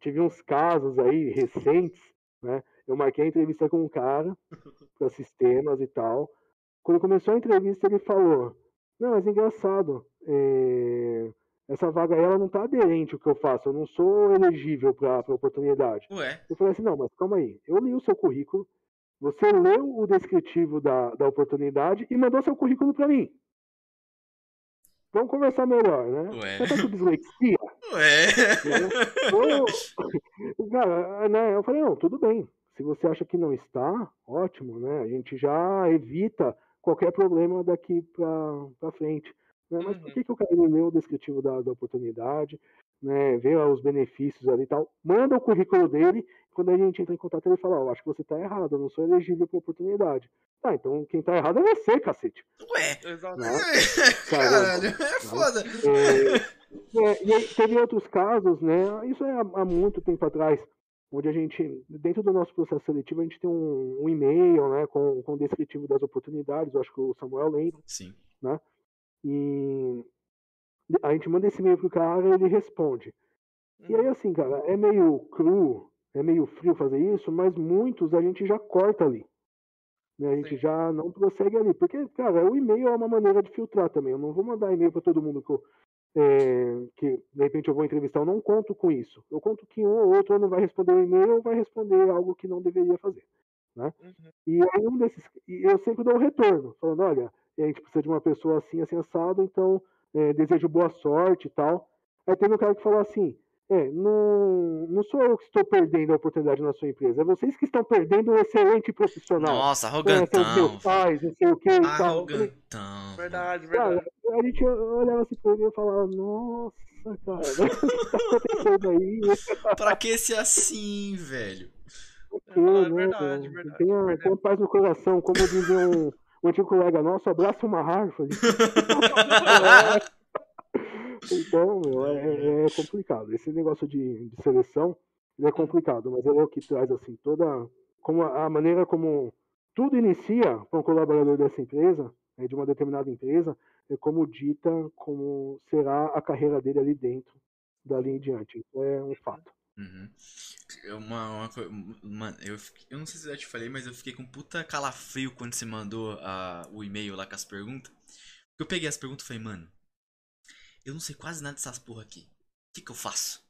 tive uns casos aí recentes, né? Eu marquei a entrevista com um cara para sistemas e tal. Quando começou a entrevista, ele falou: Não, mas engraçado, é, essa vaga aí, ela não tá aderente ao que eu faço, eu não sou elegível para a oportunidade. Ué, Eu falei assim: Não, mas calma aí, eu li o seu currículo, você leu o descritivo da, da oportunidade e mandou seu currículo para mim. Vamos conversar melhor, né? Ué. Você tá com dislexia? ué. Ou- Cara, né, eu falei, não, tudo bem. Se você acha que não está, ótimo, né? A gente já evita qualquer problema daqui para frente. Né? Mas por Uhum. que, que o cara não leu o descritivo da, da oportunidade, né? Vê os benefícios ali e tal, manda o currículo dele, quando a gente entra em contato, ele fala, ó, acho que você está errado, eu não sou elegível para oportunidade. Tá, então quem tá errado é você, cacete. Ué. Exato. Né? Caralho, é foda. É, é, e aí teve outros casos, né? Isso é há, há muito tempo atrás, onde a gente, dentro do nosso processo seletivo, a gente tem um, um e-mail, né, com, com o descritivo das oportunidades, eu acho que o Samuel lembra, Sim. e a gente manda esse e-mail pro cara ele responde. E aí, assim, cara, é meio cru, é meio frio fazer isso, mas muitos a gente já corta ali. Né? A gente Sim. já não prossegue ali. Porque, cara, o e-mail é uma maneira de filtrar também. Eu não vou mandar e-mail para todo mundo que, eu, é, que, de repente, eu vou entrevistar. Eu não conto com isso. Eu conto que um ou outro não vai responder o e-mail ou vai responder algo que não deveria fazer. Uhum. E aí, um desses. Eu sempre dou um retorno, falando: olha, a gente precisa de uma pessoa assim, assim, assado, então é, desejo boa sorte e tal. Aí teve um cara que falou assim: é, não, não sou eu que estou perdendo a oportunidade na sua empresa, é vocês que estão perdendo um excelente profissional. Nossa, É, são os meus arrogantão. pais, não sei o que Arrogantão. Verdade, Cara, verdade. a gente olhava assim pra ele e falava, nossa, cara, o que tá acontecendo aí? Pra que ser assim, velho? Por quê, É né, verdade, cara? verdade. Tenha, tenha paz no coração, como dizia um, um antigo colega nosso, abraça uma árvore. então, meu, é, é complicado. Esse negócio de, de seleção ele é complicado, mas ele é o que traz assim toda como a, a maneira como tudo inicia para um colaborador dessa empresa, né, de uma determinada empresa, é como dita como será a carreira dele ali dentro, dali em diante. Isso é um fato. Uhum. É Uma, uma eu, eu não sei se eu já te falei, mas eu fiquei com puta calafrio quando você mandou a, o e-mail lá com as perguntas. Eu peguei as perguntas e falei, mano, eu não sei quase nada dessas porra aqui. O que que eu faço?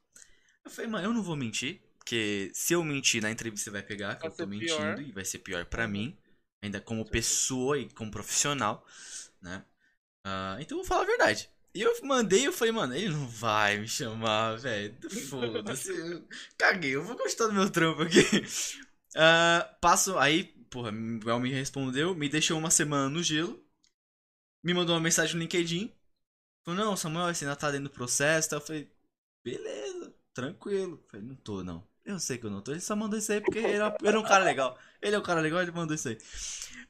Eu falei, mano, eu não vou mentir. Porque se eu mentir na entrevista você vai pegar que Vai eu tô mentindo pior. e vai ser pior pra Uhum. mim. Ainda como pessoa e como profissional, né? Ah, então eu vou falar a verdade. E eu mandei eu falei, mano, ele não vai me chamar, velho. Foda-se. Caguei, eu vou gostar do meu trampo aqui. Ah, passo, aí, porra, o El me respondeu, me deixou uma semana no gelo. Me mandou uma mensagem no LinkedIn. Falou, não, Samuel, você ainda tá dentro do processo. Tá? Eu falei, beleza, tranquilo. Eu falei, não tô, não. Eu sei que eu não tô. Ele só mandou isso aí porque ele era, um cara legal. Ele é um cara legal, ele mandou isso aí.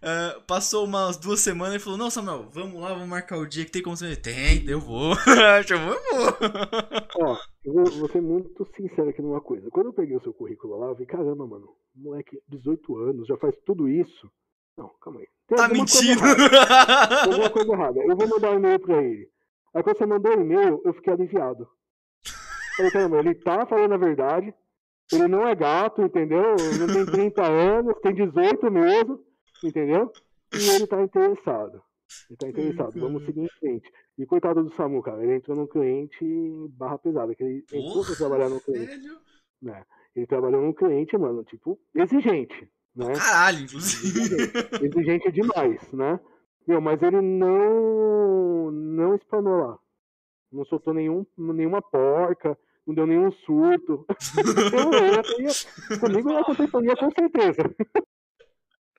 Ah, passou umas duas semanas e falou, não, Samuel, vamos lá, vamos marcar o dia que tem como você. Tem, eu vou. Chamou, eu vou. Ó, eu vou, vou ser muito sincero aqui numa coisa. Quando eu peguei o seu currículo lá, eu vi, caramba, mano, moleque, 18 anos, já faz tudo isso. Não, calma aí. Tem Tá coisa mentindo. errada, Tem alguma coisa errada. Eu vou mandar um e-mail pra ele. Aí quando você mandou o e-mail, eu fiquei aliviado. Falei, caramba, ele tá falando a verdade. Ele não é gato, entendeu? Não tem 30 anos, tem 18 mesmo, entendeu? e ele tá interessado. Ele tá interessado, vamos seguir em frente. E coitado do Samu, cara, ele entrou num cliente barra pesada, que ele entrou pra trabalhar no cliente. Né? Ele trabalhou num cliente, mano, tipo, exigente, né? Caralho, inclusive. exigente demais, né? Meu, mas ele não não espanou lá. Não soltou nenhum, nenhuma porca, não deu nenhum surto. Eu, eu, ia, comigo ia acontecer com certeza.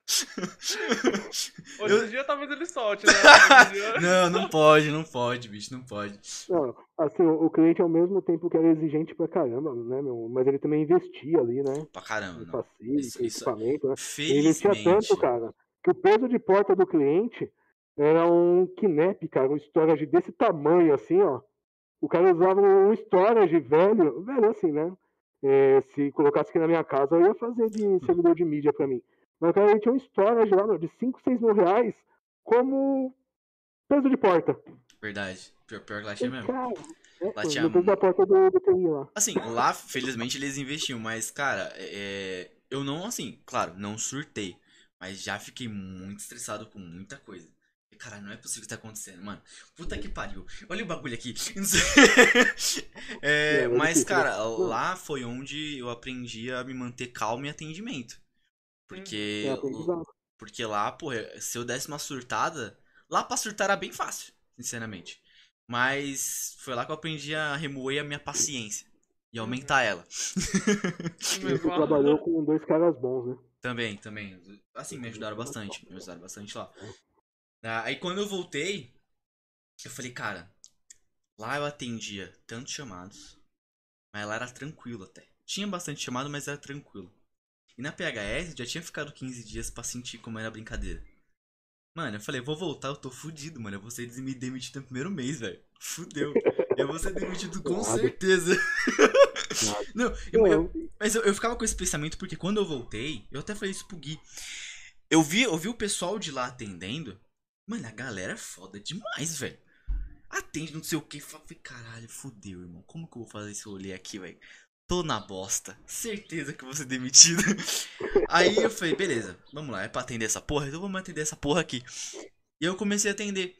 Hoje em dia talvez ele solte, né? Dia- Não, não pode, não pode, bicho, não pode. Não, assim, o, o cliente ao mesmo tempo que era exigente pra caramba, né, meu? Mas ele também investia ali, né? Pra caramba, Em facility, Isso- isso- equipamento, né? Ele investia Felizmente. tanto, cara, que o peso de porta do cliente era um Kinep, cara, um storage desse tamanho, assim, ó. O cara usava um storage velho, velho assim, né? É, se colocasse aqui na minha casa, eu ia fazer de servidor de mídia pra mim. Mas o cara tinha um storage lá, meu, de 5, 6 mil reais como peso de porta. Verdade. Pior, pior que lá tinha mesmo. cara, é, Lá tinha peso da porta do, do TI lá. Assim, lá, felizmente, eles investiam, mas, cara, é, eu não, assim, claro, não surtei, mas já fiquei muito estressado com muita coisa. Cara, não é possível que tá acontecendo, mano. Puta que pariu. Olha o bagulho aqui. É, É, mas cara, lá foi onde eu aprendi a me manter calmo em atendimento. Porque, É aprendizado. porque lá, pô, se eu desse uma surtada, lá pra surtar era bem fácil, sinceramente. Mas foi lá que eu aprendi a remoer a minha paciência e aumentar ela. Você Mesmo- trabalhou com dois caras bons, né? Também, também. Assim, me ajudaram bastante. Me ajudaram bastante lá. Ah, Aí quando eu voltei, eu falei, cara, lá eu atendia tantos chamados, mas lá era tranquilo até. Tinha bastante chamado, mas era tranquilo. E na PHS já tinha ficado 15 dias pra sentir como era a brincadeira. Mano, eu falei, vou voltar, eu tô fudido, mano. Eu vou ser me demitido no primeiro mês, velho. Fudeu. Eu vou ser demitido com certeza. Não, eu, eu, mas eu, eu ficava com esse pensamento porque quando eu voltei, eu até falei isso pro Gui. Eu vi, eu vi o pessoal de lá atendendo. Mano, a galera é foda demais, velho. Atende não sei o que. Falei, caralho, fudeu, irmão. Como que eu vou fazer esse rolê aqui, velho? Tô na bosta. Certeza que vou ser demitido. Aí eu falei, beleza, vamos lá, é pra atender essa porra? Então vamos atender essa porra aqui. E eu comecei a atender.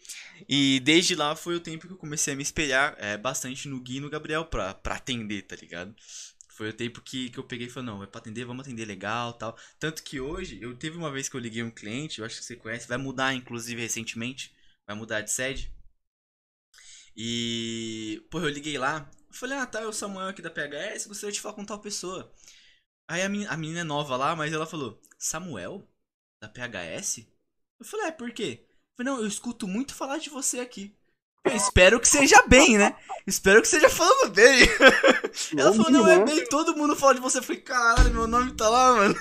E desde lá foi o tempo que eu comecei a me espelhar é, bastante no Gui e no Gabriel pra, pra atender, tá ligado? Foi o tempo que, que eu peguei e falei, não, é pra atender, vamos atender legal tal. Tanto que hoje, eu teve uma vez que eu liguei um cliente, eu acho que você conhece, vai mudar inclusive recentemente, vai mudar de sede. E, pô, eu liguei lá, eu falei, ah, tá, é o Samuel aqui da PHS, gostaria de falar com tal pessoa. Aí a menina, a menina é nova lá, mas ela falou, Samuel? Da PHS? Eu falei, é, por quê? Eu falei, não, eu escuto muito falar de você aqui. Eu espero que seja bem, né? Espero que seja falando bem. Ela falou, não, é né? bem, todo mundo fala de você. Eu falei, caralho, meu nome tá lá, mano.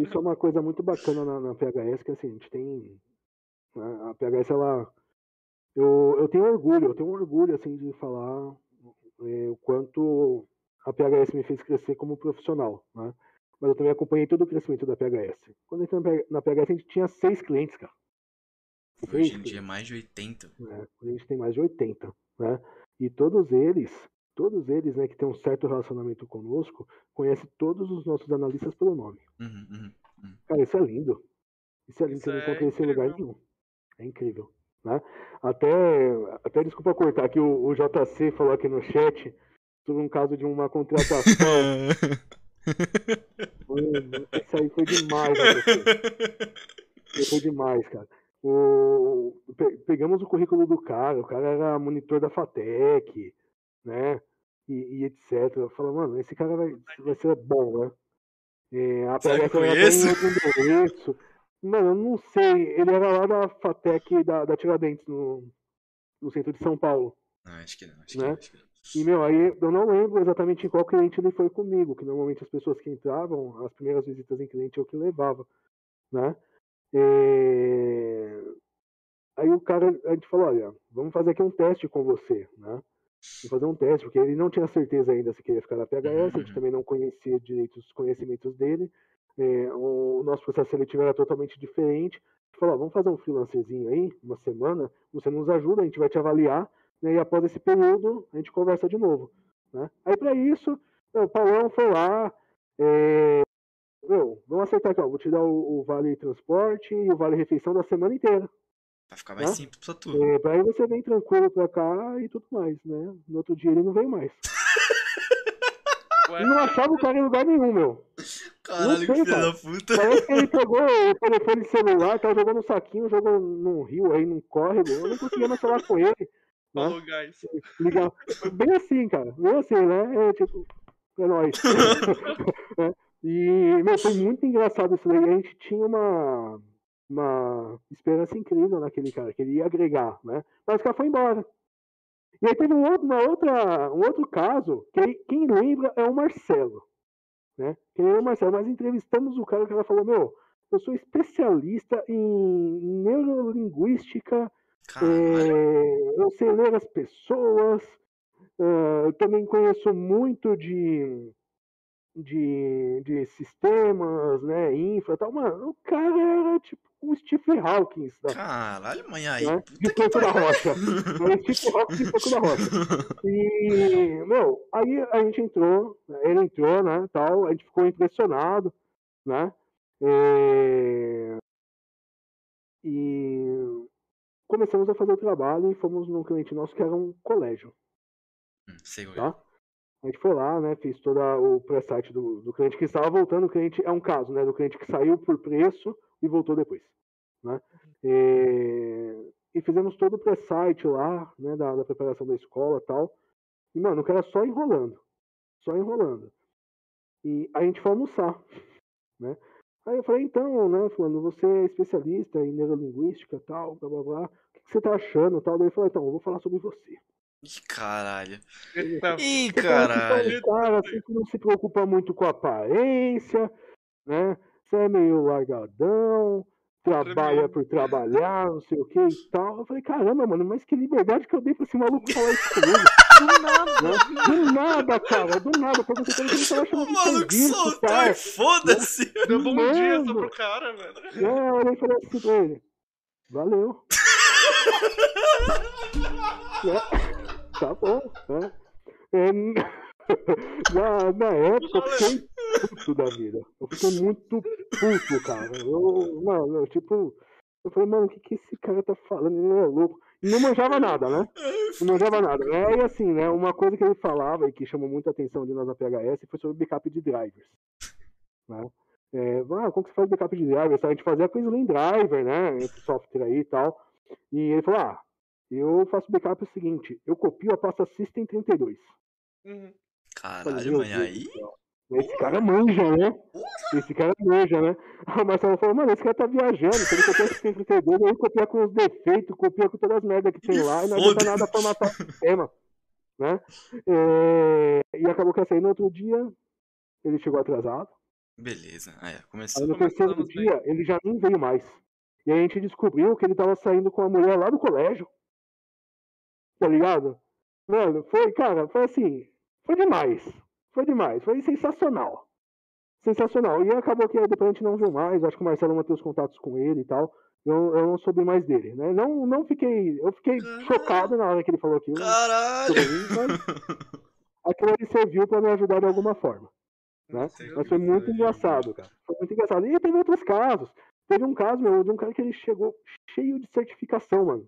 Isso é uma coisa muito bacana na, na PHS, que assim, a gente tem. A a PHS, ela. Eu, eu tenho orgulho, eu tenho orgulho, assim, de falar é, o quanto a PHS me fez crescer como profissional, né? Mas eu também acompanhei todo o crescimento da PHS. Quando eu entrei na PHS, a gente tinha seis clientes, cara. Hoje em dia é mais de 80. né? A gente tem mais de 80, né? E todos eles, todos eles, né, que têm um certo relacionamento conosco, conhecem todos os nossos analistas pelo nome. Uhum, uhum. Cara, isso é lindo. Isso é lindo, Isso você não é encontra isso em lugar nenhum. É incrível, né? Até, até desculpa cortar, que o, o JC falou aqui no chat sobre um caso de uma contratação. Mano, isso aí foi demais. Isso Foi demais, cara. O, pe- pegamos o currículo do cara, o cara era monitor da FATEC, né? E, e etc. Eu falo, mano, esse cara vai, vai ser bom, né? É, a que era conheço? endereço. Mano, eu não sei. Ele era lá da FATEC da, da Tiradentes, no, no centro de São Paulo. Não, acho que não, acho que Né? não. Acho que não. E, meu, aí eu não lembro exatamente em qual cliente ele foi comigo, que normalmente as pessoas que entravam, as primeiras visitas em cliente eu que levava, né? É, Aí o cara, a gente falou, olha, vamos fazer aqui um teste com você, né? Vamos fazer um teste, porque ele não tinha certeza ainda se queria ficar na PHS, a gente Uhum. também não conhecia direito os conhecimentos dele, é, o nosso processo seletivo era totalmente diferente. A gente falou, ó, vamos fazer um freelancerzinho aí, uma semana, você nos ajuda, a gente vai te avaliar, né, e após esse período a gente conversa de novo. Né? Aí para isso, o Paulão foi lá, é, meu, vamos acertar aqui, ó. Vou te dar o, o vale transporte e o vale refeição da semana inteira. Vai ficar mais Hã? simples pra tu. É, pra aí você vem tranquilo pra cá e tudo mais, né? No outro dia ele não veio mais. Ué, E não achava o cara em lugar nenhum, meu. Caralho, que sei, filho cara. da puta. Parece que ele pegou o telefone celular, tava jogando um saquinho, jogou num rio aí, num córrego. Eu não conseguia mais falar com ele. Né? falou, guys. Ligar. Bem assim, cara. Bem assim, né? É tipo, é nóis. É. E, meu, foi muito engraçado isso daí. A gente tinha uma, uma esperança incrível naquele cara, que ele ia agregar, né? Mas o cara foi embora. E aí teve um outro, uma outra, um outro caso, que aí, quem lembra é o Marcelo. Né? Quem lembra é o Marcelo. Nós entrevistamos o cara, o cara falou, meu, eu sou especialista em neurolinguística é, eu sei ler as pessoas, ah, eu também conheço muito de, de, de sistemas, né, infra e tal. Mano, o cara era tipo o Steve Hawkins da, Caralho, mãe, aí. né, de que Franco da. Rocha. O Steve Hawkins de Franco da Rocha. E, meu, aí a gente entrou, né, ele entrou, né, tal, a gente ficou impressionado, né, é, e começamos a fazer o trabalho e fomos num cliente nosso que era um colégio, Hum, Sei qual é. tá? A gente foi lá, né, fez todo o pré-site do, do cliente que estava voltando, o cliente, é um caso, né, do cliente que saiu por preço e voltou depois, né, e, e fizemos todo o pré-site lá, né, da, da preparação da escola e tal, e, mano, o cara só enrolando, só enrolando, e a gente foi almoçar, né, aí eu falei, então, né, falando, você é especialista em neurolinguística e tal, blá, blá, blá, o que que você tá achando tal, daí ele falou, então, eu vou falar sobre você, Ih, caralho. Ih, que caralho. é um cara assim que não se preocupa muito com a aparência, né? Você é meio largadão, trabalha por trabalhar, não sei o que e tal. Eu falei, caramba, mano, mas que liberdade que eu dei pra esse maluco falar isso comigo. do nada. Né? Do nada, cara, do nada. Eu perguntei pra ele se ele tava O chamando de maluco serviço, soltou cara. foda-se. Deu bom dia só Mano. pro cara, velho. É, eu olhei e falei assim pra ele, valeu. É, tá bom, né? Na, na época eu fiquei puto da vida. Eu fiquei muito puto, cara. Eu, mano, eu, tipo, eu falei, mano, o que, que esse cara tá falando? Ele é louco. E não manjava nada, né? Não manjava nada. É, e assim, né? Uma coisa que ele falava e que chamou muita atenção de nós na PHS foi sobre backup de drivers. Né? É, ah, como que você faz backup de drivers? A gente fazia com o Slim Driver, né? Esse software aí e tal. E ele falou, ah, eu faço backup o seguinte, eu copio a pasta System 32. Uhum. Caralho, Deus aí. Esse cara manja, né? Esse cara manja, né? A Marcela falou, mano, esse cara tá viajando. Se ele copia System 32, ele copia com os defeitos, copia com todas as merdas que tem lá, e não adianta nada formatar o sistema. Né? É, E acabou que assim, no outro dia, ele chegou atrasado. Beleza. Aí, Aí começou. no Começamos terceiro bem. dia, ele já nem veio mais. E aí a gente descobriu que ele tava saindo com a mulher lá do colégio. Tá ligado? Mano, foi, cara, foi assim. Foi demais. Foi demais. Foi sensacional. Sensacional. E acabou que depois a gente não viu mais. Acho que o Marcelo manteve os contatos com ele e tal. Eu, eu não soube mais dele, né? Não, não fiquei. Eu fiquei Caralho. chocado na hora que ele falou aquilo. Caralho. sobre mim, aquilo ali serviu pra me ajudar de alguma forma. Né? Mas foi muito engraçado, cara. Foi muito engraçado. E teve outros casos. Teve um caso, meu, de um cara que ele chegou cheio de certificação, mano.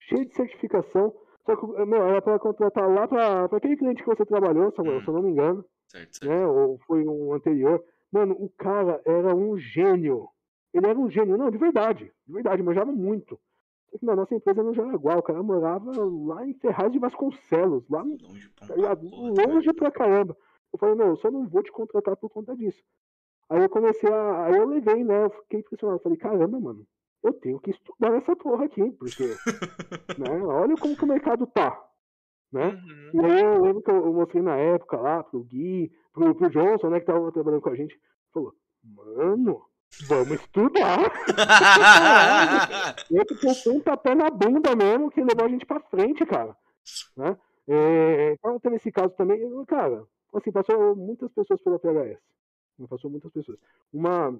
Cheio de certificação. Só que, meu, era pra contratar lá pra, pra aquele cliente que você trabalhou, Samuel, Hum. se eu não me engano, Certo, certo. né? Ou foi um anterior. Mano, o cara era um gênio. Ele era um gênio, não, de verdade. De verdade, manjava muito. Só que na nossa empresa no Jaraguá, o cara morava lá em Ferraz de Vasconcelos, lá Longe pra tá Longe pra caramba. Eu falei, meu, eu só não vou te contratar por conta disso. Aí eu comecei a. Aí eu levei, né? Eu fiquei impressionado. Falei, caramba, mano, eu tenho que estudar essa porra aqui, porque, né? Olha como que o mercado tá. Né? Uhum. E aí eu lembro que eu eu mostrei na época lá pro Gui, pro, pro Johnson, né, que tava trabalhando com a gente. Falou, mano, vamos estudar. E aí que foi um tapé na bunda mesmo que levou a gente pra frente, cara. Né? É, então teve esse caso também, eu, cara, assim, passou muitas pessoas pela PHS. né, Passou muitas pessoas. Uma,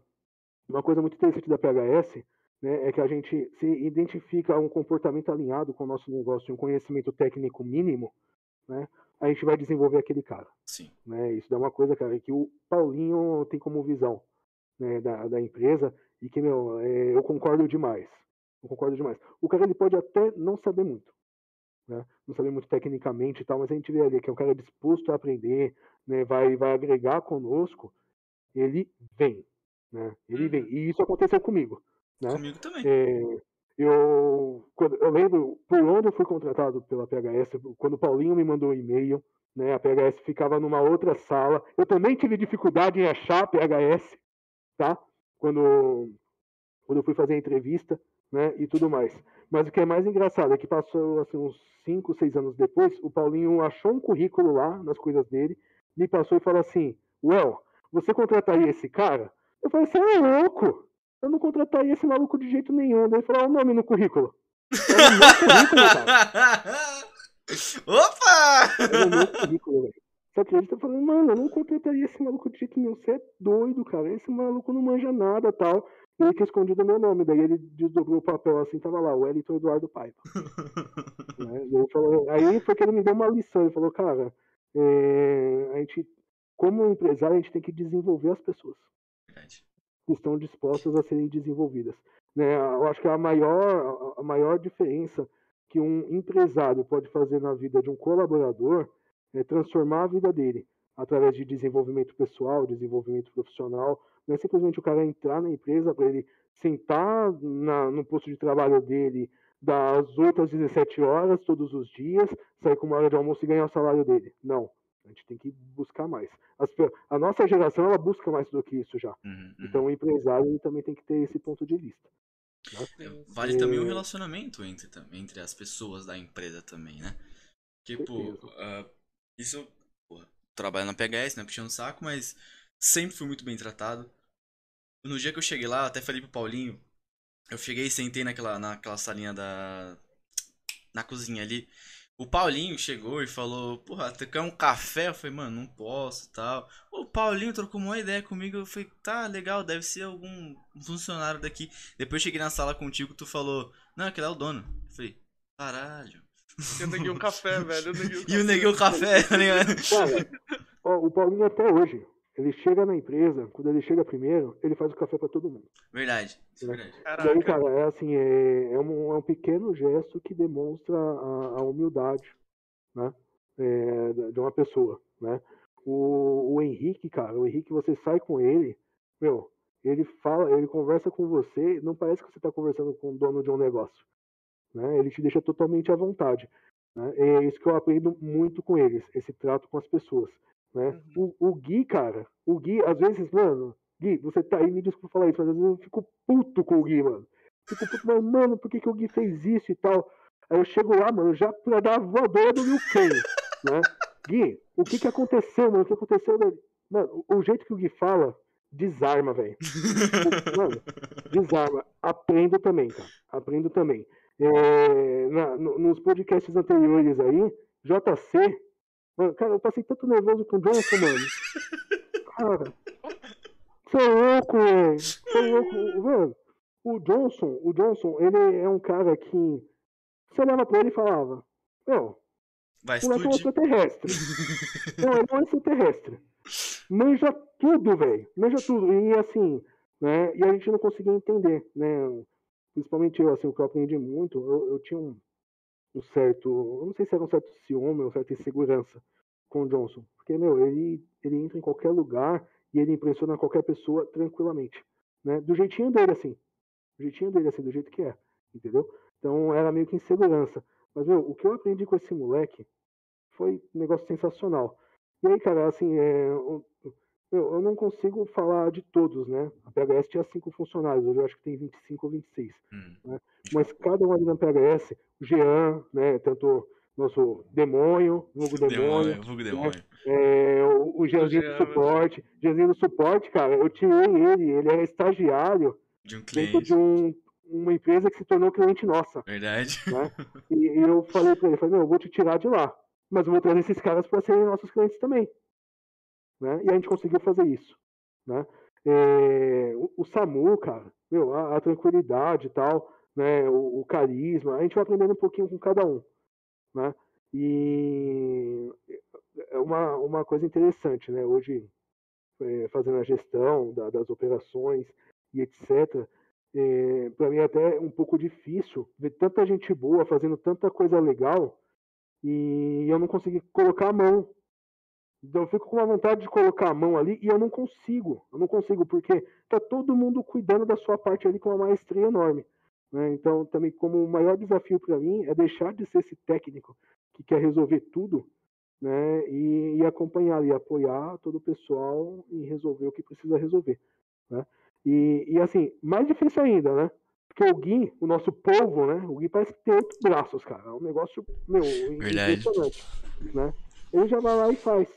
uma coisa muito interessante da PHS né, é que a gente se identifica um comportamento alinhado com o nosso negócio e um conhecimento técnico mínimo, né, a gente vai desenvolver aquele cara. Sim. Né? Isso é uma coisa, cara, que o Paulinho tem como visão. né, da, da empresa e que, meu, é, eu concordo demais. Eu concordo demais. O cara ele pode até não saber muito, né? Não saber muito tecnicamente e tal, mas a gente vê ali que é um cara disposto a aprender, né? Vai, vai agregar conosco, ele vem, né? Ele Uhum. vem. E isso aconteceu comigo, né? Comigo também. É, eu, quando, eu lembro por onde eu fui contratado pela PHS, quando o Paulinho me mandou um e-mail, né, a PHS ficava numa outra sala. Eu também tive dificuldade em achar a PHS, tá? Quando, quando eu fui fazer a entrevista, né, e tudo mais. Mas o que é mais engraçado é que passou assim, uns 5, 6 anos depois, o Paulinho achou um currículo lá nas coisas dele, me passou e falou assim: Well, você contrataria esse cara? Eu falei, você é louco! Eu não contrataria esse maluco de jeito nenhum. Daí ele falou, olha o nome no currículo. Era o meu currículo, cara. Opa! Era o meu currículo, velho. Você acredita? Eu falei, mano, eu não contrataria esse maluco de jeito nenhum. Você é doido, cara. Esse maluco não manja nada tal. E ele tinha escondido meu nome. Daí ele desdobrou o papel assim, tava lá, Wellington Eduardo Paiva. né? Ele falou- aí foi que ele me deu uma lição. Ele falou, cara, é, a gente, como empresário, a gente tem que desenvolver as pessoas. Que estão dispostas a serem desenvolvidas. Né? Eu acho que a maior, a maior diferença que um empresário pode fazer na vida de um colaborador é transformar a vida dele através de desenvolvimento pessoal, desenvolvimento profissional. Não é simplesmente o cara entrar na empresa para ele sentar na, no posto de trabalho dele das 8 às 17 horas todos os dias, sair com uma hora de almoço e ganhar o salário dele. Não. A gente tem que buscar mais. As a nossa geração ela busca mais do que isso já. Uhum, uhum. Então o empresário também tem que ter esse ponto de vista. Sim, Vale também o É. relacionamento entre, entre as pessoas da empresa também, né? Tipo, ah, isso, porra, trabalho na PHS, né? Puxando o saco, mas sempre fui muito bem tratado. No dia que eu cheguei lá, até falei pro Paulinho, eu cheguei e sentei naquela, naquela salinha da. na cozinha ali. O Paulinho chegou e falou, porra, tu quer um café? Eu falei, mano, não posso e tal. O Paulinho trocou uma ideia comigo, eu falei, tá, legal, deve ser algum funcionário daqui. Depois eu cheguei na sala contigo, tu falou, não, aquele é o dono. Eu falei, caralho. Eu neguei um café, velho. Eu neguei um E eu neguei o café, tá ligado? Cara, ó, o Paulinho até hoje, ele chega na empresa, quando ele chega primeiro, ele faz o café para todo mundo. Verdade, isso é verdade. E aí, Caraca. cara, é assim, é, é, um, é um pequeno gesto que demonstra a, a humildade, né, é, de uma pessoa, né. O, o Henrique, cara, o Henrique, você sai com ele, meu, ele fala, ele conversa com você, não parece que você tá conversando com o dono de um negócio, né, ele te deixa totalmente à vontade, né, é isso que eu aprendo muito com eles, esse trato com as pessoas, né. O, o Gui, cara, o Gui, às vezes, mano, Gui, você tá aí, me desculpa falar isso, mas às vezes eu fico puto com o Gui, mano. Fico puto, mas, mano, por que, que o Gui fez isso e tal? Aí eu chego lá, mano, já pra dar a voadora do Liu Kang, né? Gui, o que que aconteceu, mano? O que aconteceu? Mano, o o jeito que o Gui fala, desarma, velho. Mano, desarma. Aprendo também, cara. Aprendo também. É, na- no- nos podcasts anteriores aí, JC, mano, cara, eu passei tanto nervoso com o Johnson, mano. Cara, você é louco, velho. Você é louco. Mano, o Johnson, o Johnson, ele é um cara que você olhava pra ele e falava, meu, Vai o moleque é um extraterrestre. Não, ele é um extraterrestre. Manja tudo, velho. Manja tudo. E assim, né? E a gente não conseguia entender, né? Principalmente eu, assim, o que eu aprendi muito, eu, eu tinha um, um certo. Não sei se era um certo ciúme, uma certa insegurança com o Johnson. Porque, meu, ele, ele entra em qualquer lugar e ele impressiona qualquer pessoa tranquilamente. Né? Do jeitinho dele, assim. Do jeitinho dele, assim, do jeito que é. Entendeu? Então era meio que insegurança. Mas, meu, o que eu aprendi com esse moleque foi um negócio sensacional. E aí, cara, assim, é, eu, eu não consigo falar de todos, né? A PHS tinha cinco funcionários, hoje eu acho que tem 25 ou 26. Hum. Mas cada um ali na PHS, o Jean, né? Tanto nosso demônio, vulgo demônio, Demônio, vulgo demônio. é, o, o Jeanzinho do suporte. Jeanzinho do suporte, cara, eu tirei ele, ele era estagiário De um dentro de um, uma empresa que se tornou cliente nossa. Verdade. né? E, e eu falei pra ele, falei, meu, eu vou te tirar de lá, mas eu vou trazer esses caras para serem nossos clientes também. Né? E a gente conseguiu fazer isso. Né? É, o, o Samu, cara, meu, a, a tranquilidade e tal, né? O, o carisma, a gente vai aprendendo um pouquinho com cada um. Né? E é uma, uma coisa interessante, né? Hoje é, fazendo a gestão da, das operações e etc. É, para mim é até um pouco difícil ver tanta gente boa fazendo tanta coisa legal e eu não consegui colocar a mão. Então eu fico com uma vontade de colocar a mão ali e eu não consigo. Eu não consigo porque tá todo mundo cuidando da sua parte ali com uma maestria enorme. Né? Então também como o maior desafio para mim é deixar de ser esse técnico que quer resolver tudo né, e, e, acompanhar e apoiar todo o pessoal e resolver o que precisa resolver. Né? E, e, assim, mais difícil ainda, né? Porque o Gui, o nosso povo, né? O Gui parece que tem oito braços, cara. É um negócio, meu, impressionante. Né? Ele já vai lá e faz.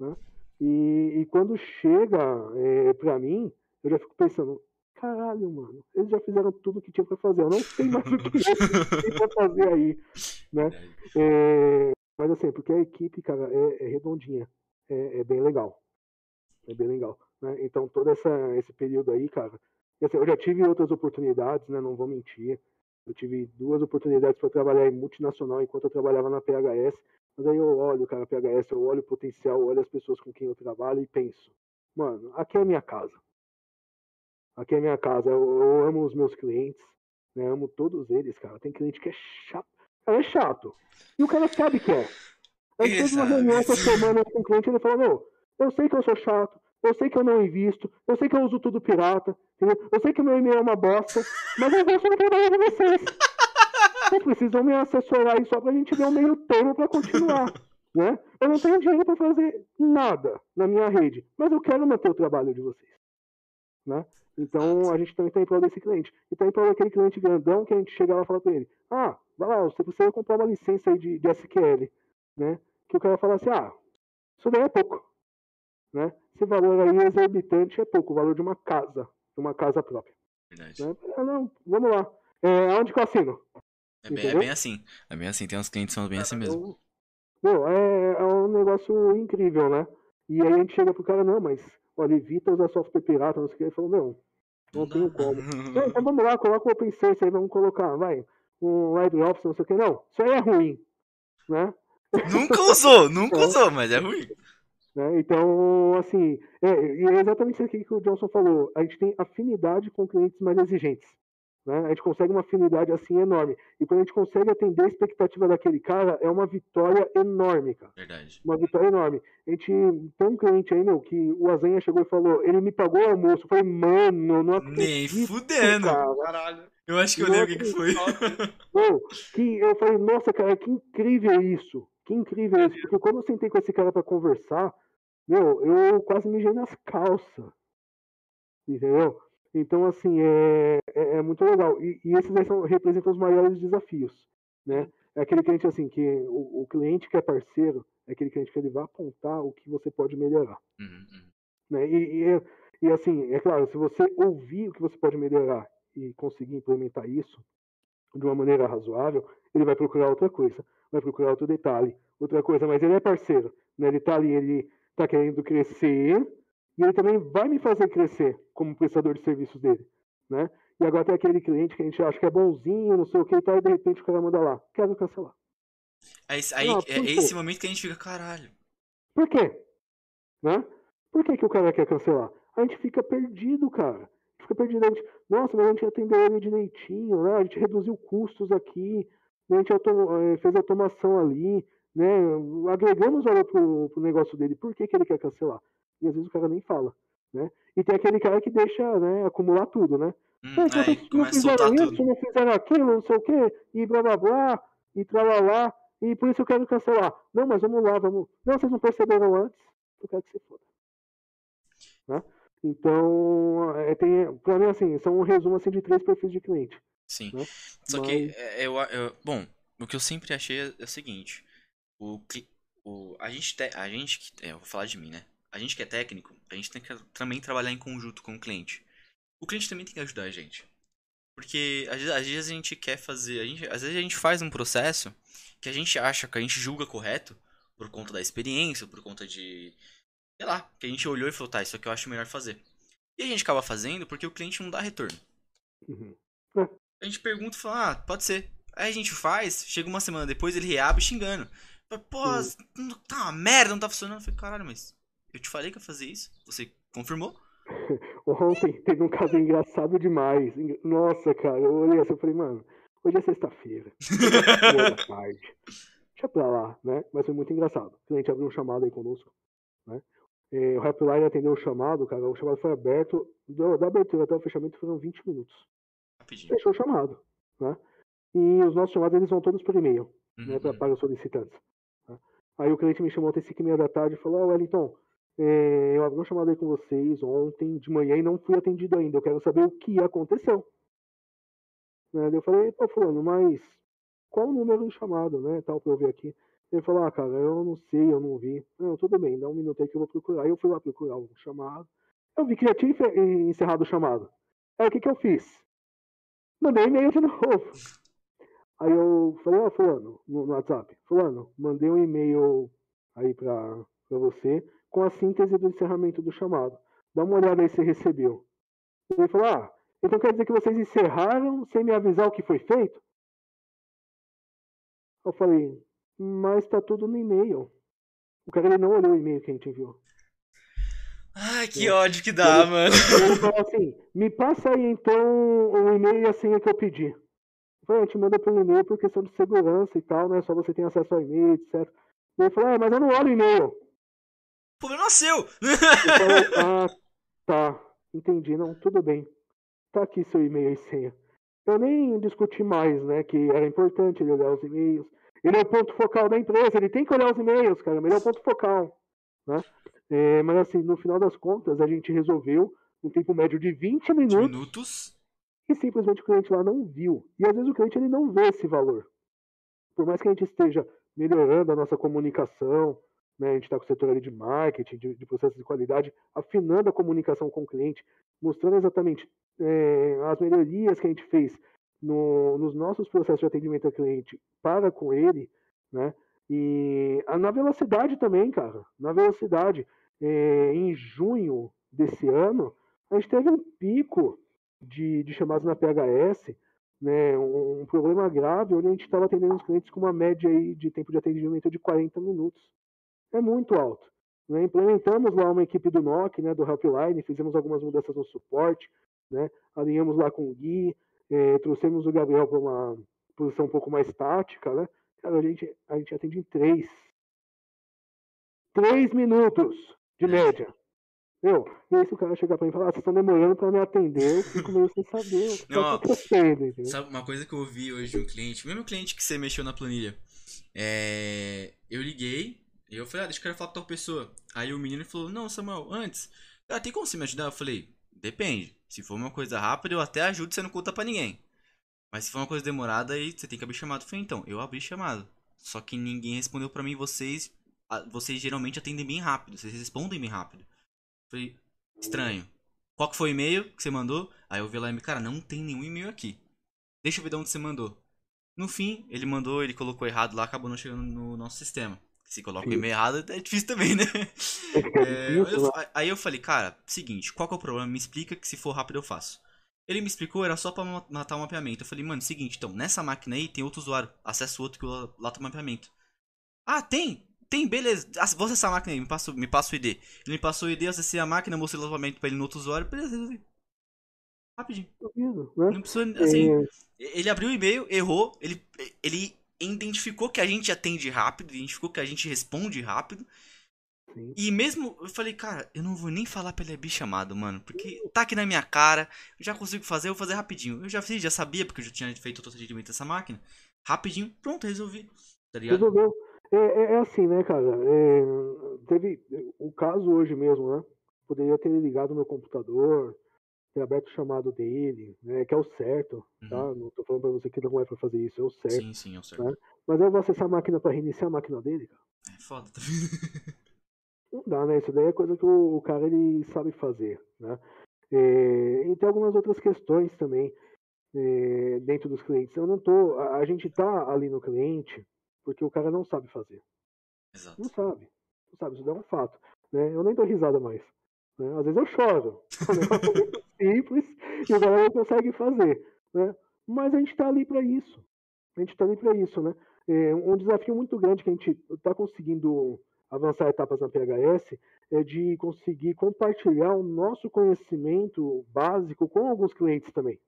Né? E, e quando chega é, pra mim, eu já fico pensando, caralho, mano, eles já fizeram tudo o que tinha pra fazer. Eu não sei mais o que tem pra fazer aí. Né? É, mas assim, porque a equipe, cara, é, é redondinha. É, é, bem legal. É bem legal. Né? Então, todo essa, esse período aí, cara. Assim, eu já tive outras oportunidades, né? Não vou mentir. Eu tive duas oportunidades para trabalhar em multinacional enquanto eu trabalhava na PHS. Mas aí eu olho, cara, a PHS, eu olho o potencial, olho as pessoas com quem eu trabalho e penso, mano, aqui é a minha casa. Aqui é a minha casa. Eu, eu amo os meus clientes, né? Amo todos eles, cara. Tem cliente que é chato. Cara, é chato. E o cara sabe que é. Gente fez uma reunião essa semana com o cliente e ele falou, meu, eu sei que eu sou chato, eu sei que eu não invisto, eu sei que eu uso tudo pirata, entendeu? Eu sei que meu e-mail é uma bosta, mas eu vou trabalhar com vocês. Vocês precisam me assessorar aí só pra gente ver um meio termo pra continuar. Né? Eu não tenho dinheiro para fazer nada na minha rede, mas eu quero manter o trabalho de vocês. Né? Então a gente também está em prol desse cliente. E está em prol daquele cliente grandão que a gente chega lá e fala para ele: Ah, vai lá, você precisa comprar uma licença aí de, de SQL. Né? Que o cara fala assim: Ah, isso daí é pouco. Né? Esse valor aí exorbitante é pouco, o valor de uma casa, de uma casa própria. Verdade. Né? Ah, não, vamos lá. É, onde que eu assino? É bem, é bem, assim. É bem assim, tem uns clientes que são bem assim mesmo. Meu, é, é um negócio incrível, né? E aí a gente chega pro cara, não, mas olha, evita usar software pirata, não sei o que. Ele falou, não, não tenho como. então, vamos lá, coloca o Open Source aí, vamos colocar, vai, um LibreOffice, não sei o que. Não, isso aí é ruim, né? Nunca usou, nunca é. usou, mas é ruim. Né? Então, assim, é, é exatamente isso que o Johnson falou. A gente tem afinidade com clientes mais exigentes. Né? A gente consegue uma afinidade assim enorme. E quando a gente consegue atender a expectativa daquele cara, é uma vitória enorme, cara. Verdade. Uma vitória enorme. A gente tem um cliente aí, meu, que o Azenha chegou e falou: ele me pagou o almoço. Eu falei, mano, não acredito. Nem fudendo. Cara. Caralho. Eu acho que eu lembro o que, foi. Meu, que eu falei, nossa, cara, que incrível isso. Que incrível isso. Porque quando eu sentei com esse cara para conversar, meu, eu quase mijei nas calças. Entendeu? Então, assim, é, é, é muito legal. E, e esses aí são, representam os maiores desafios, né? É aquele cliente, assim, que o, o, cliente que é parceiro, é aquele cliente que ele vai apontar o que você pode melhorar. Uhum. uhum. Né? E, e, e, assim, é claro, se você ouvir o que você pode melhorar e conseguir implementar isso de uma maneira razoável, ele vai procurar outra coisa, vai procurar outro detalhe, outra coisa, mas ele é parceiro, né? Ele tá ali, ele tá querendo crescer, e ele também vai me fazer crescer como prestador de serviços dele, né? E agora tem aquele cliente que a gente acha que é bonzinho, não sei o que e tal, e de repente o cara manda lá, quero cancelar. Aí, aí não, é esse momento que a gente fica, caralho. Por quê? Né? Por que, que o cara quer cancelar? A gente fica perdido, cara. A gente fica perdido. A gente, nossa, mas a gente atendeu ele direitinho, né? A gente reduziu custos aqui, né? a gente autom eh, fez automação ali, né? Agregamos valor pro, pro negócio dele. Por que, que ele quer cancelar? E às vezes o cara nem fala, né? E tem aquele cara que deixa, né, acumular tudo, né? Hum, então, aí, não fizeram isso, tudo. não fizeram aquilo, não sei o quê, e blá blá blá, e tralalá, e por isso eu quero cancelar. Não, mas vamos lá, vamos. Não, vocês não perceberam antes, eu quero que você foda. Né? Então, é, tem, pra mim, assim, são um resumo assim, de três perfis de cliente. Sim. Né? Só mas... que, é, eu, eu, bom, o que eu sempre achei é, é o seguinte: o, o, a gente, te, a gente, é, eu vou falar de mim, né? A gente que é técnico, a gente tem que também trabalhar em conjunto com o cliente. O cliente também tem que ajudar a gente. Porque às vezes, às vezes a gente quer fazer. A gente, às vezes a gente faz um processo que a gente acha que a gente julga correto por conta da experiência, por conta de. Sei lá, que a gente olhou e falou, tá, isso aqui eu acho melhor fazer. E a gente acaba fazendo porque o cliente não dá retorno. Uhum. A gente pergunta e fala, ah, pode ser. Aí a gente faz, chega uma semana depois, ele reabre xingando. Pô, uhum. tá uma merda, não tá funcionando. Eu falei, caralho, mas Eu te falei que ia fazer isso. Você confirmou? Ontem teve um caso engraçado demais. Nossa, cara, eu olhei assim e falei, mano, hoje é sexta-feira. Boa tarde. Deixa pra lá, né? Mas foi muito engraçado. O cliente abriu um chamado aí conosco, né? É, o Rapline atendeu o chamado, cara. O chamado foi aberto. Da abertura até o fechamento foram 20 minutos. Rapidinho. Fechou o chamado, né? E os nossos chamados eles vão todos por e-mail, Uhum. né? Pra, para os solicitantes. tá? Aí o cliente me chamou até 5 e meia da tarde e falou: Ó, Wellington, é, eu abri um chamado aí com vocês ontem de manhã e não fui atendido ainda. Eu quero saber o que aconteceu. Né? Eu falei, pô, fulano, mas qual o número do chamado, né? Tal, pra eu ver aqui. Ele falou, ah, cara, eu não sei, eu não vi. Não, tudo bem, dá um minuto aí que eu vou procurar. Aí eu fui lá procurar o chamado. Eu vi que já tinha encerrado o chamado. Aí o que que eu fiz? Mandei e-mail de novo. Aí eu falei, ó, fulano, no, no WhatsApp, fulano, mandei um e-mail aí pra, pra você com a síntese do encerramento do chamado. Dá uma olhada aí se recebeu. Ele falou, ah, então quer dizer que vocês encerraram sem me avisar o que foi feito? Eu falei, mas tá tudo no e-mail. O cara ele não olhou o e-mail que a gente enviou. Ai, que ódio que dá, mano. Ele falou assim, me passa aí então o e-mail e a senha que eu pedi. Eu falei, a gente manda por e-mail por questão de segurança e tal, né? Só você tem acesso ao e-mail, etc. Ele falou, ah, mas eu não olho o e-mail. O problema é seu. Eu falei, ah, tá, entendi, não, tudo bem. Tá aqui seu e-mail e senha. Eu nem discuti mais, né, que era importante ele olhar os e-mails. Ele é o ponto focal da empresa, ele tem que olhar os e-mails, cara, ele é o ponto focal, né? É, mas assim, no final das contas, a gente resolveu, um tempo médio de 20 minutos, Minutos. e simplesmente o cliente lá não viu. E às vezes o cliente ele não vê esse valor. Por mais que a gente esteja melhorando a nossa comunicação, né, a gente está com o setor ali de marketing, de, de processos de qualidade, afinando a comunicação com o cliente, mostrando exatamente é, as melhorias que a gente fez no- nos nossos processos de atendimento ao cliente para com ele, né? E na velocidade também, cara, na velocidade. É, em junho desse ano, a gente teve um pico de, de chamadas na PHS, né, um, um problema grave, onde a gente estava atendendo os clientes com uma média aí de tempo de atendimento de 40 minutos. É muito alto. né? Implementamos lá uma equipe do NOC, né, do Helpline, fizemos algumas mudanças no suporte, né, alinhamos lá com o Gui, eh, trouxemos o Gabriel para uma posição um pouco mais tática, né? Cara, a gente, a gente atende em três. Três minutos de média. Meu, e aí se o cara chegar pra mim e falar, ah, vocês estão demorando pra me atender, eu fico meio sem saber o que Não, tá acontecendo, entendeu? Sabe uma coisa que eu ouvi hoje de um cliente, mesmo cliente que você mexeu na planilha. É, eu liguei e eu falei, ah, deixa eu falar com tal pessoa. Aí o menino falou, não, Samuel, antes, ah, tem como você me ajudar? Eu falei, depende. Se for uma coisa rápida, eu até ajudo, você não conta pra ninguém. Mas se for uma coisa demorada, aí você tem que abrir chamado. Eu falei, então, eu abri chamado. Só que ninguém respondeu pra mim, vocês. Vocês geralmente atendem bem rápido, vocês respondem bem rápido. Eu falei, estranho. Qual que foi o e-mail que você mandou? Aí eu vi lá e cara, não tem nenhum e-mail aqui. Deixa eu ver de onde você mandou. No fim, ele mandou, ele colocou errado lá, acabou não chegando no nosso sistema. Se coloca o e-mail errado, é difícil também, né? É, difícil, eu- né? aí eu falei, cara, seguinte, qual que é o problema? Me explica que se for rápido eu faço. Ele me explicou, era só pra ma- matar o mapeamento. Eu falei, mano, seguinte, então, nessa máquina aí tem outro usuário, acessa o outro que lá tá o mapeamento. Ah, tem? Tem, beleza. Ah, Vou acessar a máquina aí, me passa, me passa o ID. Ele me passou o ID, eu acessei a máquina, mostrei o mapeamento pra ele no outro usuário, beleza, resolvi. Rapidinho. Né? Não precisa, assim, É, ele abriu o e-mail, errou, ele, ele identificou que a gente atende rápido, identificou que a gente responde rápido. sim. E mesmo, eu falei, cara, eu não vou nem falar pra ele abrir chamado, mano, porque tá aqui na minha cara, eu já consigo fazer, eu vou fazer rapidinho. Eu já fiz, já sabia, porque eu já tinha feito todo o atendimento dessa máquina. Rapidinho, pronto, resolvi. Tá ligado? Resolveu. É, é- é assim, né, cara? É, teve o caso hoje mesmo, né? Poderia ter ligado no computador, aberto o chamado dele, né? Que é o certo, tá? Uhum. Não tô falando pra você que não é pra fazer isso, é o certo. Sim, sim, é o certo. Né? Mas eu vou acessar a máquina pra reiniciar a máquina dele, cara. É foda, tá vendo? Não dá, né? Isso daí é coisa que o, o cara ele sabe fazer, né? É, e tem algumas outras questões também é, dentro dos clientes. Eu não tô, a, a gente tá ali no cliente porque o cara não sabe fazer. Exato. Não sabe, não sabe. Isso daí é um fato, né? Eu nem dou risada mais. Né? Às vezes eu choro. É um simples e o cara não consegue fazer, né? Mas a gente tá ali para isso. A gente tá ali para isso, né? É um desafio muito grande que a gente está conseguindo avançar etapas na PHS é de conseguir compartilhar o nosso conhecimento básico com alguns clientes também.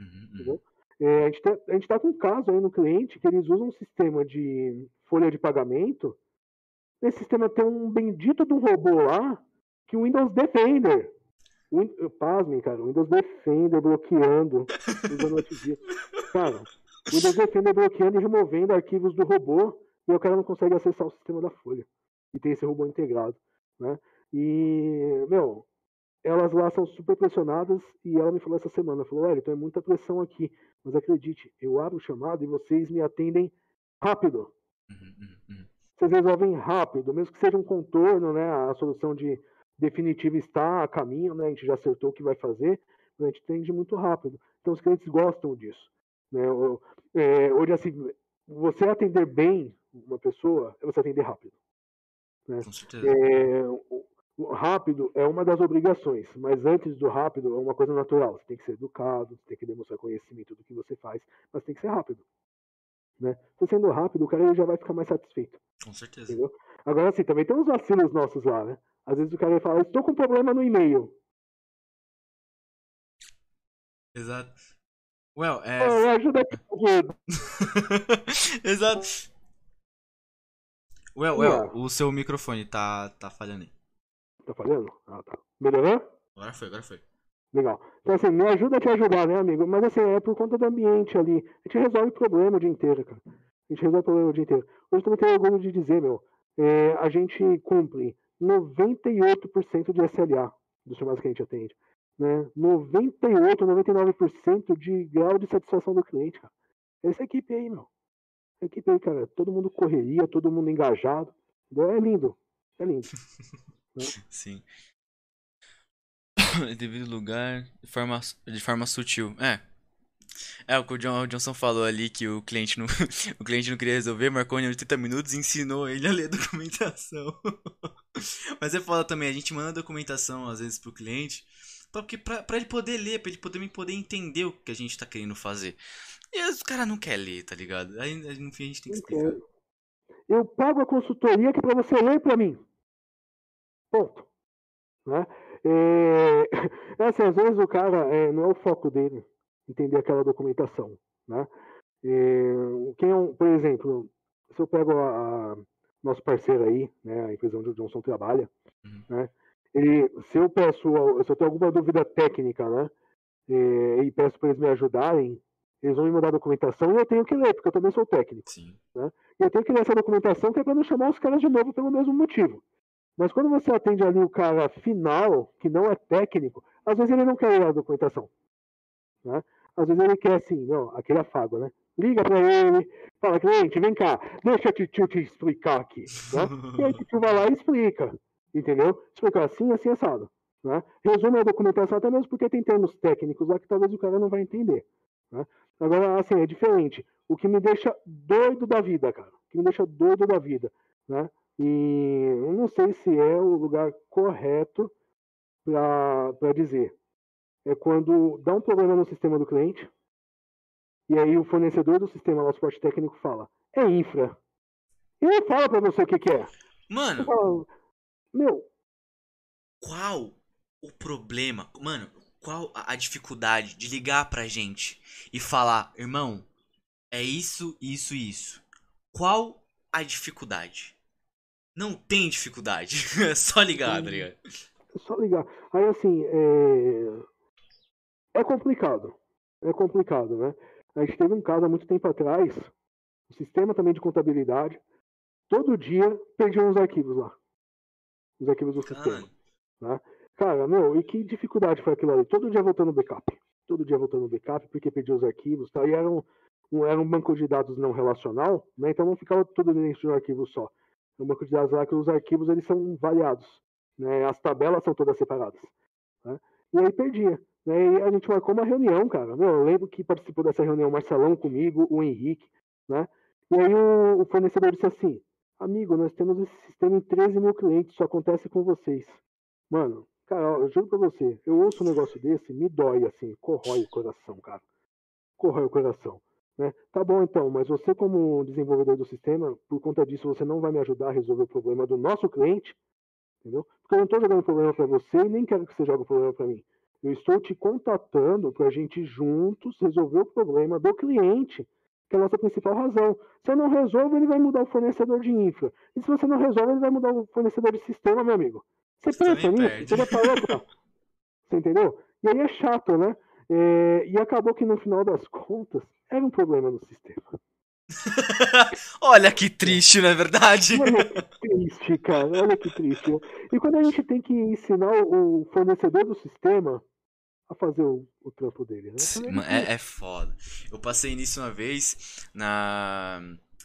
Uhum, uhum. É, a gente tá, está com um caso aí no cliente que eles usam um sistema de folha de pagamento. Esse sistema tem um bendito de um robô lá que o Windows Defender. Win, pasmem, cara, o Windows Defender bloqueando usando antivírus. Cara, o Windows Defender bloqueando e removendo arquivos do robô e o cara não consegue acessar o sistema da folha. E tem esse robô integrado, né? E, meu, elas lá são super pressionadas e ela me falou essa semana, falou, Wellington, é muita pressão aqui, mas acredite, eu abro o chamado e vocês me atendem rápido. Uhum, uhum, uhum. Vocês resolvem rápido, mesmo que seja um contorno, né, a solução de definitiva está a caminho, né, a gente já acertou o que vai fazer, a gente atende muito rápido. Então os clientes gostam disso. Né? É, hoje, assim, você atender bem uma pessoa é você atender rápido. Né? Com certeza. É, rápido é uma das obrigações, mas antes do rápido é uma coisa natural. Você tem que ser educado, você tem que demonstrar conhecimento do que você faz, mas tem que ser rápido. Né? Você sendo rápido, o cara já vai ficar mais satisfeito. Com certeza. Entendeu? Agora, assim, também tem uns vacilos nossos lá, né? Às vezes o cara vai falar, estou com problema no e-mail. Exato. Well, é. Oh, ajuda Exato. Well, well, o seu microfone tá, tá falhando aí. Tá falhando? Ah, tá. Melhorou? Agora foi, agora foi. Legal. Então, assim, me ajuda a te ajudar, né, amigo? Mas, assim, é por conta do ambiente ali. A gente resolve o problema o dia inteiro, cara. A gente resolve o problema o dia inteiro. Hoje também tenho orgulho de dizer, meu, é, a gente cumpre 98% de SLA dos chamados que a gente atende. Né? 98, 99% de grau de satisfação do cliente, cara. Essa equipe aí, meu. Essa equipe aí, cara. Todo mundo correria, todo mundo engajado. É lindo. É lindo. Né? Sim. Devido lugar, de forma, de forma sutil. É. É, o que o, John, o Johnson falou ali que o cliente não, o cliente não queria resolver, marcou em 80 minutos e ensinou ele a ler documentação. Mas é foda também, a gente manda documentação às vezes pro cliente, porque pra, pra ele poder ler, pra ele poder, poder entender o que a gente tá querendo fazer. E os caras não querem ler, tá ligado? Aí no fim a gente tem que explicar. Eu pago a consultoria que é pra você ler pra mim. Ponto. Né? É, assim, às vezes o cara é, não é o foco dele entender aquela documentação. Né? É, quem é um, por exemplo, se eu pego a, a nosso parceiro aí, né, a empresa onde o Johnson trabalha, uhum. né, ele, se eu peço, se eu tenho alguma dúvida técnica, né, é, e peço para eles me ajudarem, eles vão me mandar a documentação e eu tenho que ler, porque eu também sou técnico. Sim. Né? E eu tenho que ler essa documentação que é para não chamar os caras de novo pelo mesmo motivo. Mas quando você atende ali o cara final, que não é técnico, às vezes ele não quer ler a documentação. Né? Às vezes ele quer assim, não, aquele afago, né? Liga para ele, fala, cliente, vem cá, deixa o tio te explicar aqui. Né? E aí tio vai lá e explica, entendeu? Explica assim, assim, assado. Né? Resume a documentação até mesmo porque tem termos técnicos lá que talvez o cara não vai entender. Né? Agora, assim, é diferente. O que me deixa doido da vida, cara. O que me deixa doido da vida, né? E eu não sei se é o lugar correto para dizer. É quando dá um problema no sistema do cliente, e aí o fornecedor do sistema, o suporte técnico, fala: é infra. E ele fala para você o que, que é. Mano. Fala, Meu. Qual o problema? Mano, qual a dificuldade de ligar pra gente e falar, irmão, é isso, isso e isso? Qual a dificuldade? Não tem dificuldade. É só ligar, tá ligado? É só ligar. Aí assim, é... é complicado. É complicado, né? A gente teve um caso há muito tempo atrás, o sistema também de contabilidade, todo dia perdiam os arquivos lá. Os arquivos do Caramba. sistema. Né? Cara, meu, e que dificuldade foi aquilo ali? Todo dia voltando backup. Todo dia voltando backup, porque perdia os arquivos tá? e era um, um, era um banco de dados não relacional, né? Então não ficava tudo dentro de um arquivo só no banco de dados lá que os arquivos eles são variados, né? As tabelas são todas separadas. Né? E aí perdia. Né? E a gente marcou uma reunião, cara. Meu, eu lembro que participou dessa reunião o Marcelão comigo, o Henrique, né? E aí o, o fornecedor disse assim, amigo, nós temos esse sistema em 13 mil clientes, isso acontece com vocês. Mano, cara, eu juro pra você, eu ouço um negócio desse, me dói, assim, corrói o coração, cara. Corrói o coração. Né? Tá bom então, mas você como desenvolvedor do sistema, por conta disso você não vai me ajudar a resolver o problema do nosso cliente, entendeu? Porque eu não estou jogando problema para você e nem quero que você jogue o problema para mim. Eu estou te contatando para a gente juntos resolver o problema do cliente, que é a nossa principal razão. Se eu não resolvo, ele vai mudar o fornecedor de infra. E se você não resolve, ele vai mudar o fornecedor de sistema, meu amigo. Você, você pensa nisso? Você falar, Você entendeu? E aí é chato, né? É, e acabou que no final das contas era um problema no sistema. Olha que triste, não é verdade? Olha que triste, cara. Olha que triste. E quando a gente tem que ensinar o fornecedor do sistema a fazer o, o trampo dele, né? É, é foda. Eu passei nisso uma vez na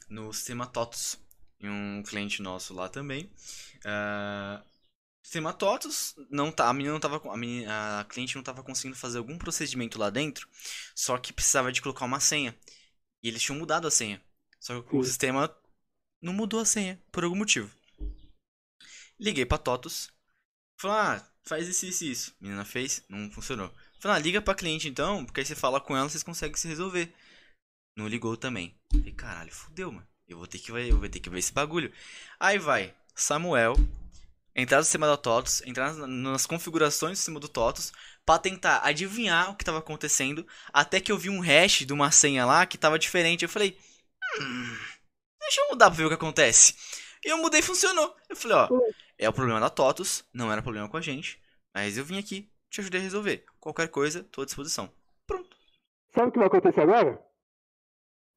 no sistema TOTOS, em um cliente nosso lá também. Uh, sistema TOTOS, não tá, a menina não tava, a, menina, a cliente não estava conseguindo fazer algum procedimento lá dentro, só que precisava de colocar uma senha. E eles tinham mudado a senha. Só que o sistema não mudou a senha, por algum motivo. Liguei pra TOTOS. Falei, ah, faz isso, isso, isso. Menina fez, não funcionou. Falei, ah, liga pra cliente então, porque aí você fala com ela, vocês conseguem se resolver. Não ligou também. Falei, caralho, fudeu, mano. Eu vou ter que ver, eu vou ter que ver esse bagulho. Aí vai, Samuel, entrar no sistema da TOTOS, entrar nas configurações do sistema do TOTOS, para tentar adivinhar o que estava acontecendo, até que eu vi um hash de uma senha lá que estava diferente. Eu falei, hum, deixa eu mudar pra ver o que acontece. E eu mudei e funcionou. Eu falei, ó, é o problema da TOTOS, não era problema com a gente, mas eu vim aqui, te ajudei a resolver. Qualquer coisa, tô à disposição. Pronto. Sabe o que vai acontecer agora?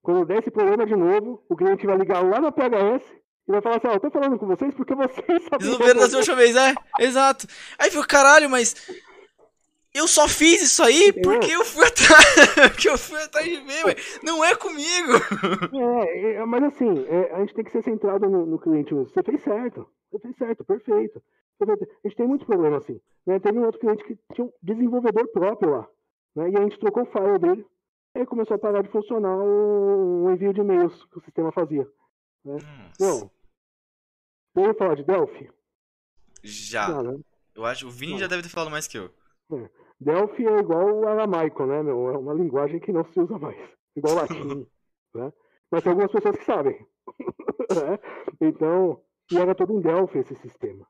Quando der esse problema de novo, o cliente vai ligar lá na PHS e vai falar assim, ó, oh, eu tô falando com vocês porque vocês sabem. Resolveram da última vez, é? Exato. Aí fica, caralho, mas eu só fiz isso aí porque eu fui atrás. porque eu fui atrás de ver, velho. Não é comigo. É, é mas assim, é, a gente tem que ser centrado no, no, cliente mesmo. Você fez certo. Você fez certo, perfeito. A gente tem muitos problemas assim. Né? Teve um outro cliente que tinha um desenvolvedor próprio lá. Né? E a gente trocou o file dele. E aí começou a parar de funcionar o, o envio de e-mails que o sistema fazia. Né? Então, vamos falar de Delphi? Já. já né? Eu acho o Vini já deve ter falado mais que eu. É. Delphi é igual o aramaico, né, meu? É uma linguagem que não se usa mais. Igual latim, né? Mas tem algumas pessoas que sabem. né? Então, e era todo em Delphi esse sistema.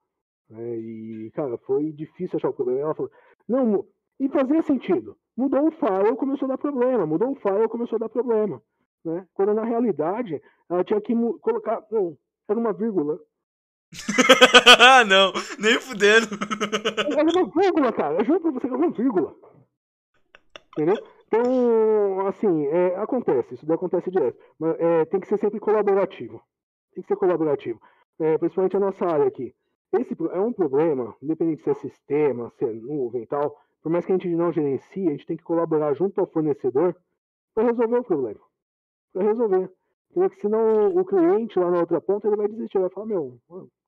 Né? E, cara, foi difícil achar o problema. Ela falou, não, e fazia sentido. Mudou o file, começou a dar problema. Mudou o file, começou a dar problema. Né? Quando na realidade, ela tinha que colocar, não, era uma vírgula não, nem fudendo. É uma vírgula, cara. Eu juro pra você que é uma vírgula. Entendeu? Então, assim, é, acontece, isso daí acontece direto. Mas é, tem que ser sempre colaborativo. Tem que ser colaborativo. É, principalmente a nossa área aqui. Esse é um problema, independente se é sistema, se é nuvem e tal. Por mais que a gente não gerencie, a gente tem que colaborar junto ao fornecedor para resolver o problema. Para resolver. Porque senão o cliente lá na outra ponta ele vai desistir, vai falar, meu,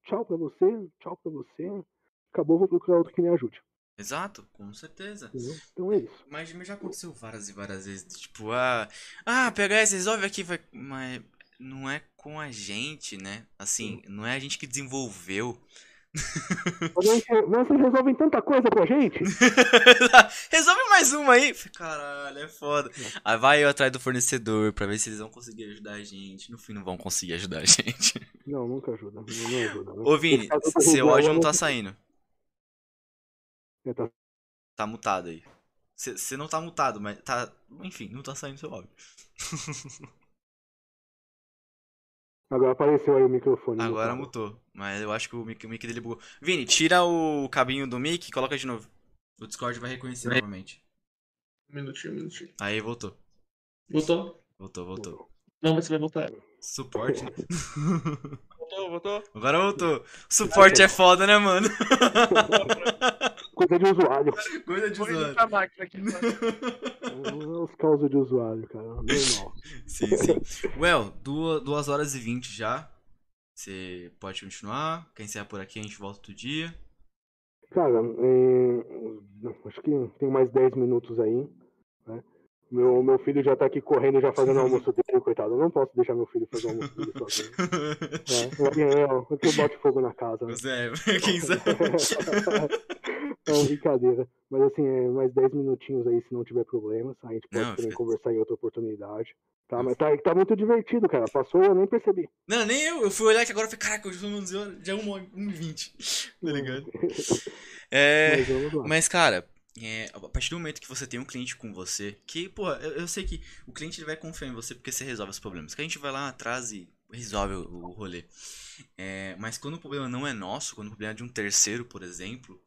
tchau pra você, tchau pra você, acabou, vou procurar outro que me ajude. Exato, com certeza. Então é isso. Mas já aconteceu várias e várias vezes, tipo, ah, ah, PHS, resolve aqui, vai... mas não é com a gente, né? Assim, não é a gente que desenvolveu. Vocês resolvem tanta coisa pra gente? Resolve mais uma aí. Caralho, é foda. Aí vai eu atrás do fornecedor pra ver se eles vão conseguir ajudar a gente. No fim, não vão conseguir ajudar a gente. Não, nunca ajuda. Não ajuda né? Ô, Vini, seu áudio não tá saindo. Tá... tá mutado aí. Você não tá mutado, mas tá. Enfim, não tá saindo seu áudio. Agora apareceu aí o microfone. Agora mutou. Mas eu acho que o mic, o mic dele bugou. Vini, tira o cabinho do mic e coloca de novo. O Discord vai reconhecer novamente. Um minutinho, um minutinho. Aí voltou. Voltou? Voltou, voltou. Vamos ver se vai voltar. Suporte. voltou, voltou? Agora voltou. Suporte é foda, né, mano? Coisa de usuário. Coisa de usuário. Aqui, Os causos de usuário, cara. Normal. sim, sim. Well, duas, duas horas e vinte já. Você pode continuar. Quem encerra por aqui, a gente volta outro dia. Cara, é... acho que tem mais 10 minutos aí. Né? Meu, meu filho já tá aqui correndo, já fazendo o almoço dele, coitado. Eu não posso deixar meu filho fazer o almoço dele sozinho. é, é, que eu bote fogo na casa. Né? Zé, quem sabe? é uma brincadeira. Mas assim, é mais 10 minutinhos aí, se não tiver problemas. A gente pode não, também conversar em outra oportunidade. Tá, mas tá, tá muito divertido, cara. Passou, eu nem percebi. Não, nem eu. Eu fui olhar que agora eu falei, caraca, eu já já é 1h20. Tá ligado? É. Mas. Mas, cara, é, a partir do momento que você tem um cliente com você, que, porra, eu, eu sei que o cliente ele vai confiar em você porque você resolve os problemas. Que a gente vai lá atrás e resolve o, o rolê. É, mas quando o problema não é nosso, quando o problema é de um terceiro, por exemplo,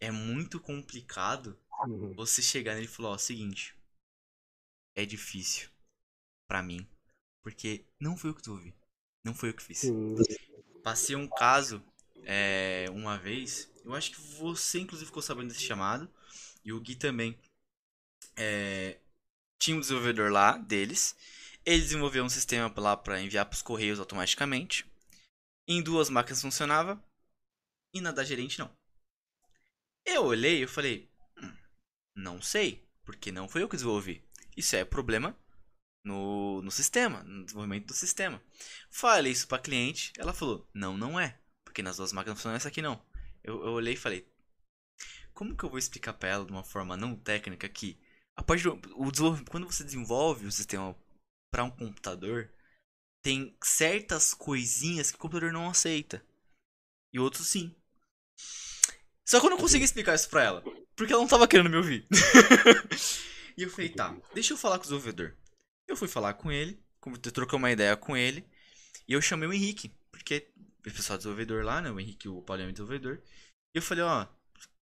é muito complicado Uhum. você chegar nele e falar, ó, seguinte, é difícil pra mim, porque não foi eu que resolvi, não foi eu que fiz. Passei um caso é, uma vez. Eu acho que você, inclusive, ficou sabendo desse chamado. E o Gui também. É, tinha um desenvolvedor lá deles. Ele desenvolveu um sistema lá para enviar para os correios automaticamente. Em duas máquinas funcionava. E na da gerente não. Eu olhei e falei: "Hum, Não sei. Porque não foi eu que desenvolvi. Isso é problema no, no sistema, no desenvolvimento do sistema. Falei isso pra cliente, ela falou, não, não é. Porque nas duas máquinas funciona essa aqui não. Eu, eu olhei e falei, como que eu vou explicar pra ela de uma forma não técnica que a partir do, o quando você desenvolve o sistema pra um computador, tem certas coisinhas que o computador não aceita. E outros sim. Só que eu não consegui explicar isso pra ela. Porque ela não tava querendo me ouvir. e eu falei, tá, deixa eu falar com o desenvolvedor. Eu fui falar com ele, troquei uma ideia com ele, e eu chamei o Henrique, porque o pessoal desenvolvedor lá, né? O Henrique o Paulinho é desenvolvedor. E eu falei, ó,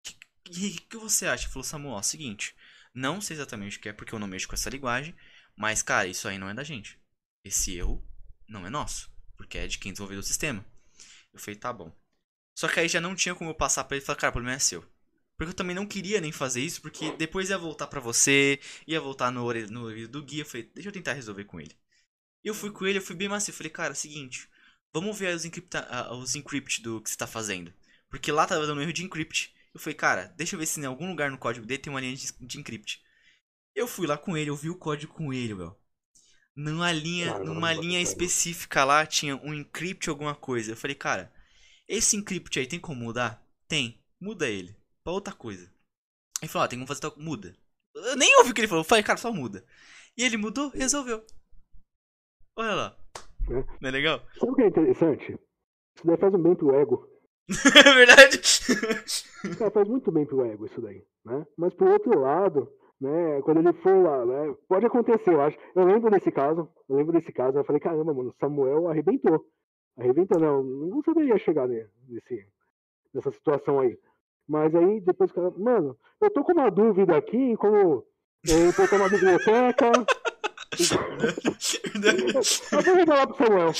que- Henrique, o que você acha? Ele falou, Samuel, ó, seguinte, não sei exatamente o que é, porque eu não mexo com essa linguagem, mas, cara, isso aí não é da gente. Esse erro não é nosso, porque é de quem desenvolveu o sistema. Eu falei, tá bom. Só que aí já não tinha como eu passar pra ele e falar, cara, o problema é seu. Porque eu também não queria nem fazer isso, porque depois ia voltar pra você, ia voltar no, no do guia. Eu falei, deixa eu tentar resolver com ele. Eu fui com ele, eu fui bem macio. Eu falei, cara, seguinte, vamos ver os, encrypta, os encrypt do que você tá fazendo. Porque lá tava dando erro de encrypt. Eu falei, cara, deixa eu ver se em algum lugar no código dele tem uma linha de, de encrypt. Eu fui lá com ele, eu vi o código com ele, velho. Numa linha, numa linha cara. específica lá tinha um encrypt alguma coisa. Eu falei, cara, esse encrypt aí tem como mudar? Tem. Muda ele. Pra outra coisa. Ele falou, ah, tem como fazer tal. Muda. Eu nem ouvi o que ele falou. Eu falei, cara, só muda. E ele mudou, resolveu. Olha lá. É. Não é legal? Sabe o que é interessante? Isso daí faz um bem pro ego. é verdade? Cara, faz muito bem pro ego isso daí, né? Mas por outro lado, né, quando ele for lá, né, pode acontecer, eu acho. Eu lembro desse caso, eu lembro desse caso, eu falei, caramba, mano, Samuel arrebentou. Arrebentou, não, não saberia chegar ne- nesse, nessa situação aí. Mas aí, depois, o cara, mano, eu tô com uma dúvida aqui como eu tô uma biblioteca. Eu vou revelar pro Samuel.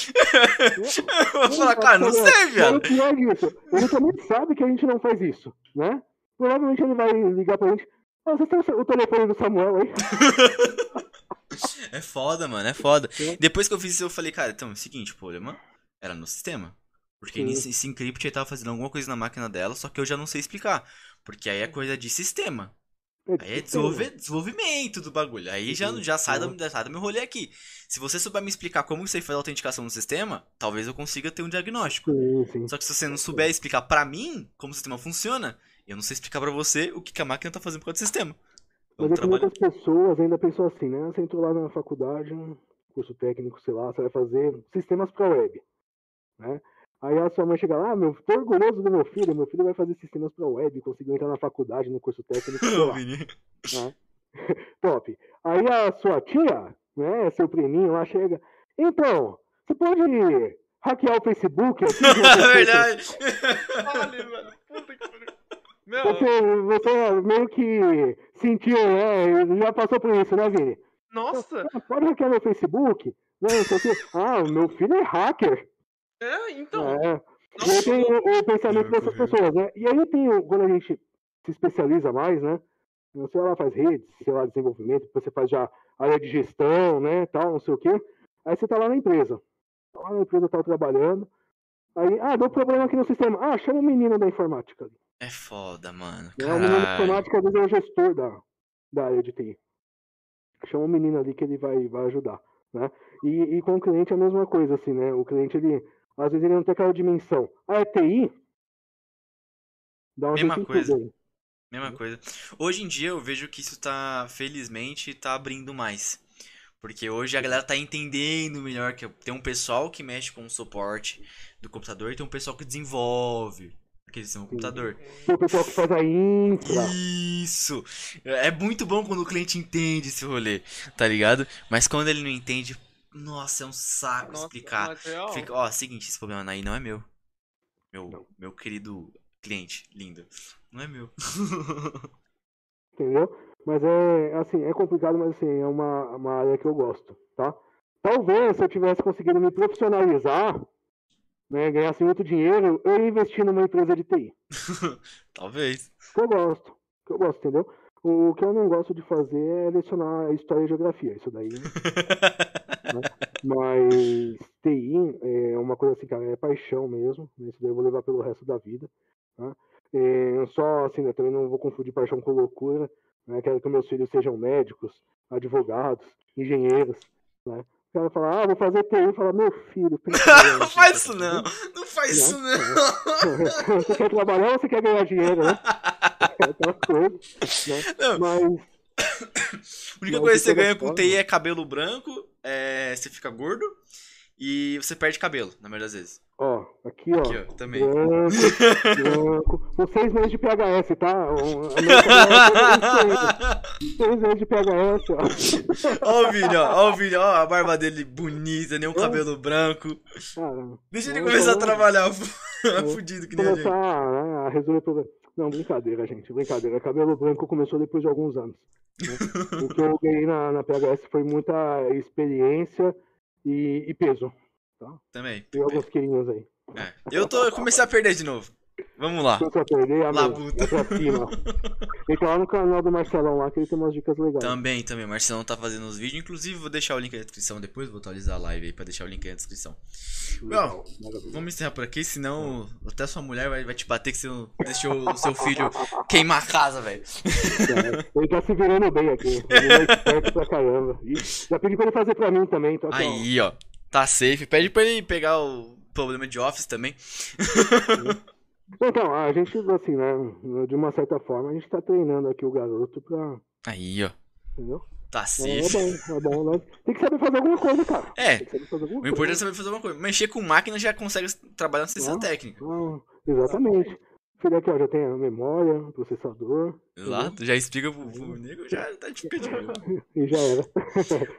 Eu vou falar, cara, não sei, o viado. pior disso, ele também sabe que a gente não faz isso, né? Provavelmente ele vai ligar pra gente. Ah, você tem o telefone do Samuel aí? É foda, mano, é foda. É. Depois que eu fiz isso, eu falei, cara, então é o seguinte, o problema era no sistema. Porque Sim. esse, encrypt aí tava fazendo alguma coisa na máquina dela, só que eu já não sei explicar. Porque aí é coisa de sistema. Aí é desenvolve- desenvolvimento do bagulho. Aí já, já sai, da, sai do meu rolê aqui. Se você souber me explicar como você faz a autenticação no sistema, talvez eu consiga ter um diagnóstico. Sim, sim. Só que se você não souber explicar pra mim como o sistema funciona, eu não sei explicar pra você o que, que a máquina tá fazendo por causa do sistema. É um Mas é que muitas pessoas ainda pensam assim, né? Você entrou lá na faculdade, um curso técnico, sei lá, você vai fazer sistemas para web, né? Aí a sua mãe chega lá, ah, meu, tô orgulhoso do meu filho, meu filho vai fazer sistemas para web, conseguiu entrar na faculdade, no curso técnico. Menino. né? Top. Aí a sua tia, né, seu priminho lá chega, então, você pode hackear o Facebook? Assim, É verdade. Olha, velho. Puta que pariu. Meu, Você, você meio que sentiu, né? Já passou por isso, né, Vini? nossa. Ah, pode hackear meu Facebook? Não, não sei o quê. Ah, o meu filho é hacker. É, então. É. E aí tem o, o pensamento dessas pessoas, né? E aí tem, o- quando a gente se especializa mais, né? Você lá faz redes, sei lá, desenvolvimento, depois você faz já área de gestão, né, tal, não sei o quê. Aí você tá lá na empresa. Tá lá na empresa, tá trabalhando. Aí, ah, deu problema aqui no sistema. Ah, chama o menino da informática. ali. É foda, mano. Né? O menino da informática, às vezes, é o gestor da, da área de TI. Chama o menino ali que ele vai, vai ajudar, né? E, e com o cliente é a mesma coisa, assim, né? O cliente, ele, às vezes, ele não tem aquela dimensão. Ah, é TI? Dá uma Mesma coisa. aí. Mesma coisa. Hoje em dia eu vejo que isso tá, felizmente, tá abrindo mais. Porque hoje a galera tá entendendo melhor que tem um pessoal que mexe com o suporte do computador e tem um pessoal que desenvolve aquele sistema do computador. Tem o pessoal que faz a infra. Isso! É muito bom quando o cliente entende esse rolê, tá ligado? Mas quando ele não entende, nossa, é um saco Nossa, explicar. real. Fica, ó, seguinte, esse problema aí não é meu. Meu, Não. meu querido cliente, lindo. Não é meu. entendeu? Mas é assim, é complicado, mas assim, é uma, uma área que eu gosto, tá? Talvez se eu tivesse conseguido me profissionalizar, né, ganhasse muito dinheiro, eu ia investir numa empresa de TI. Talvez. Que eu gosto, que eu gosto, entendeu? O que eu não gosto de fazer é lecionar história e geografia, isso daí. Mas TI é uma coisa assim, cara, é paixão mesmo, né? isso daí eu vou levar pelo resto da vida, tá? É, só assim, né, também não vou confundir paixão com loucura, né? Quero que meus filhos sejam médicos, advogados, engenheiros, né? O cara fala, ah, vou fazer TI, fala, meu filho, pensa não faz isso não. Não faz isso não. você quer trabalhar ou você quer ganhar dinheiro, né? Aquela coisa, né? Não. Mas A única Não, coisa que você ganha com TI é cabelo branco, é, você fica gordo e você perde cabelo, na maioria das vezes. Ó, aqui, ó. Aqui, ó, também. Branco, branco. Com seis meses de PHS, tá? É Seis meses de PHS, ó. Ó o vídeo, ó, ó o vídeo, ó a barba dele bonita, nem um cabelo branco. Cara, Deixa ele começar a trabalhar fudido que nem a gente. começar a resolver problema. Não, brincadeira, gente, brincadeira. Cabelo branco começou depois de alguns anos. né? O que eu ganhei na, na PHS foi muita experiência e, e peso. Também. E alguns quilinhos aí. É. Eu, tô, eu comecei a perder de novo. Vamos lá. Começou a perder, a Labuta. é. Entra lá no canal do Marcelão lá que ele tem umas dicas legais. Também, também. O Marcelão tá fazendo os vídeos. Inclusive, vou deixar o link na descrição depois. Vou atualizar a live aí pra deixar o link na descrição. Legal, maravilha. Vamos encerrar por aqui, senão até sua mulher vai, vai te bater que você não deixou o seu filho queimar a casa, velho. É, Ele tá se virando bem aqui. Ele é esperto pra caramba. E já pedi pra ele fazer pra mim também. Então. Aí, ó. Tá safe. Pede pra ele pegar o problema de Office também. Então, a gente, assim, né? De uma certa forma, a gente tá treinando aqui o garoto pra. Aí, ó. Entendeu? Tá É, safe. é bom, é bom. Né? Tem que saber fazer alguma coisa, cara. É. Tem que saber fazer alguma O coisa. importante é saber fazer uma coisa. Mexer com máquina já consegue trabalhar na ciência Ah. técnica. Ah, exatamente. Filho aqui, ó, já tem a memória, processador, Exato. Já explica pro, pro nego, já tá explicadinho. e já era.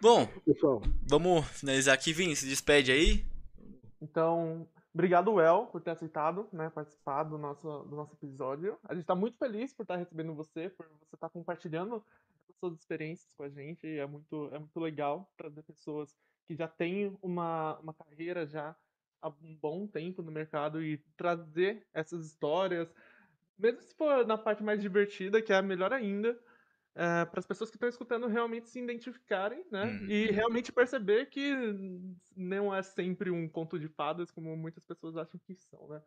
Bom, Pessoal, vamos finalizar aqui. Vini, se despede aí. Então, obrigado, El, por ter aceitado né, participar do nosso, do nosso episódio. A gente está muito feliz por estar recebendo você, por você estar compartilhando as suas experiências com a gente. É muito, é muito legal trazer pessoas que já têm uma, uma carreira já há um bom tempo no mercado e trazer essas histórias, mesmo se for na parte mais divertida, que é melhor ainda, para as pessoas que estão escutando realmente se identificarem, né? Uhum. E realmente perceber que não é sempre um conto de fadas, como muitas pessoas acham que são, né?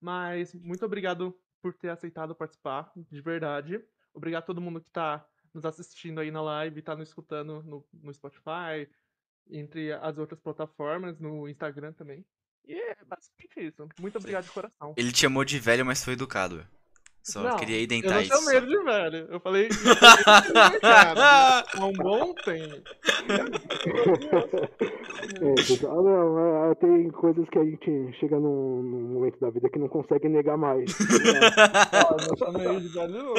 Mas muito obrigado por ter aceitado participar, de verdade. Obrigado a todo mundo que está nos assistindo aí na live, está nos escutando no, no Spotify, entre as outras plataformas, no Instagram também. E é basicamente isso. Muito obrigado de coração. Ele te chamou de velho, mas foi educado. Só Não, queria Eu identar não isso. chamei ele de velho. Eu falei. Eu falei cara, há um bom tempo. é, pessoal, não, é, tem coisas que a gente chega num, num momento da vida que não consegue negar mais. Ó, eu não chamei ele de velho, não.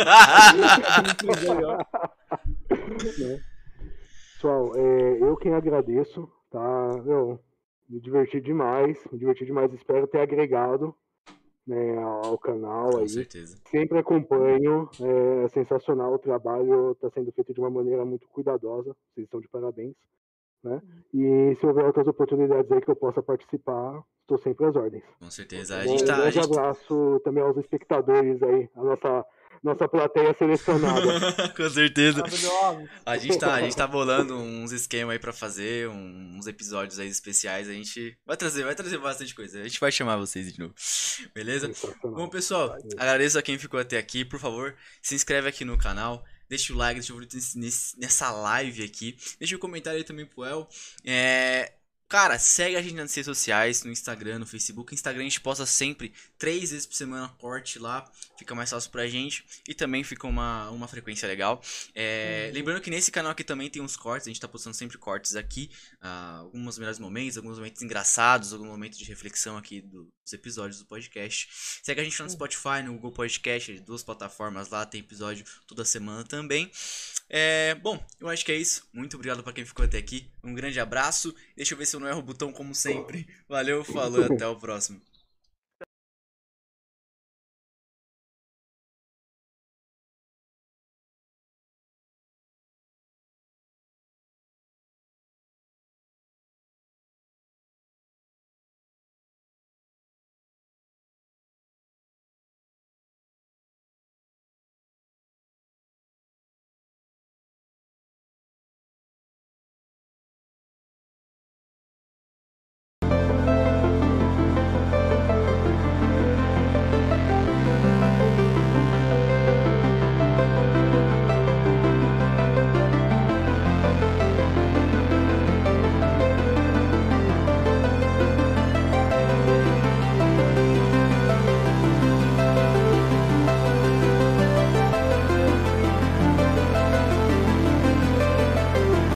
né? Pessoal, é, eu quem agradeço, tá? Eu me diverti demais, me diverti demais, espero ter agregado né, ao canal Com aí. certeza. Sempre acompanho, é sensacional o trabalho, está sendo feito de uma maneira muito cuidadosa, vocês estão de parabéns. Né? E se houver outras oportunidades aí que eu possa participar, estou sempre às ordens. Com certeza. A Um gente tá. A grande gente... abraço também aos espectadores aí, a nossa, nossa plateia selecionada. Com certeza. A gente tá, a gente tá bolando uns esquemas aí pra fazer, um- uns episódios aí especiais. A gente vai trazer, vai trazer bastante coisa. A gente vai chamar vocês de novo. Beleza? Bom, pessoal, agradeço a quem ficou até aqui. Por favor, se inscreve aqui no canal. Deixa o like, deixa o favorito nesse- nessa live aqui. Deixa o comentário aí também pro El. É, Cara, segue a gente nas redes sociais, no Instagram, no Facebook. Instagram a gente posta sempre, três vezes por semana, corte lá. Fica mais fácil pra gente. E também fica uma, uma frequência legal. É, uhum. Lembrando que nesse canal aqui também tem uns cortes. A gente tá postando sempre cortes aqui. Uh, alguns melhores momentos, alguns momentos engraçados, alguns momentos de reflexão aqui dos episódios do podcast. Segue a gente no uhum. Spotify, no Google Podcast, duas plataformas lá. Tem episódio toda semana também. É, bom, eu acho que é isso. Muito obrigado para quem ficou até aqui. Um grande abraço. Deixa eu ver se eu não erro o botão como sempre. Valeu, falou, até o próximo.